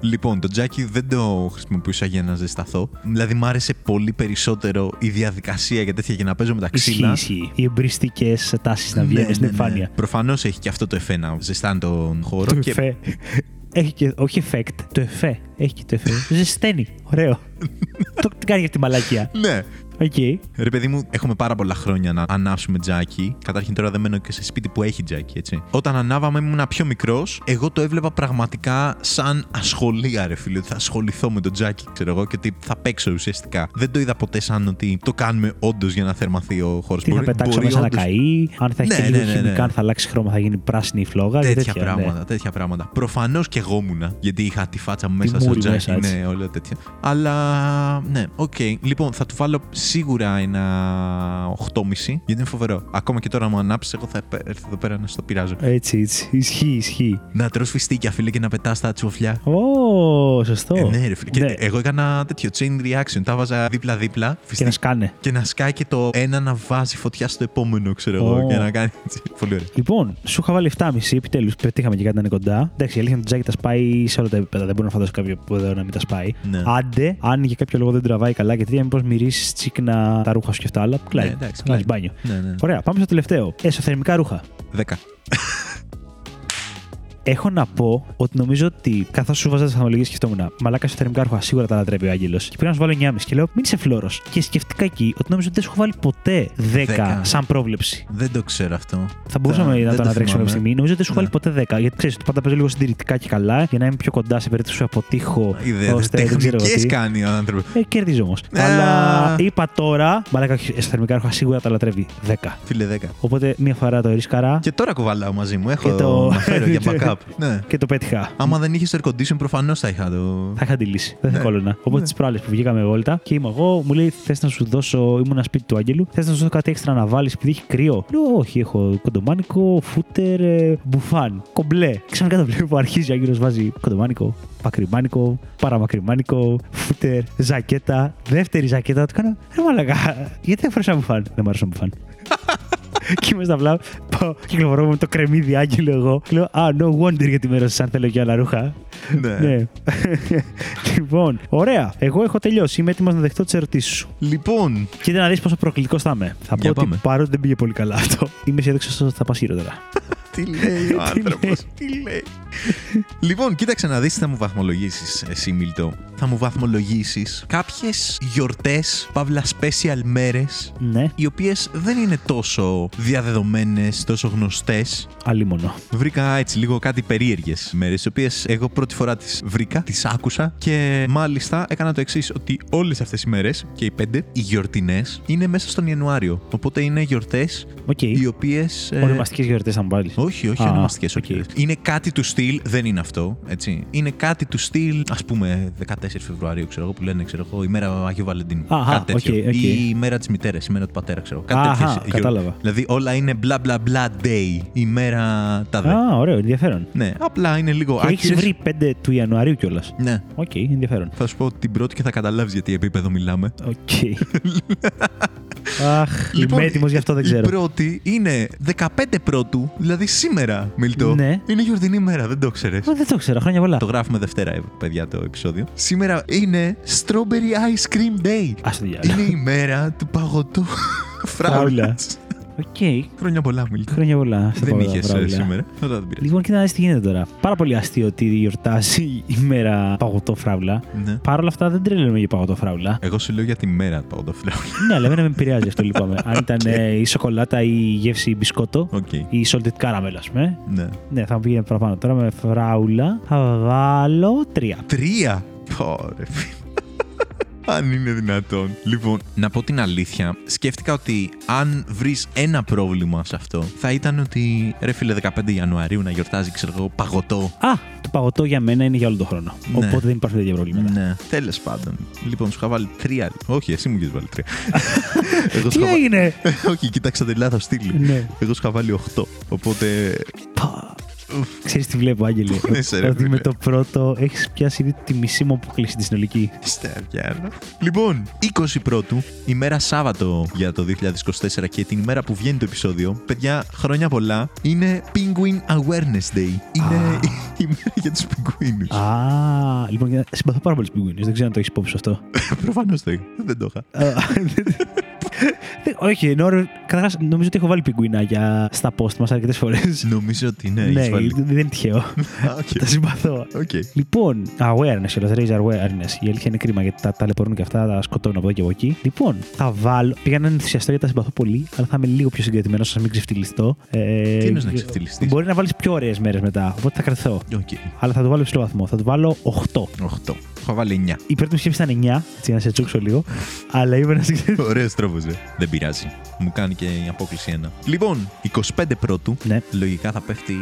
Λοιπόν, το τζάκι δεν το χρησιμοποιούσα για να ζεσταθώ. Δηλαδή, μ' άρεσε πολύ περισσότερο η διαδικασία για τέτοια και να παίζω με τα Ισχύει, ξύλα. ισχύει. Οι εμπριστικές τάσεις να βγαίνουν στην επιφάνεια. Προφανώς έχει και αυτό το εφέ να ζεστάνει τον χώρο. Το και... εφέ. Έχει και, όχι effect, το εφέ. Έχει και το εφέ. Ζεσταίνει. Ωραίο. το τι κάνει για τη μαλακία. Ναι. OK. OK. Ρε παιδί μου, έχουμε πάρα πολλά χρόνια να ανάψουμε τζάκι. Καταρχήν τώρα δεν μένω και σε σπίτι που έχει τζάκι, έτσι. Όταν ανάβαμε ήμουν πιο μικρός, εγώ το έβλεπα πραγματικά σαν ασχολία, ρε φίλε. Ότι θα ασχοληθώ με το τζάκι, ξέρω εγώ, και ότι θα παίξω ουσιαστικά. Δεν το είδα ποτέ σαν ότι το κάνουμε όντως για να θερμαθεί ο χώρος. Τι θα πετάξω μέσα να καεί, αν θα έχει Ναι, και λίγο ναι, ναι, ναι. χημικά, αν θα αλλάξει χρώμα, θα γίνει πράσινη η φλόγα. και Τέτοια, ναι. πράγματα, τέτοια πράγματα. Προφανώς και εγώ ήμουνα, γιατί είχα τη φάτσα μου Τη μέσα στο μούρη τζάκι. μέσα, έτσι. ναι, όλα τέτοια. Αλλά ναι, οκ. Λοιπόν, θα του βάλω σίγουρα ένα 8,5 γιατί είναι φοβερό. Ακόμα και τώρα μου ανάψεις, εγώ θα επέ- έρθω εδώ πέρα να στο πειράζω. Έτσι, έτσι. Ισχύει, ισχύει. Να τρως φιστίκια, φίλε, και να πετάς τα τσουφλιά. Ω, σωστό. Ε, ναι, ρε φίλε. Και Ναι. εγώ έκανα τέτοιο chain reaction. Τα βάζα δίπλα-δίπλα. Και να φιστίκια, σκάνε. Και να σκάει και το ένα να βάζει φωτιά στο επόμενο, ξέρω εγώ. Ω. Και να κάνει έτσι. Πολύ ωραία. Λοιπόν, σου είχα βάλει 7,5 επιτέλους. Πετύχαμε και κάτι να είναι κοντά. Εντάξει, η αλήθεια είναι ότι το τζάκι τα σπάει σε όλα τα επίπεδα. Δεν μπορώ να φαντάσω κάποιο που εδώ να μην τα σπάει. Ναι. Άντε, αν για κάποιο λόγο δεν τραβάει καλά και τέτοια, μήπως μυρίσεις τσίκνα τα ρούχα σου και αυτά. Αλλά κλάει. Ναι, εντάξει, Κλάει κλάει. μπάνιο. Ναι, ναι. Ωραία, πάμε στο τελευταίο. Εσωθερμικά ρούχα. 10. Έχω να πω ότι νομίζω ότι καθώς σου βάζα τις βαθμολογίε σκεφτόμουν. Μαλάκα στο θερμικά ρούχα σίγουρα τα λατρεύει ο Άγγελος. Και πήγα να σου βάλω 9,5 και λέω μην είσαι φλόρο. Και σκεφτήκα εκεί ότι νομίζω ότι δεν σου έχω βάλει ποτέ 10 Δέκα. σαν πρόβλεψη. Δεν το ξέρω αυτό. Θα μπορούσαμε Δεν να το το ανατρέξουμε θυμάμαι. κάποια στιγμή. Νομίζω ότι δεν σου έχω Ναι. βάλει ποτέ 10. Γιατί ξέρεις ότι πάντα παίζω λίγο συντηρητικά και καλά για να είμαι πιο κοντά σε περίπτωση που αποτύχω. Ιδέες ώστε δεν ξέρω τεχνικές τι. κάνει ο άνθρωπος. Ε, κερδίζω όμως. Α. Αλλά είπα τώρα, μαλάκα όχι, στα θερμικά ρούχα σίγουρα τα λατρεύει 10. Φίλε 10. Οπότε μία φορά το ρίσκαρα Και τώρα κουβαλάω μαζί μου. Έχω Και το- να φέρω για backup. ναι. και το πέτυχα. Άμα δεν είχες air condition, προφανώς θα είχα το. Θα είχα τη λύση. Δεν θα Ναι. κόλλωνα. Οπότε Ναι. τις προάλλες που βγήκαμε βόλτα και είμαι εγώ, μου λέει: Θες να σου δώσω. Ήμουν ένα σπίτι του Άγγελου. Θες να σου δώσω κάτι έξτρα να βάλεις επειδή έχει κρύο; Λέω: Όχι, έχω κοντομάνικο, φούτερ, ε, μπουφάν. Κομπλέ. Ξαφνικά το βλέπω που αρχίζει ο Άγγελος βάζει κοντομάνικο, μακριμάνικο, παραμακριμάνικο, φούτερ, ζακέτα. Δεύτερη ζακέτα. Του κάνω: Ρε μαλακά, γιατί δεν φορέσα μπουφάν; Δεν μ' άρεσε μπουφάν. και είμαι στα απλά, πάω, κυκλοφορώ με το κρεμμύδι Άγγελο εγώ. Λέω, Α, no wonder γιατί με ρώτησε αν θέλω και άλλα ρούχα. ναι. Ναι. λοιπόν, ωραία. Εγώ έχω τελειώσει. Είμαι έτοιμος να δεχτώ τις ερωτήσεις σου. Λοιπόν, Κοίτα να δεις πόσο προκλητικός θα είμαι. Θα πω Για ότι πάμε. παρότι δεν πήγε πολύ καλά αυτό, είμαι αισιόδοξος ότι θα πας χειρότερα. τι λέει ο Τι άνθρωπος. λέει. Τι λέει. λοιπόν, κοίταξε να δεις τι θα μου βαθμολογήσεις εσύ, Μίλτο. Θα μου βαθμολογήσεις κάποιες γιορτές, παύλα special μέρες, ναι, οι οποίες δεν είναι τόσο διαδεδομένες, τόσο γνωστές. αλίμονο. Βρήκα έτσι λίγο κάτι περίεργες μέρες, τις οποίες εγώ πρώτη φορά τις βρήκα, τις άκουσα και μάλιστα έκανα το εξής: ότι όλες αυτές οι μέρες και οι πέντε, οι γιορτινές, είναι μέσα στον Ιανουάριο. Οπότε είναι γιορτές Οκ. οι οποίες. Ονομαστικές γιορτές θα μου βάλει. όχι, όχι Α, ονομαστικές. οκ. Είναι κάτι του στυλ, δεν είναι αυτό. Έτσι. Είναι κάτι του στυλ, ας πούμε, 14 Φεβρουαρίου, ξέρω εγώ, που λένε, ξέρω εγώ, ημέρα Αγίου Βαλεντίνου. Αχα, κάτι τέτοιο. OK, OK. Ή η ημέρα της μητέρας, η ημέρα του πατέρα, ξέρω εγώ. Κάτι Αχα, τέτοιες γιορ- κατάλαβα. Δηλαδή όλα είναι μπλα μπλα μπλα day, ημέρα τάδε. Α, ωραίο, ενδιαφέρον. Ναι, απλά είναι λίγο Και έχεις άκυρες. βρει 5 του Ιανουαρίου κιόλας. Ναι. Οκ, ενδιαφέρον. Θα σου πω την πρώτη και θα καταλάβεις για τι επίπεδο μιλάμε. Οκ. Αχ, είμαι έτοιμος γι' αυτό δεν ξέρω. Λοιπόν, Η πρώτη είναι 15 πρώτου, δηλαδή σήμερα, Μιλτό. Ναι. Είναι γιορτινή μέρα, δεν το ξέρεις. Ω, Δεν το ξέρω, χρόνια πολλά. Το γράφουμε Δευτέρα, ε, παιδιά, το επεισόδιο. Σήμερα είναι Strawberry Ice Cream Day. Α στο διάλο. Είναι η μέρα του παγωτού Φράουλας. Φράουλα. Οκ, Χρόνια πολλά, Μιλτό. χρόνια πολλά. στα Δεν παγωτά είχε φράουλα. σήμερα. Θα το πειράζει. Λοιπόν, κοίτα να δεις τι γίνεται τώρα. Πάρα πολύ αστείο ότι γιορτάζει η μέρα παγωτό φράουλα. Ναι. Παρ' όλα αυτά δεν τρελαίνομαι για παγωτό φράουλα. Εγώ σου λέω για τη μέρα του παγωτού φράουλα. ναι, αλλά εμένα με επηρεάζει αυτό, λυπάμαι. Αν ήταν ε, η σοκολάτα ή η γεύση μπισκότο Οκ. ή η salted caramel, ας πούμε. Ναι. Ναι, θα μου πήγαινε παραπάνω. Τώρα με φράουλα θα βάλω τρία. Τρία; Πω ρε φίλε. Αν είναι δυνατόν. Λοιπόν, να πω την αλήθεια, σκέφτηκα ότι αν βρεις ένα πρόβλημα σε αυτό, θα ήταν ότι ρε φίλε 15 Ιανουαρίου να γιορτάζει, ξέρω εγώ, παγωτό. Α, το παγωτό για μένα είναι για όλο τον χρόνο. Ναι. Οπότε δεν υπάρχουν τέτοια προβλήματα. Ναι, τέλος πάντων. Λοιπόν, σου είχα βάλει τρία. Όχι, εσύ μου έχει βάλει τρία. Εγώ Τι σου είχα βάλει- έγινε! Όχι, κοίταξα τη λάθος στήλη. ναι. Εγώ σου είχα βάλει 8. Οπότε. Πα. Ξέρεις τι βλέπω, Άγγελε; Ναι, σε ρε, ότι με φίλε. το πρώτο έχεις πιάσει ήδη τη μισή μου αποκλήση τη συνολική. Στεριάνα. Λοιπόν, 20 πρώτου, ημέρα Σάββατο για το 2024 και την ημέρα που βγαίνει το επεισόδιο, παιδιά, χρόνια πολλά, είναι Penguin Awareness Day. Είναι Α. η μέρα για τους πιγκουίνους. Α, λοιπόν, συμπαθώ πάρα πολύ στους πιγκουίνους. Δεν ξέρω αν το έχεις υπόψη σου αυτό. Προφανώς το είχα. Δεν το είχα. Α, Δεν- Όχι, ενώ καταρχάς νομίζω ότι έχω βάλει πιγκουινάκια στα post μας αρκετές φορές. Νομίζω ότι ναι, Ναι, έχεις βάλει. Δεν είναι τυχαίο. Α, οκ. Τα συμπαθώ. Οκ. Λοιπόν, awareness, όλα raise awareness. Η αλήθεια είναι κρίμα γιατί τα ταλαιπωρούν και αυτά, τα σκοτώνουν από εδώ και από εκεί. Λοιπόν, θα βάλω. Πήγα να ενθουσιαστώ γιατί τα συμπαθώ πολύ, αλλά θα είμαι λίγο πιο συγκρατημένος, να μην ξεφτιλιστώ. Ε, Τι εννοείς να ξεφτιλιστείς; Μπορεί να βάλεις πιο ωραίες μέρες μετά, οπότε θα κριθώ. Οκ. Αλλά θα το βάλω υψηλό βαθμό. Θα το βάλω 8. 8. Έχω βάλει 9. Η πρώτη μου σκέψη ήταν 9, έτσι για να σε τσούξω λίγο. αλλά είμαι ένας συγκρατημένος. Ωραίος τρόπος, ρε. Δεν πειράζει. Μου κάνει και η απόκλιση ένα. Λοιπόν, 25 πρώτου. Ναι, Λογικά θα πέφτει.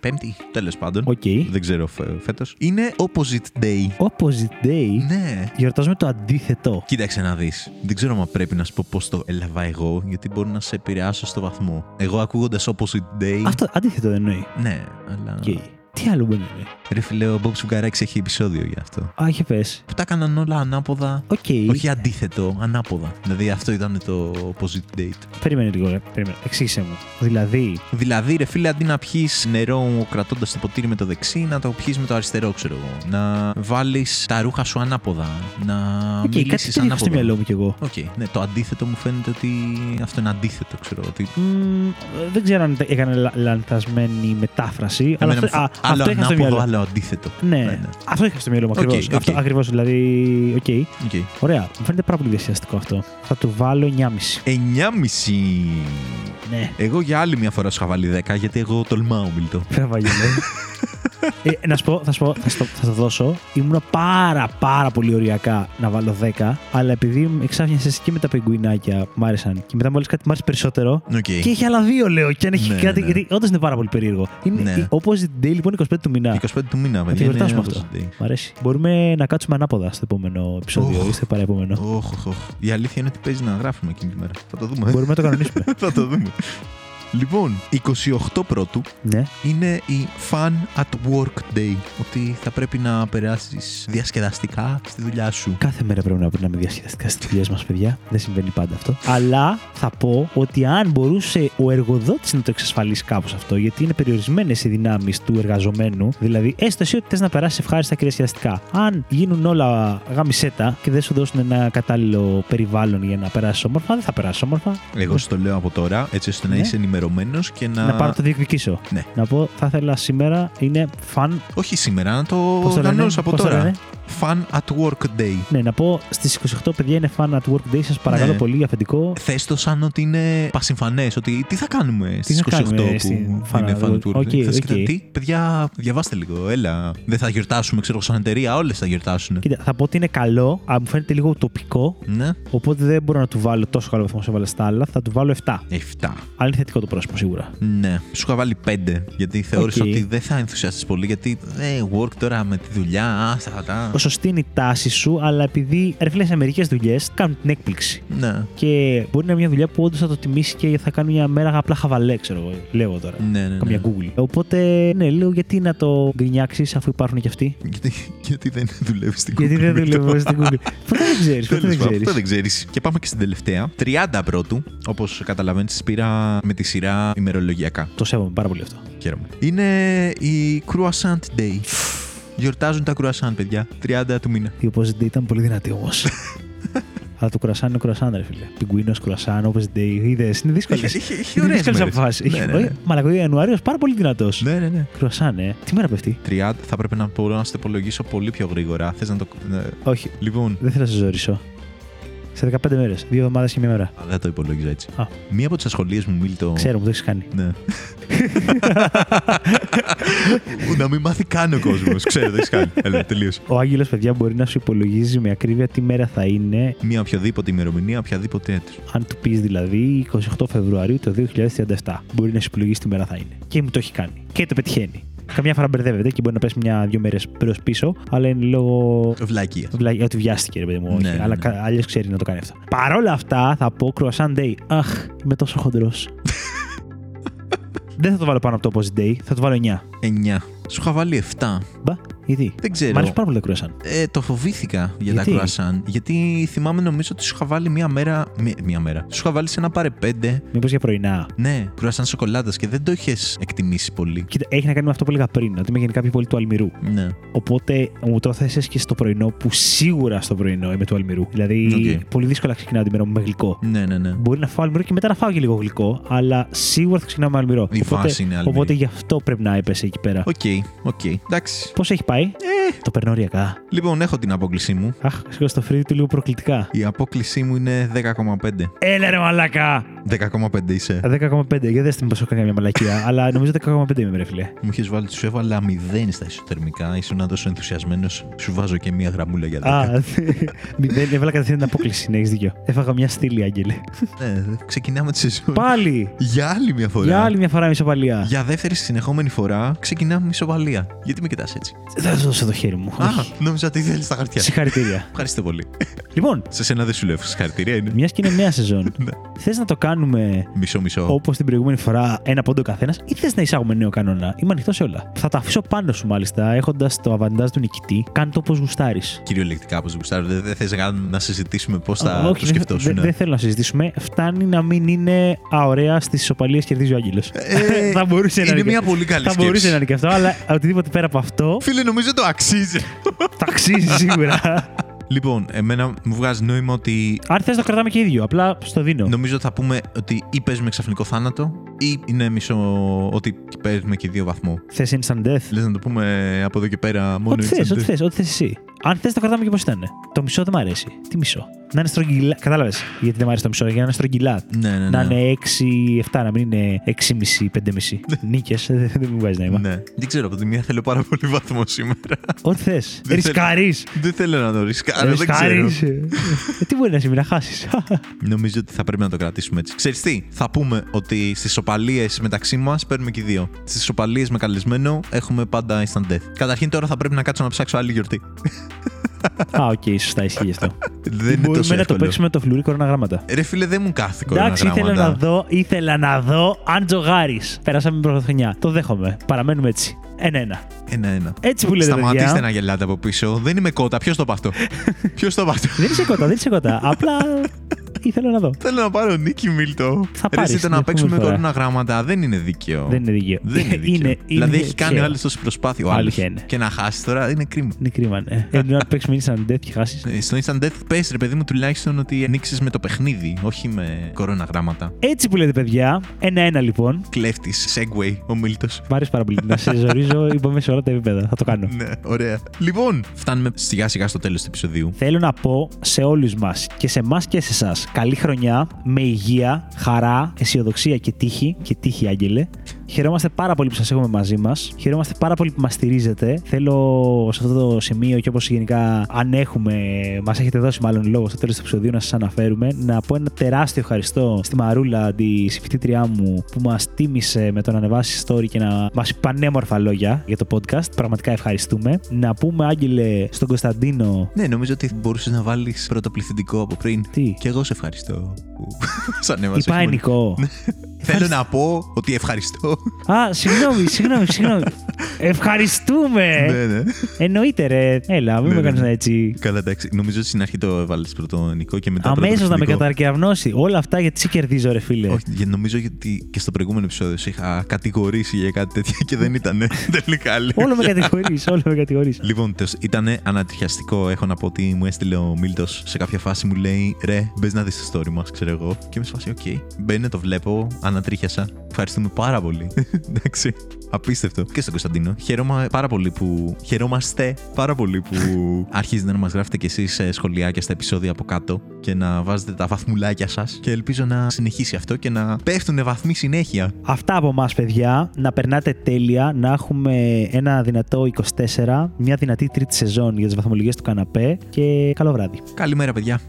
Πέμπτη, τέλος πάντων. οκ. Δεν ξέρω φέτος. Είναι opposite day. Opposite day; Ναι. Γιορτάζουμε το αντίθετο. Κοίταξε να δεις. Δεν ξέρω αν πρέπει να σου πω πώς το έλαβα εγώ, γιατί μπορεί να σε επηρεάσω στο βαθμό. Εγώ ακούγοντας opposite day. Αυτό αντίθετο δεν εννοεί. Ναι, αλλά. Οκ. Τι άλλο μπορεί να είναι. Ρε φίλε, ο Μπομπ Σφουγγαράκης έχει επεισόδιο γι' αυτό. Α, είχε πες. Που τα έκαναν όλα ανάποδα. Οκ. Όχι αντίθετο, ανάποδα. Δηλαδή αυτό ήταν το opposite day. Περίμενε λίγο, ρε. Περίμενε. Εξήγησε μου. Δηλαδή, Δηλαδή, ρε φίλε, αντί να πιει νερό κρατώντας το ποτήρι με το δεξί, να το πιει με το αριστερό, ξέρω εγώ. Να βάλεις τα ρούχα σου ανάποδα. Να οκ, κάτι μιλήσεις τέτοιο είχα στο ανάποδα. μυαλό μου κι εγώ. Οκ, ναι, το αντίθετο μου φαίνεται ότι αυτό είναι αντίθετο, ξέρω. Ότι... Μμμ, δεν ξέρω αν έκανε λα- λανθασμένη μετάφραση. αλλά Εμένα αυτό, μου α, φ- άλλο αυτό είχα στο ανάποδο, μυαλό. άλλο αντίθετο. Ναι, αυτό είχα στο μυαλό μου Οκ, ακριβώς. οκ. Αυτό ακριβώς, δηλαδή. Οκ. Οκ. Ωραία. Μου φαίνεται πάρα πολύ διασκεδαστικό αυτό. Θα του βάλω 9,5. 9,5. Ναι. Εγώ για άλλη μια φορά σου είχα βάλει 10 γιατί εγώ τολμάω, Μιλτό. Φραβάγγελε. ε, να σου πω, θα, σου πω θα, στο, θα το δώσω. Ήμουν πάρα πάρα πολύ οριακά να βάλω 10, αλλά επειδή με εξάφνιασε και με τα πιγκουινάκια μ' άρεσαν και μετά μόλι κάτι μ' άρεσε περισσότερο. Οκ. Και έχει άλλα δύο, λέω. Και αν έχει Ναι, κάτι. ναι. Γιατί όντως είναι πάρα πολύ περίεργο. Είναι Ναι. όπω Opposite Day, λοιπόν, 25 του μήνα. 25 του μήνα, Θα τη παιδιά. γιορτάσουμε είναι αυτό. opposite day. Μ' αρέσει. Μπορούμε να κάτσουμε ανάποδα στο επόμενο επεισόδιο Οχ. ή στο παραεπόμενο. Όχ, όχ, όχ. Η αλήθεια είναι ότι παίζει να γράφουμε εκείνη τη μέρα. Θα το δούμε. Μπορούμε να το κανονίσουμε. Θα το δούμε. Λοιπόν, 28 πρώτου ναι. είναι η Fun at Work Day. Ότι θα πρέπει να περάσεις διασκεδαστικά στη δουλειά σου. Κάθε μέρα πρέπει να περνάμε διασκεδαστικά στις δουλειές μας, παιδιά. Δεν συμβαίνει πάντα αυτό. Αλλά θα πω ότι αν μπορούσε ο εργοδότης να το εξασφαλίσει κάπως αυτό, γιατί είναι περιορισμένες οι δυνάμεις του εργαζομένου, δηλαδή έστω εσύ ότι θες να περάσεις ευχάριστα και διασκεδαστικά. Αν γίνουν όλα γαμισέτα και δεν σου δώσουν ένα κατάλληλο περιβάλλον για να περάσεις όμορφα, δεν θα περάσεις όμορφα. Εγώ σου το λέω από τώρα, έτσι ώστε να Ναι. είσαι ενημερωμένος και να. Να πάρω το διεκδικήσω. Ναι. Να πω, θα ήθελα σήμερα είναι fun. Όχι σήμερα, να το Πώς το λένε, οργανώσω από πώς το τώρα. Λένε; Fun at Work Day. Ναι, να πω στις 28 παιδιά είναι fun at work day. Σας παρακαλώ Ναι. πολύ για αφεντικό. Θες το σαν ότι είναι πασυμφανές, ότι τι θα κάνουμε στις θα 28 κάνουμε που στην Fun είναι at Fun at Work. Work Day. Οκ, Θες οκ. και τι, παιδιά, διαβάστε λίγο, έλα. Δεν θα γιορτάσουμε, ξέρω, σαν εταιρεία, όλες θα γιορτάσουν. Κοίτα, θα πω ότι είναι καλό, αλλά μου φαίνεται λίγο τοπικό. Ναι, Οπότε δεν μπορώ να του βάλω τόσο καλό βαθμό όσο έβαλα στα άλλα. Θα του βάλω 7. 7. Αλλά είναι θετικό το πρόσωπο σίγουρα. Ναι, σου είχα βάλει 5 γιατί θεώρησα Οκ. ότι δεν θα ενθουσιαστείς πολύ. Γιατί ε, work τώρα με τη δουλειά, α, στα τα. Σωστή είναι η τάση σου, αλλά επειδή ρε φίλε σε μερικές δουλειές κάνουν την έκπληξη. Ναι, Και μπορεί να είναι μια δουλειά που όντως θα το τιμήσει και θα κάνει μια μέρα απλά χαβαλέ, ξέρω εγώ. Λέω τώρα. ναι, ναι. Καμία ναι. Google. Οπότε, ναι, λέω γιατί να το γκρινιάξεις αφού υπάρχουν και αυτοί; Γιατί, γιατί δεν δουλεύεις στην γιατί δεν Google, δουλεύω στην Google. Ποτέ δεν ξέρεις. Ποτέ Τέλος δεν πάντων, ξέρεις. Αυτό δεν ξέρεις. Και πάμε και στην τελευταία. 30 πρώτου, όπως καταλαβαίνεις, πήρα με τη σειρά ημερολογιακά. Το σέβομαι πάρα πολύ αυτό. Χαίρομαι. Είναι η Croissant Day. Γιορτάζουν τα croissant, παιδιά. 30 του μήνα. Η opposite day ήταν πολύ δυνατή όμως. Αλλά το κουρασάν είναι κουρασάν, ρε φίλε. Πιγκουίνος, κουρασάν, opposite day. Είδε, είναι δύσκολες. Έχει- έχει- έχει Είναι ωραίες δύσκολες μέρες. αποφάσεις. Ναι, ναι, ναι. Μαλακό Ιανουάριος πάρα πολύ δυνατός. Ναι, ναι, ναι. Κουρασάν, ε. Τι μέρα πέφτει; 30 θα πρέπει να μπορώ να στο υπολογίσω πολύ πιο γρήγορα. Θες να το. ναι. Όχι, Λοιπόν, δεν θέλω να σε ζωρίσω. Σε 15 μέρες. Δύο εβδομάδες και μια μέρα. Α, δεν το υπολόγιζα έτσι. Α. Μία από τις ασχολίες μου, Μίλτο. Ξέρω που το έχεις κάνει. Ναι. Που να μην μάθει καν ο κόσμος. Ξέρω, το έχεις κάνει. Έλα, τελείωσε. Ο Άγγελος, παιδιά, μπορεί να σου υπολογίζει με ακρίβεια τι μέρα θα είναι, Μία οποιαδήποτε ημερομηνία, οποιαδήποτε έτου. αν του πεις δηλαδή 28 Φεβρουαρίου το 2037. Μπορεί να σου υπολογίσει τι μέρα θα είναι. Και μου το έχει κάνει. Και το πετυχαίνει. Καμιά φορά μπερδεύεται και μπορεί να πέσει μια-δύο μέρες μπρος πίσω, αλλά είναι λόγω Βλακία. Βλα- Ότι βιάστηκε, ρε παιδί μου. όχι, Ναι, ναι, αλλά ναι. αλλιώς ξέρει να το κάνει αυτό. Παρ' όλα αυτά, θα πω Croissant Day. Αχ, είμαι τόσο χοντρός. Δεν θα το βάλω πάνω από το Opposite Day, θα το βάλω 9. 9. Σου είχα βάλει 7. Μπα, Γιατί; Δεν ξέρω. Μ' αρέσει πάρα πολύ το κρουασάν. Ε, το φοβήθηκα για Γιατί; τα κρουασάν. Γιατί θυμάμαι νομίζω ότι σου είχα βάλει μία μέρα. Μία, μία μέρα. Σου είχα βάλει σε ένα πάρε πέντε. Μήπως για πρωινά. Ναι, κρουασάν σοκολάτας και δεν το είχες εκτιμήσει πολύ. Κοίτα, έχει να κάνει με αυτό που έλεγα πριν, ότι είμαι γενικά πιο πολύ του αλμυρού. Ναι. Οπότε μου το θέσει και στο πρωινό, που σίγουρα στο πρωινό είμαι του αλμυρού. Δηλαδή, Οκ. πολύ δύσκολα ξεκινάω την μέρα μου με γλυκό. Ναι, ναι, ναι. Μπορεί να φάω αλμυρό και μετά να φάω και λίγο γλυκό, αλλά σίγουρα θα ξεκινάω με αλμυρό. Η οπότε, βάση είναι αλμυρή. οπότε γι' αυτό πρέπει να έπεσε εκεί πέρα. Οκ, οκ. Εντάξει. Πώς έχει πάει, Ε, Το παίρνω οριακά. λοιπόν, έχω την απόκλισή μου. Αχ, σηκώνει το φρύδι του λίγο προκλητικά. Η απόκλισή μου είναι 10,5. Έλα ρε μαλάκα! 10,5 είσαι. 10,5. Για δέστε μήπως έχω κάνει μια μαλακία. αλλά νομίζω 10,5 είμαι, ρε φίλε. Μου είχες βάλει, σου έβαλα 0 στα ισοτερμικά. Ήσουν τόσο ενθουσιασμένος. Σου βάζω και μία γραμμούλα για 10. Α, μηδέν, έβαλα κατευθείαν την απόκληση, ναι, έχεις δίκιο. Έφαγα μια στήλη, Άγγελε. Ναι, ξεκινάμε τη σεζόν. Πάλι! Για άλλη μια φορά. Για άλλη μια φορά μισοπαλία. Για δεύτερη συνεχόμενη φορά ξεκινάμε με ισοβαλία. Γιατί με κοιτάς έτσι; Δεν θα σου δώσω το χέρι μου. Α, Όχι. νόμιζα ότι ήθελες τα χαρτιά. Συγχαρητήρια. Ευχαριστώ πολύ. λοιπόν, Σε σένα δεν σου λέω συγχαρητήρια, είναι. μιας και είναι νέα σεζόν, Ναι. θες να το κάνουμε Μισό-μισό. όπως την προηγούμενη φορά ένα πόντο καθένας, ή θες να εισάγουμε νέο κανόνα; Είμαι ανοιχτός σε όλα. Θα τα αφήσω πάνω σου μάλιστα, έχοντας το αβαντάζ του νικητή. Κάνε το όπω γουστάρεις. Κυριολεκτικά, όπω γουστάρω. Δεν, δεν θες να συζητήσουμε πώς θα το Όχι, δεν, σκεφτόσουν. δεν, δεν θέλω να συζητήσουμε. Φτάνει να μην είναι αωραία στις ισοπαλίες κερδίζει ο Άγγελος. Ε, θα μπορούσε να είναι και- μια πολύ καλή Θα σκέψη. μπορούσε να είναι και αυτό, αλλά οτιδήποτε πέρα από αυτό Φίλε, νομίζω το αξίζει. θα αξίζει σίγουρα. λοιπόν, εμένα μου βγάζει νόημα ότι Αν θες το κρατάμε και ίδιο, απλά στο δίνω. νομίζω ότι θα πούμε ότι ή παίζουμε ξαφνικό θάνατο ή είναι μισό ότι παίζουμε και δύο βαθμό. Θες instant death; Λες να το πούμε από εδώ και πέρα μόνο Ό,τι θες, instant ό,τι death. θες, ό,τι θες εσύ. Αν θες το κρατάμε και πώς ήταν. Το μισό δεν μ' αρέσει. Τι μισό; Να είναι στρογγυλά. Κατάλαβες γιατί δεν μ' αρέσει το μισό, για να είναι στρογγυλά. Ναι, ναι, Να ναι. είναι 6-7, να μην είναι 6,5-5,5. Νίκες, δεν δεν μου βγάζει νόημα. Ναι. Δεν ξέρω, από τη μία θέλω πάρα πολύ βαθμό σήμερα. Ό,τι θες. Δεν Ρισκάρεις. δεν θέλω να το ρισκάρω, δεν ξέρω. Τι μπορεί να συμβεί να χάσεις. Νομίζω ότι θα πρέπει να το κρατήσουμε έτσι. Ξέρεις τι, θα πούμε ότι στις ισοπαλίες μεταξύ μας παίρνουμε και οι δύο. Στις ισοπαλίες με καλεσμένο έχουμε πάντα instant death. Καταρχήν τώρα θα πρέπει να κάτσω να ψάξω άλλη γιορτή. Α, οκ, σωστά ισχύει αυτό. δεν είναι Μπορούμε τόσο να το εύκολο. παίξουμε το φλουρί κορώνα γράμματα. Ρε φίλε, δεν μου κάθεται Εντάξει, ήθελα να κορώνα γράμματα. δω, ήθελα να δω αν τζογάρεις. Περάσαμε την πρωτοχρονιά. Το δέχομαι. Παραμένουμε έτσι. Ένα-ένα. Ένα-ένα. Έτσι που λέτε, Σταματήστε παιδιά. να γελάτε από πίσω. Δεν είμαι κότα. Ποιος το είπε αυτό. Ποιος το είπε αυτό. Δεν είσαι κότα, δεν είσαι κότα. Απλά ήθελα να δω. Θέλω να πάρω νίκη Μίλτο. Θα Ρε, πάρεις εσύ, το την να παίξουμε επόμενη φορά. κοροναγράμματα δεν είναι δίκαιο. Δεν είναι δίκαιο. Δεν είναι δίκαιο. Είναι, δηλαδή είναι έχει κάνει ο τυχαίο. άλλος τόση προσπάθεια. Ο άλλος. Αλήθεια είναι. Και να χάσει τώρα είναι κρίμα. Είναι κρίμα, ναι. Ενώ να παίξουμε instant death και χάσεις. Ε, Στο Instant Death πες ρε παιδί μου τουλάχιστον ότι ανοίξεις με το παιχνίδι, όχι με κοροναγράμματα. Έτσι που λέτε, παιδιά. Ένα-ένα λοιπόν. Κλέφτης, Segway, ο Μίλτος. Μ' άρεσε πάρα πολύ. να σε ζορίζω, είπαμε σε όλα τα επίπεδα. Θα το κάνω. Ναι, ωραία. Λοιπόν, φτάνουμε σιγά σιγά στο τέλος του επεισοδίου. Θέλω να πω σε όλους μας και σε εμάς και σε εσάς καλή χρονιά, με υγεία, χαρά, αισιοδοξία και τύχη. Και τύχη, Άγγελε. Χαιρόμαστε πάρα πολύ που σας έχουμε μαζί μας. Χαιρόμαστε πάρα πολύ που μας στηρίζετε. Θέλω σε αυτό το σημείο και όπως γενικά αν έχουμε, μας έχετε δώσει μάλλον λόγο στο τέλος του επεισοδίου να σας αναφέρουμε, να πω ένα τεράστιο ευχαριστώ στη Μαρούλα, τη συμφιτήτριά μου, που μας τίμησε με το να ανεβάσει story και να μας πει πανέμορφα λόγια για το podcast. Πραγματικά ευχαριστούμε. Να πούμε, Άγγελε, στον Κωνσταντίνο Ναι, νομίζω ότι μπορούσες να βάλεις πρωτοπληθυντικό από πριν. Τι; Και εγώ σε ευχαριστώ που σ' ανέβασε. Είπα ενικό. Θέλω να πω ότι ευχαριστώ. Α, συγγνώμη, συγγνώμη, συγγνώμη. Ευχαριστούμε! ναι, ναι. Εννοείται, ρε. Έλα, μην Ναι, με ναι, κάνεις ναι. έτσι. Καλά, εντάξει. Νομίζω ότι στην αρχή το έβαλες πρώτο Νικό και μετά Αμέσως να με πρωτοπληθυντικό. καταρκευνώσει. Όλα αυτά γιατί σε κερδίζω, ρε φίλε. Όχι, γιατί νομίζω ότι και στο προηγούμενο επεισόδιο σε είχα κατηγορήσει για κάτι τέτοιο και δεν ήταν τελικά. λίγο. Όλο με κατηγορείς, όλο με κατηγορείς. Λοιπόν, ήταν ανατριχιαστικό. Έχω να πω ότι μου έστειλε ο Μίλτος σε κάποια φάση μου λέει Ρε, μπες να δεις το story μας, ξέρω εγώ. Και είμαι σε φάση, οκ. Μπαίνε, το βλέπω, ανατρίχιασα. Ευχαριστούμε πάρα πολύ. Εντάξει. Απίστευτο. Και στον Κωνσταντίνο. Χαίρομαι πάρα πολύ που. Χαιρόμαστε πάρα πολύ που αρχίζετε να μας γράφετε κι εσείς σχολιάκια στα επεισόδια από κάτω και να βάζετε τα βαθμουλάκια σας. Και ελπίζω να συνεχίσει αυτό και να πέφτουν βαθμοί συνέχεια. Αυτά από εμάς, παιδιά. Να περνάτε τέλεια, να έχουμε ένα δυνατό 24, μια δυνατή τρίτη σεζόν για τις βαθμολογίες του καναπέ και καλό βράδυ. Καλημέρα, παιδιά.